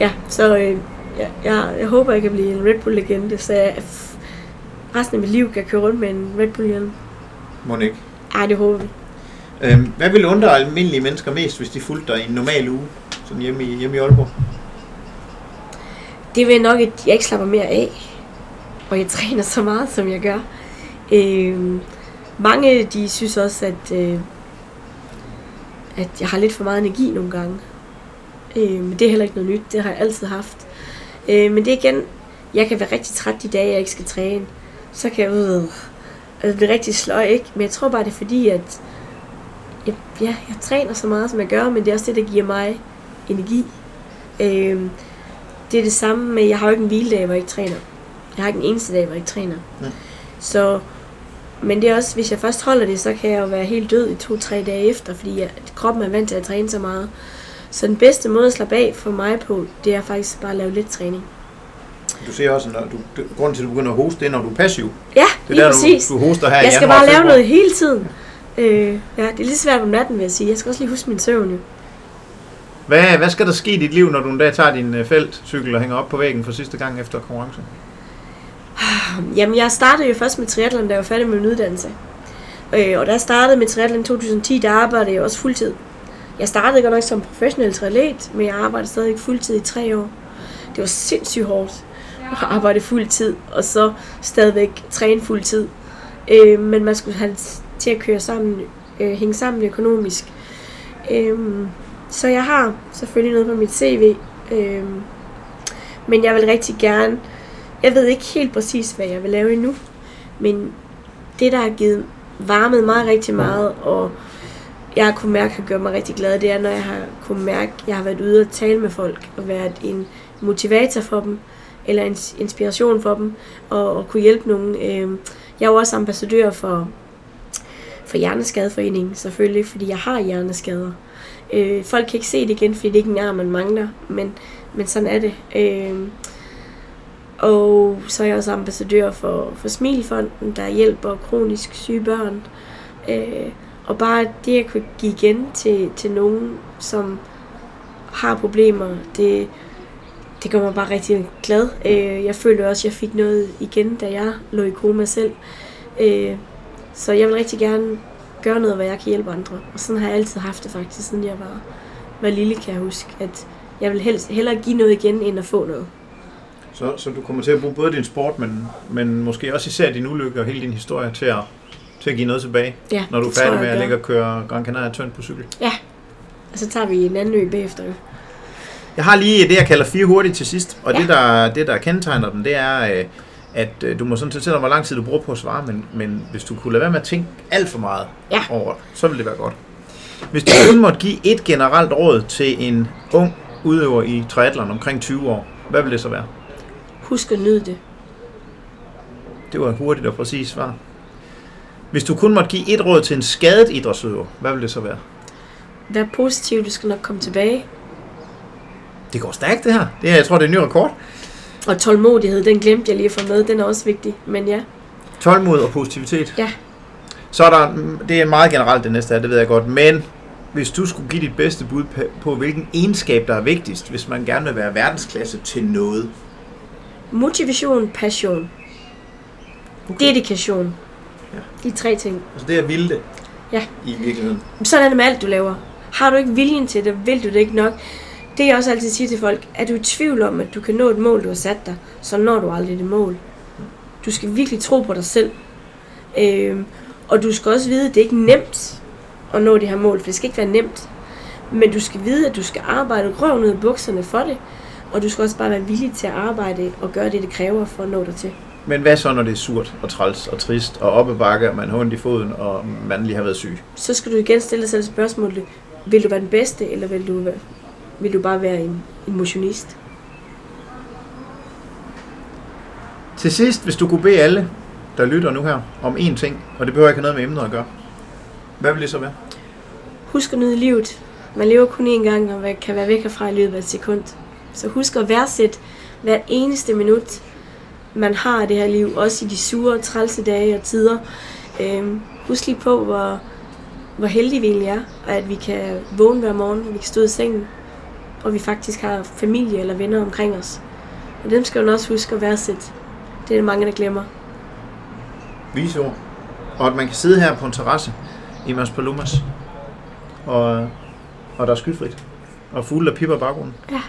ja, så øh, jeg, jeg, jeg håber, jeg kan blive en Red Bull-legende, så jeg resten af mit liv kan køre rundt med en Red Bull-hjelm. Må ikke. Ej, det håber vi. Øhm, hvad ville undre almindelige mennesker mest, hvis de fulgte dig i en normal uge? Sådan hjemme i, hjemme i Aalborg? Det vil nok, at jeg ikke slapper mere af. Og jeg træner så meget, som jeg gør. Øh, mange de synes også, at, øh, at jeg har lidt for meget energi nogle gange. Øh, men det er heller ikke noget nyt. Det har jeg altid haft. Øh, men det er igen, jeg kan være rigtig træt de dage, jeg ikke skal træne. Så kan jeg ud og blive rigtig sløj, ikke? Men jeg tror bare, det er fordi, at jeg, ja, jeg træner så meget, som jeg gør, men det er også det, der giver mig energi. Øh, det er det samme med, jeg har jo ikke en hviledag, hvor jeg ikke træner. Jeg har ikke en eneste dag, hvor jeg ikke træner. Ja. Så, men det er også, hvis jeg først holder det, så kan jeg jo være helt død i to-tre dage efter, fordi jeg, kroppen er vant til at træne så meget. Så den bedste måde at slappe af for mig på, det er faktisk bare at lave lidt træning. Du siger også, når du, grunden til, at du begynder at hoste, det er, når du er passiv. Ja, Det er lige der, præcis. du, du hoster her i jeg skal bare lave noget hele tiden. Øh, ja, det er lidt svært om natten, vil jeg sige. Jeg skal også lige huske min søvn jo. Hvad, hvad skal der ske i dit liv, når du en dag tager din øh, feltcykel og hænger op på væggen for sidste gang efter konkurrencen? Jamen, jeg startede jo først med triathlon, da jeg var færdig med min uddannelse. Øh, og da jeg startede med triathlon i 2010, der arbejdede jeg også fuldtid. Jeg startede godt nok som professionel triatlet, men jeg arbejdede stadig fuldtid i tre år. Det var sindssygt hårdt at arbejde fuldtid, og så stadigvæk træne fuldtid. Øh, men man skulle have det til at køre sammen, øh, hænge sammen økonomisk. Øh, så jeg har selvfølgelig noget på mit CV. Øh, men jeg vil rigtig gerne jeg ved ikke helt præcis, hvad jeg vil lave endnu, men det, der har givet varmet mig rigtig meget, og jeg har kunnet mærke, har gjort mig rigtig glad, det er, når jeg har kunnet mærke, at jeg har været ude og tale med folk, og været en motivator for dem, eller en inspiration for dem, og, og kunne hjælpe nogen. Øhm, jeg er jo også ambassadør for, for Hjerneskadeforeningen, selvfølgelig, fordi jeg har hjerneskader. Øh, folk kan ikke se det igen, fordi det ikke er en arm, man mangler, men, men sådan er det. Øhm, og så er jeg også ambassadør for, for Smilfonden, der hjælper kronisk syge børn. Øh, og bare det at kunne give igen til, til nogen, som har problemer, det, det gør mig bare rigtig glad. Øh, jeg følte også, at jeg fik noget igen, da jeg lå i koma selv. Øh, så jeg vil rigtig gerne gøre noget, hvor jeg kan hjælpe andre. Og sådan har jeg altid haft det faktisk, siden jeg var, var lille, kan jeg huske. At jeg vil helst hellere give noget igen, end at få noget. Så, så du kommer til at bruge både din sport, men, men måske også især din ulykke og hele din historie til at, til at give noget tilbage, Ja, når du er færdig med at ligge og køre Gran Canaria tyndt på cykel. Og så tager vi en anden ø bagefter. Jeg har lige det, jeg kalder fire hurtigt til sidst, og Ja. det, der, det, der kendetegner dem, det er, øh, at øh, du må sådan set selv om, hvor lang tid du bruger på at svare, men, men hvis du kunne lade være med at tænke alt for meget Ja. over så ville det være godt. Hvis du kun måtte give et generelt råd til en ung udøver i triathlon omkring 20 år, hvad vil det så være? Husk at nyde det. Det var et hurtigt og præcist svar. Hvis du kun måtte give et råd til en skadet idrætsudøver, hvad vil det så være? Vær positiv, du skal nok komme tilbage. Det går stærkt det her. Det her, jeg tror, det er en ny rekord. Og tålmodighed, den glemte jeg lige at få med. Den er også vigtig. Men ja, Tålmod og positivitet. Ja. Så er der, det er meget generelt det næste her, det ved jeg godt, men hvis du skulle give dit bedste bud på, på hvilken egenskab, der er vigtigst, hvis man gerne vil være verdensklasse til noget. Motivation, passion, Okay. dedikation. Ja. De tre ting. Altså det er vilde. Ja. I virkeligheden. Sådan er det med alt, du laver. Har du ikke viljen til det, vil du det ikke nok. det jeg også altid siger til folk, er du i tvivl om, at du kan nå et mål, du har sat dig, så når du aldrig det mål. Du skal virkelig tro på dig selv. Øhm, og du skal også vide, at det er ikke nemt at nå det her mål, for det skal ikke være nemt. Men du skal vide, at du skal arbejde røven ud af bukserne for det, og du skal også bare være villig til at arbejde og gøre det, det kræver for at nå dig til. Men hvad så, når det er surt og træls og trist og op ad bakke, og man har ondt i foden, og man lige har været syg? Så skal du igen stille dig selv spørgsmålet, vil du være den bedste, eller vil du, være, vil du bare være en, en motionist? Til sidst, hvis du kunne bede alle, der lytter nu her, om én ting, og det behøver ikke have noget med emnet at gøre, hvad vil det så være? Husk at nyde livet. Man lever kun én gang, og kan være væk herfra i løbet af et sekund. Så husk at værdsætte hvert eneste minut, man har i det her liv, også i de sure, trælse dage og tider. Øhm, husk lige på, hvor, hvor heldige vi egentlig er, og at vi kan vågne hver morgen, og vi kan stå i sengen, og vi faktisk har familie eller venner omkring os. Og dem skal man også huske at værdsætte. Det er det mange, der glemmer. Vise ord. Og at man kan sidde her på en terrasse i Mas Palomas, og, og der er skyfrit, og fugle der pipper baggrunden. Ja.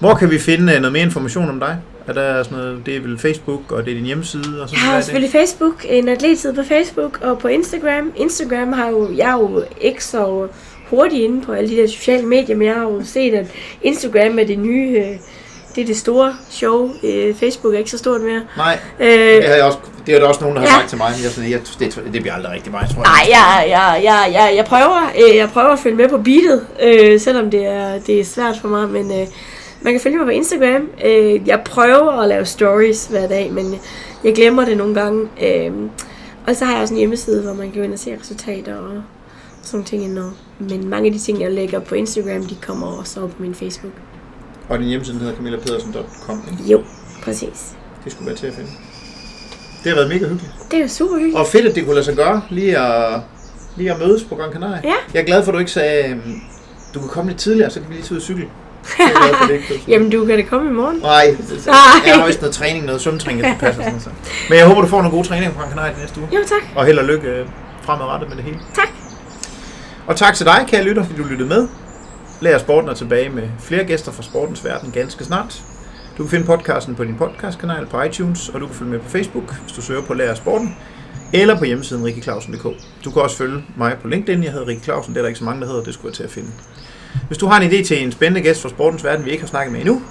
Hvor kan vi finde øh, noget mere information om dig? Er der sådan noget, det er vel Facebook, og det er din hjemmeside? Og sådan Jeg har selvfølgelig Facebook, en atletside på Facebook og på Instagram. Instagram har jo, jeg er jo ikke så hurtig inde på alle de der sociale medier, men jeg har jo set, at Instagram er det nye, øh, det er det store show. Øh, Facebook er ikke så stort mere. Nej, Øh, det, har jeg også, det er der også nogen, der har Ja. sagt til mig. Jeg, er sådan, jeg, det, det bliver aldrig rigtig mig, tror jeg. Nej, jeg, jeg, jeg, jeg, jeg, prøver, jeg prøver at følge med på beatet, øh, selvom det er, det er svært for mig, men øh, man kan følge mig på Instagram. Øh, jeg prøver at lave stories hver dag, men jeg glemmer det nogle gange. Øh, og så har jeg også en hjemmeside, hvor man kan gå ind og se resultater og sådan ting indover. Men mange af de ting, jeg lægger på Instagram, de kommer også over på min Facebook. Og din hjemmeside hedder camillapedersen.com, ikke? Jo, præcis. Det skulle være til at finde. Det har været mega hyggeligt. Det er super hyggeligt. Og fedt, at det kunne lade sig gøre, lige at, lige at mødes på Gran Canaria. Ja. Jeg er glad for, at du ikke sagde, øhm, du kan komme lidt tidligere, så kan vi lige tage ud og cykle. Jamen, du kan da komme i morgen. Nej, jeg har vist noget træning, noget svømmetræning, jeg skal passe. og Sådan, så. Men jeg håber, du får nogle gode træninger Canaria de næste uge. Jo, tak. Og held og lykke øh, fremadrettet med det hele. Tak. Og tak til dig, kære lytter, fordi du lyttede med. Lær Sporten er tilbage med flere gæster fra sportens verden ganske snart. Du kan finde podcasten på din podcastkanal på iTunes, og du kan følge med på Facebook, hvis du søger på Lær Sporten, eller på hjemmesiden rikkeklausen.dk. Du kan også følge mig på LinkedIn, jeg hedder Rikke Clausen, det er der ikke så mange, der hedder, det skulle jeg til at finde. Hvis du har en idé til en spændende gæst fra sportens verden, vi ikke har snakket med endnu,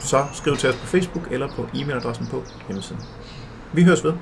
så skriv til os på Facebook eller på e-mailadressen på hjemmesiden. Vi høres ved.